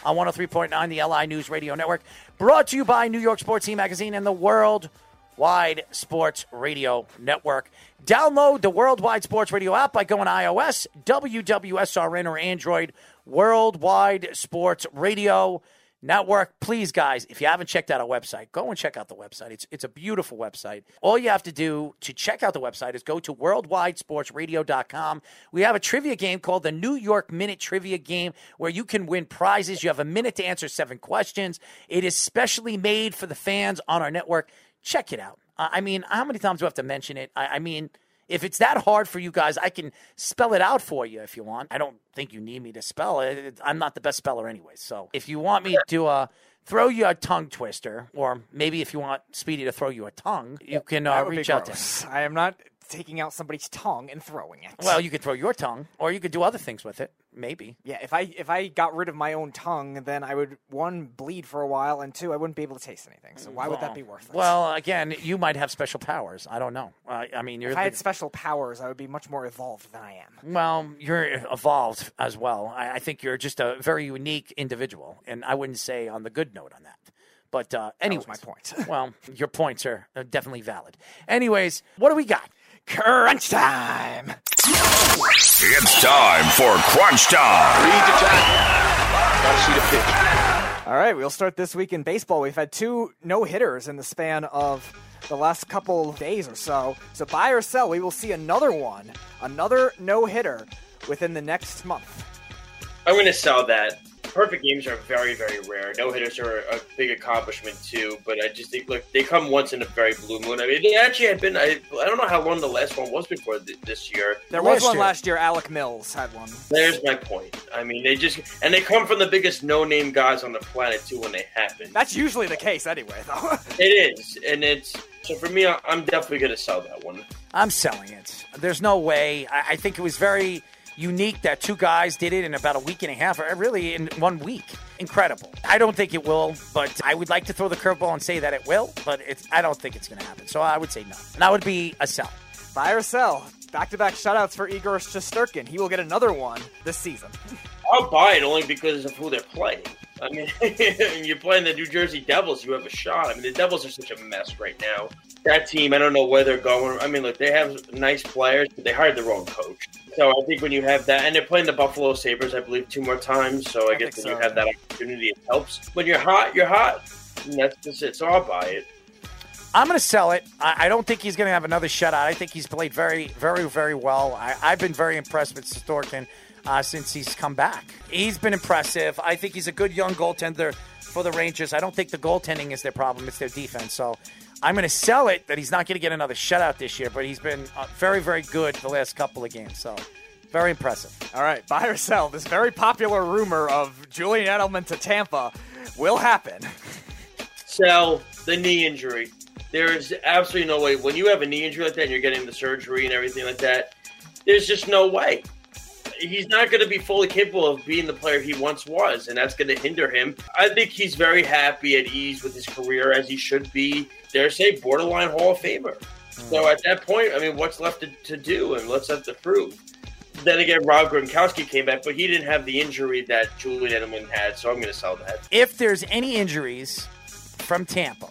[SPEAKER 4] on 103.9, the LI News Radio Network. Brought to you by New York Sports Team Magazine and the Worldwide Sports Radio Network. Download the Worldwide Sports Radio app by going iOS, WWSRN, or Android. Worldwide Sports Radio Network. Please, guys, if you haven't checked out our website, go and check out the website. It's, it's a beautiful website. All you have to do to check out the website is go to worldwidesportsradio.com. We have a trivia game called the New York Minute Trivia Game where you can win prizes. You have a minute to answer seven questions. It is specially made for the fans on our network. Check it out. I mean, how many times do I have to mention it? I, I mean, if it's that hard for you guys, I can spell it out for you if you want. I don't think you need me to spell it. I'm not the best speller anyway. So if you want me to uh, throw you a tongue twister, or maybe if you want Speedy to throw you a tongue, you can uh,
[SPEAKER 6] That would be
[SPEAKER 4] reach out to him.
[SPEAKER 6] I am not taking out somebody's tongue and throwing it.
[SPEAKER 4] Well, you could throw your tongue, or you could do other things with it. Maybe.
[SPEAKER 6] yeah, if I if I got rid of my own tongue, then I would one bleed for a while, and two, I wouldn't be able to taste anything. So why would that be worth it?
[SPEAKER 4] Well, again, you might have special powers. I don't know. Uh, I mean, you're
[SPEAKER 6] if I had special powers, I would be much more evolved than I am.
[SPEAKER 4] Well, you're evolved as well. I, I think you're just a very unique individual, and I wouldn't say on the good note on that. But uh, anyways,
[SPEAKER 6] my point. <laughs>
[SPEAKER 4] well, your points are uh, definitely valid. Anyways, what do we got?
[SPEAKER 6] Crunch time.
[SPEAKER 1] It's time for Crunch Time.
[SPEAKER 2] Read the tackle. Got to see the pitch.
[SPEAKER 6] All right, we'll start this week in baseball. We've had two no hitters in the span of the last couple of days or so. So buy or sell, we will see another one, another no hitter within the next month.
[SPEAKER 5] I'm going to sell that. Perfect games are very, very rare. No hitters are a big accomplishment too, but I just think look, they come once in a very blue moon. I mean, they actually had been. I, I don't know how long the last one was before th- this year.
[SPEAKER 6] There was
[SPEAKER 4] Last
[SPEAKER 6] one
[SPEAKER 4] year.
[SPEAKER 6] last year. Alec Mills had one.
[SPEAKER 5] There's my point. I mean, they just and they come from the biggest no-name guys on the planet too when they happen.
[SPEAKER 6] That's usually the case anyway, though. <laughs>
[SPEAKER 5] It is, and it's so for me. I- I'm definitely gonna sell that one.
[SPEAKER 4] I'm selling it. There's no way. I, I think it was very unique that two guys did it in about a week and a half, or really in one week. Incredible. I don't think it will, but I would like to throw the curveball and say that it will, but it's, I don't think it's going to happen. So I would say no. And that would be a sell.
[SPEAKER 6] Buy or sell. Back-to-back shutouts for Igor Shesterkin. He will get another one this season.
[SPEAKER 5] I'll buy it only because of who they're playing. I mean, <laughs> you're playing the New Jersey Devils, you have a shot. I mean, the Devils are such a mess right now. That team, I don't know where they're going. I mean, look, they have nice players, but they hired the wrong coach. So I think when you have that, and they're playing the Buffalo Sabres, I believe, two more times. So I,
[SPEAKER 6] I
[SPEAKER 5] guess when you
[SPEAKER 6] so,
[SPEAKER 5] have that opportunity, it helps. When you're hot, you're hot. And that's just it. So I'll buy it.
[SPEAKER 4] I'm going to sell it. I, I don't think he's going to have another shutout. I think he's played very, very, very well. I, I've been very impressed with Shesterkin uh, since he's come back. He's been impressive. I think he's a good young goaltender for the Rangers. I don't think the goaltending is their problem; it's their defense. So I'm going to sell it that he's not going to get another shutout this year, but he's been uh, very, very good the last couple of games. So very impressive.
[SPEAKER 6] All right, buy or sell. This very popular rumor of Julian Edelman to Tampa will happen.
[SPEAKER 5] Sell the knee injury. There is absolutely no way. When you have a knee injury like that and you're getting the surgery and everything like that, there's just no way. He's not going to be fully capable of being the player he once was, and that's going to hinder him. I think he's very happy at ease with his career, as he should be. Dare say, borderline Hall of Famer. So hmm. at that point, I mean, what's left to, to do and what's left to prove? Then again, Rob Gronkowski came back, but he didn't have the injury that Julian Edelman had, so I'm going to sell that.
[SPEAKER 4] If there's any injuries from Tampa,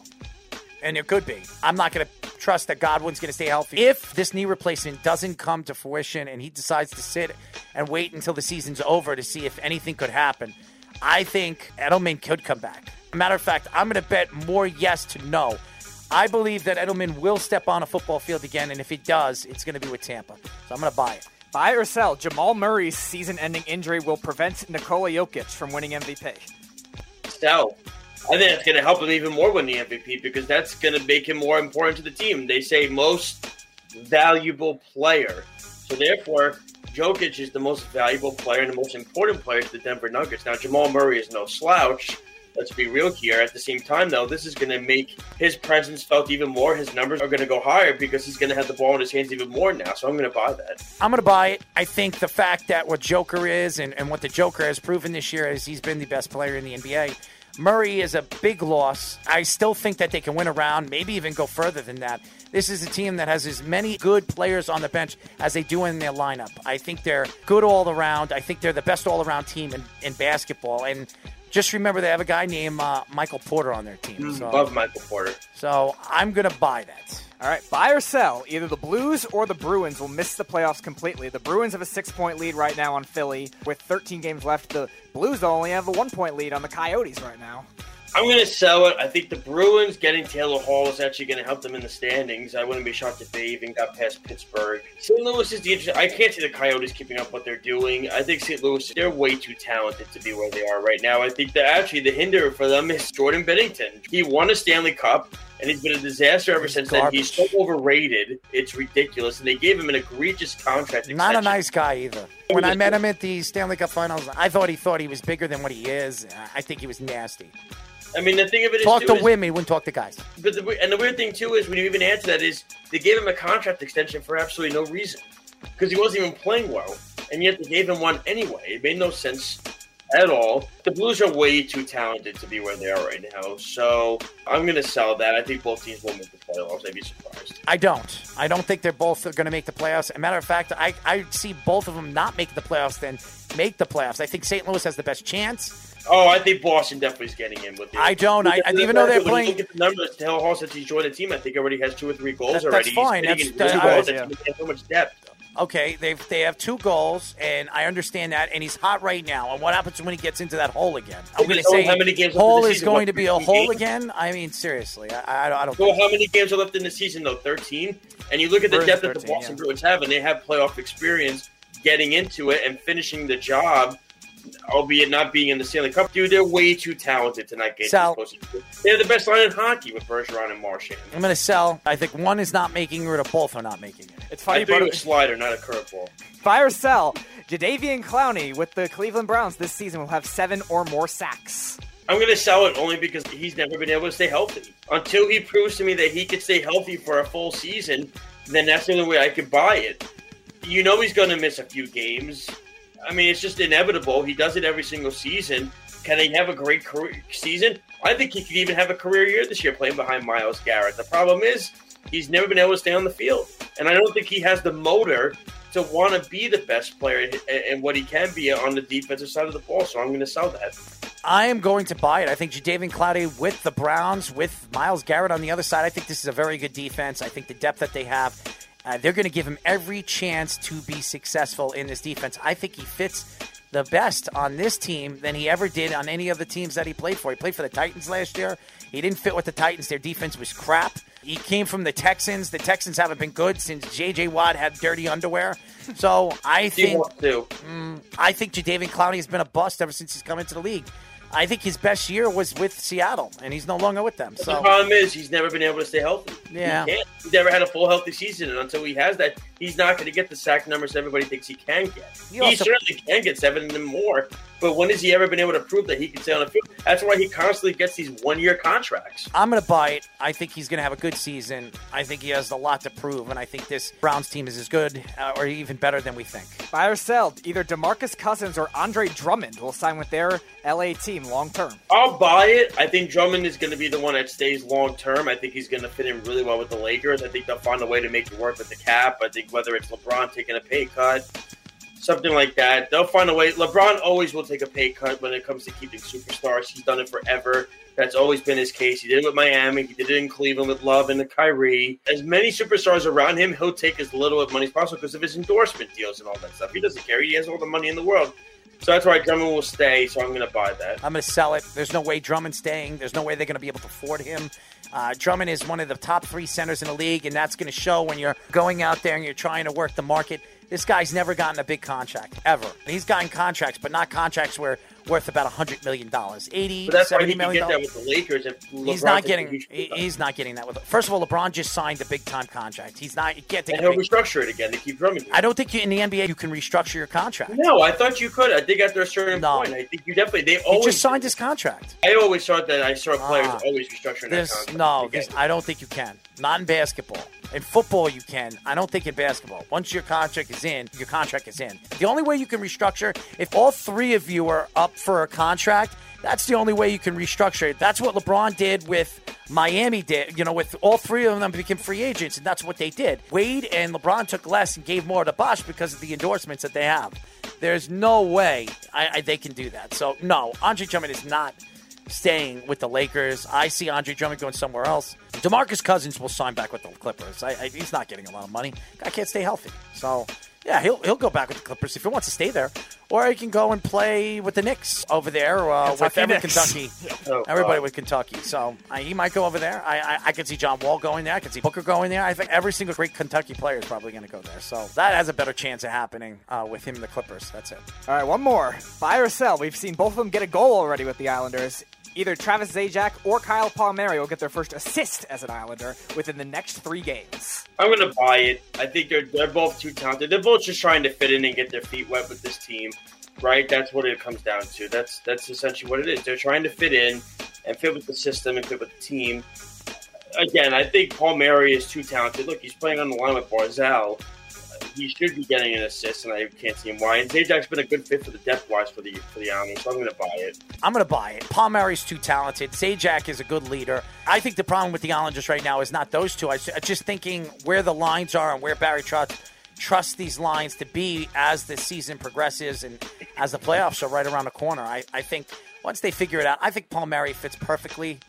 [SPEAKER 4] and there could be, I'm not going to trust that Godwin's going to stay healthy. If this knee replacement doesn't come to fruition and he decides to sit and wait until the season's over to see if anything could happen, I think Edelman could come back. Matter of fact, I'm going to bet more yes to no. I believe that Edelman will step on a football field again, and if he does, it's going to be with Tampa. So I'm going to buy it.
[SPEAKER 6] Buy or sell. Jamal Murray's season-ending injury will prevent Nikola Jokic from winning MVP.
[SPEAKER 5] sell. I think that's going to help him even more win the MVP because that's going to make him more important to the team. They say most valuable player. So therefore, Jokic is the most valuable player and the most important player to the Denver Nuggets. Now, Jamal Murray is no slouch. Let's be real here. At the same time, though, this is going to make his presence felt even more. His numbers are going to go higher because he's going to have the ball in his hands even more now. So I'm going to buy that.
[SPEAKER 4] I'm going to buy it. I think the fact that what Joker is and, and what the Joker has proven this year is he's been the best player in the NBA. Murray is a big loss. I still think that they can win around, maybe even go further than that. This is a team that has as many good players on the bench as they do in their lineup. I think they're good all around. I think they're the best all around team in, in basketball. And just remember, they have a guy named uh, Michael Porter on their team. So,
[SPEAKER 5] Love Michael Porter.
[SPEAKER 4] so I'm going to buy that.
[SPEAKER 6] All right, buy or sell. Either the Blues or the Bruins will miss the playoffs completely. The Bruins have a six-point lead right now on Philly with 13 games left. The Blues only have a one-point lead on the Coyotes right now.
[SPEAKER 5] I'm going to sell it. I think the Bruins getting Taylor Hall is actually going to help them in the standings. I wouldn't be shocked if they even got past Pittsburgh. St. Louis is the interesting. I can't see the Coyotes keeping up what they're doing. I think St. Louis, they're way too talented to be where they are right now. I think that actually the hinder for them is Jordan Binnington. He won a Stanley Cup. And he's been a disaster ever since then. He's so overrated. It's ridiculous. And they gave him an egregious contract.
[SPEAKER 4] Not a nice guy either. When I met him at the Stanley Cup Finals, I thought he thought he was bigger than what he is. I think he was nasty.
[SPEAKER 5] I mean, the thing of it is,
[SPEAKER 4] Talk
[SPEAKER 5] too,
[SPEAKER 4] to
[SPEAKER 5] is-
[SPEAKER 4] women, he wouldn't talk to guys.
[SPEAKER 5] But the, and the weird thing too is when you even answer that is they gave him a contract extension for absolutely no reason because he wasn't even playing well, and yet they gave him one anyway. It made no sense at all. The Blues are way too talented to be where they are right now, so I'm going to sell that. I think both teams will make the playoffs. I'd be surprised.
[SPEAKER 4] I don't. I don't think they're both going to make the playoffs. As a matter of fact, I, I see both of them not make the playoffs then make the playoffs. I think St. Louis has the best chance.
[SPEAKER 5] Oh, I think Boston definitely is getting in with it.
[SPEAKER 4] I don't. I- I- even though they're playing-
[SPEAKER 5] look at the numbers. Taylor Hall since he's joined the team, I think already has two or three goals
[SPEAKER 4] That-
[SPEAKER 5] already.
[SPEAKER 4] that's fine. That's- that-
[SPEAKER 5] That's- He so much depth.
[SPEAKER 4] Okay, they they have two goals, and I understand that, and he's hot right now. And what happens when he gets into that hole again? I'm going to say
[SPEAKER 5] how many games
[SPEAKER 4] hole is going to be a hole
[SPEAKER 5] games?
[SPEAKER 4] again. I mean, seriously, I, I, I don't.
[SPEAKER 5] So how many games are left in the season though? Thirteen. And you look at the depth that the
[SPEAKER 6] 13,
[SPEAKER 5] Boston
[SPEAKER 6] yeah.
[SPEAKER 5] Bruins have, and they have playoff experience getting into it and finishing the job. Albeit not being in the Stanley Cup. Dude, they're way too talented to not get postseason. They're the best line in hockey with Bergeron and Marchand.
[SPEAKER 4] I'm going to sell. I think one is not making it, or both are not making it.
[SPEAKER 6] It's funny, but
[SPEAKER 5] a slider, not a curveball.
[SPEAKER 6] or sell. Jadeveon Clowney with the Cleveland Browns this season will have seven or more sacks.
[SPEAKER 5] I'm going to sell it only because he's never been able to stay healthy. Until he proves to me that he can stay healthy for a full season, then that's the only way I could buy it. You know he's going to miss a few games. I mean, it's just inevitable. He does it every single season. Can he have a great career season? I think he could even have a career year this year playing behind Myles Garrett. The problem is he's never been able to stay on the field, and I don't think he has the motor to want to be the best player and what he can be on the defensive side of the ball. So I'm going to sell that.
[SPEAKER 4] I am going to buy it. I think Jadeveon Clowney with the Browns, with Myles Garrett on the other side, I think this is a very good defense. I think the depth that they have, uh, they're going to give him every chance to be successful in this defense. I think he fits the best on this team than he ever did on any of the teams that he played for. He played for the Titans last year. He didn't fit with the Titans. Their defense was crap. He came from the Texans. The Texans haven't been good since J.J. Watt had dirty underwear. So I think
[SPEAKER 5] to.
[SPEAKER 4] I think Jadeveon Clowney has been a bust ever since he's come into the league. I think his best year was with Seattle, and he's no longer with them. So The
[SPEAKER 5] problem is he's never been able to stay healthy.
[SPEAKER 4] Yeah.
[SPEAKER 5] He can't. He's never had a full healthy season, and until he has that, he's not going to get the sack numbers everybody thinks he can get.
[SPEAKER 4] He
[SPEAKER 5] He,
[SPEAKER 4] also-
[SPEAKER 5] certainly can get seven and more, but when has he ever been able to prove that he can stay on the field? That's why he constantly gets these one-year contracts.
[SPEAKER 4] I'm going to buy it. I think he's going to have a good season. I think he has a lot to prove, and I think this Browns team is as good uh, or even better than we think.
[SPEAKER 6] Buy or sell. Either DeMarcus Cousins or Andre Drummond will sign with their LA team long term.
[SPEAKER 5] I'll buy it. I think Drummond is going to be the one that stays long term. I think he's going to fit in really well with the Lakers. I think they'll find a way to make it work with the cap. I think whether it's LeBron taking a pay cut, something like that, they'll find a way. LeBron always will take a pay cut when it comes to keeping superstars. He's done it forever. That's always been his case. He did it with Miami. He did it in Cleveland with Love and the Kyrie. As many superstars around him, he'll take as little of money as possible because of his endorsement deals and all that stuff. He doesn't care. He has all the money in the world. So that's why Drummond will stay. So I'm going to buy that.
[SPEAKER 4] I'm going to sell it. There's no way Drummond's staying. There's no way they're going to be able to afford him. Uh, Drummond is one of the top three centers in the league, and that's going to show when you're going out there and you're trying to work the market. This guy's never gotten a big contract ever. He's gotten contracts, but not contracts where worth about hundred million dollars, eighty,
[SPEAKER 5] But that's why
[SPEAKER 4] seventy
[SPEAKER 5] he can
[SPEAKER 4] million
[SPEAKER 5] get that with the Lakers. If LeBron
[SPEAKER 4] He's not getting. he- He's not getting that with. First of all, LeBron just signed a big time contract. He's not. He can't take
[SPEAKER 5] and he'll
[SPEAKER 4] big.
[SPEAKER 5] restructure it again to keep Drummond.
[SPEAKER 4] I don't think you, in the NBA you can restructure your contract.
[SPEAKER 5] No, I thought you could. I think after a certain
[SPEAKER 4] No.
[SPEAKER 5] point, I think you definitely. They
[SPEAKER 4] He
[SPEAKER 5] always
[SPEAKER 4] just signed his contract.
[SPEAKER 5] I always thought that I saw players
[SPEAKER 4] Ah.
[SPEAKER 5] always restructuring their
[SPEAKER 4] This
[SPEAKER 5] contract.
[SPEAKER 4] no, this, I don't think you can. Not in basketball. In football, you can. I don't think in basketball. Once your contract is in, your contract is in. The only way you can restructure if all three of you are up for a contract. That's the only way you can restructure it. That's what LeBron did with Miami did. You know, with all three of them became free agents, and that's what they did. Wade and LeBron took less and gave more to Bosh because of the endorsements that they have. There's no way I, I, they can do that. So no, Andre Drummond is not staying with the Lakers. I see Andre Drummond going somewhere else. DeMarcus Cousins will sign back with the Clippers. I, I, he's not getting a lot of money. Guy can't stay healthy. So yeah, he'll he'll go back with the Clippers if he wants to stay there, or he can go and play with the Knicks over there uh, with
[SPEAKER 6] Kentucky
[SPEAKER 4] every <laughs> Kentucky.
[SPEAKER 5] Oh,
[SPEAKER 4] Everybody
[SPEAKER 5] God.
[SPEAKER 4] with Kentucky. So uh, he might go over there. I, I I could see John Wall going there. I could see Booker going there. I think every single great Kentucky player is probably going to go there. So that has a better chance of happening uh, with him and the Clippers. That's it.
[SPEAKER 6] All right, one more. Buy or sell. We've seen both of them get a goal already with the Islanders. Either Travis Zajac or Kyle Palmieri will get their first assist as an Islander within the next three games.
[SPEAKER 5] I'm going to buy it. I think they're they're both too talented. They're both just trying to fit in and get their feet wet with this team, right? That's what it comes down to. That's that's essentially what it is. They're trying to fit in and fit with the system and fit with the team. Again, I think Palmieri is too talented. Look, he's playing on the line with Barzal. He should be getting an assist, and I can't see him why. And Zajac's been a good fit for the depth wise for the for the Islanders, so I'm going to buy it.
[SPEAKER 4] I'm going to buy it. Palmieri's too talented. Zajac is a good leader. I think the problem with the Islanders right now is not those two. I was just thinking where the lines are and where Barry Trotz trusts these lines to be as the season progresses and as the playoffs are right around the corner. I, I think once they figure it out, I think Paul Murray fits perfectly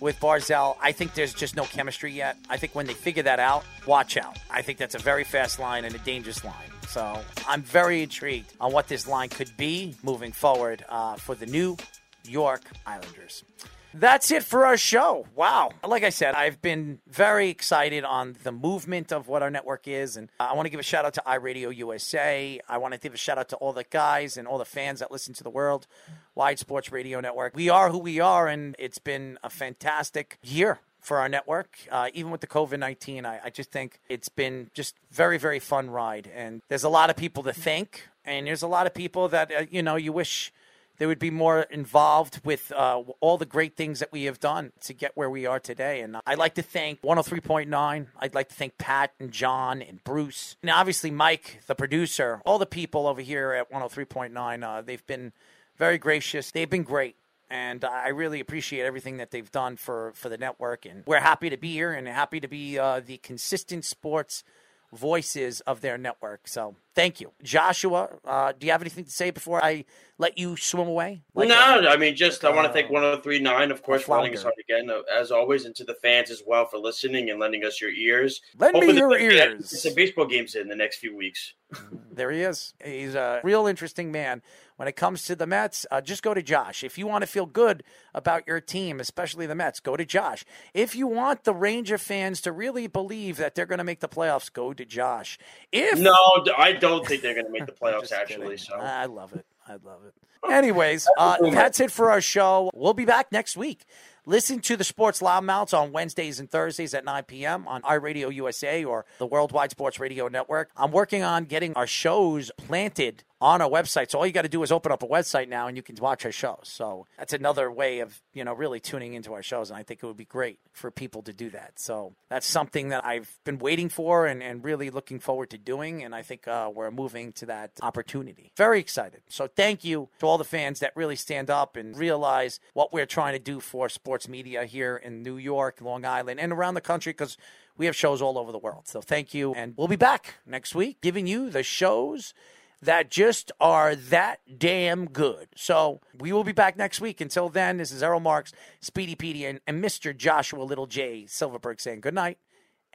[SPEAKER 4] with Barzal. I think there's just no chemistry yet. I think when they figure that out, watch out. I think that's a very fast line and a dangerous line. So I'm very intrigued on what this line could be moving forward uh, for the New York Islanders. That's it for our show. Wow. Like I said, I've been very excited on the movement of what our network is. And I want to give a shout out to iRadio USA. I want to give a shout out to all the guys and all the fans that listen to the World Wide Sports Radio Network. We are who we are, and it's been a fantastic year for our network. Uh, even with the COVID 19, I, I just think it's been just very, very fun ride. And there's a lot of people to thank, and there's a lot of people that, uh, you know, you wish they would be more involved with uh, all the great things that we have done to get where we are today. And I'd like to thank 103.9. I'd like to thank Pat and John and Bruce. And obviously, Mike, the producer, all the people over here at 103.9. Uh, they've been very gracious. They've been great. And I really appreciate everything that they've done for, for the network. And we're happy to be here and happy to be uh, the consistent sports voices of their network. So thank you. Joshua, uh, do you have anything to say before I let you swim away?
[SPEAKER 5] Like no, a, I mean, just I want to thank 1039, of course, for letting us on again, uh, as always, and to the fans as well for listening and lending us your ears.
[SPEAKER 4] Lend Hopefully me your ears.
[SPEAKER 5] Some baseball games in the next few weeks. <laughs>
[SPEAKER 4] there he is. He's a real interesting man when it comes to the Mets, uh, just go to Josh. If you want to feel good about your team, especially the Mets, go to Josh. If you want the Ranger fans to really believe that they're going to make the playoffs, go to Josh. If
[SPEAKER 5] no, I don't think they're going to make the <laughs> playoffs. actually, so
[SPEAKER 4] I love it. I love it. <laughs> Anyways, uh, that's it for our show. We'll be back next week. Listen to the Sports Loudmouths on Wednesdays and Thursdays at 9 p.m. on iRadio USA or the Worldwide Sports Radio Network. I'm working on getting our shows planted on our website. So all you got to do is open up a website now and you can watch our shows. So that's another way of, you know, really tuning into our shows. And I think it would be great for people to do that. So that's something that I've been waiting for and, and really looking forward to doing. And I think uh, we're moving to that opportunity. Very excited. So thank you to all the fans that really stand up and realize what we're trying to do for sports media here in New York, Long Island, and around the country because we have shows all over the world. So thank you. And we'll be back next week giving you the shows that just are that damn good. So we will be back next week. Until then, this is Errol Marks, Speedy Petey, and, and Mr. Joshua Little J. Silverberg saying good night.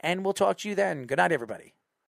[SPEAKER 4] And we'll talk to you then. Good night, everybody.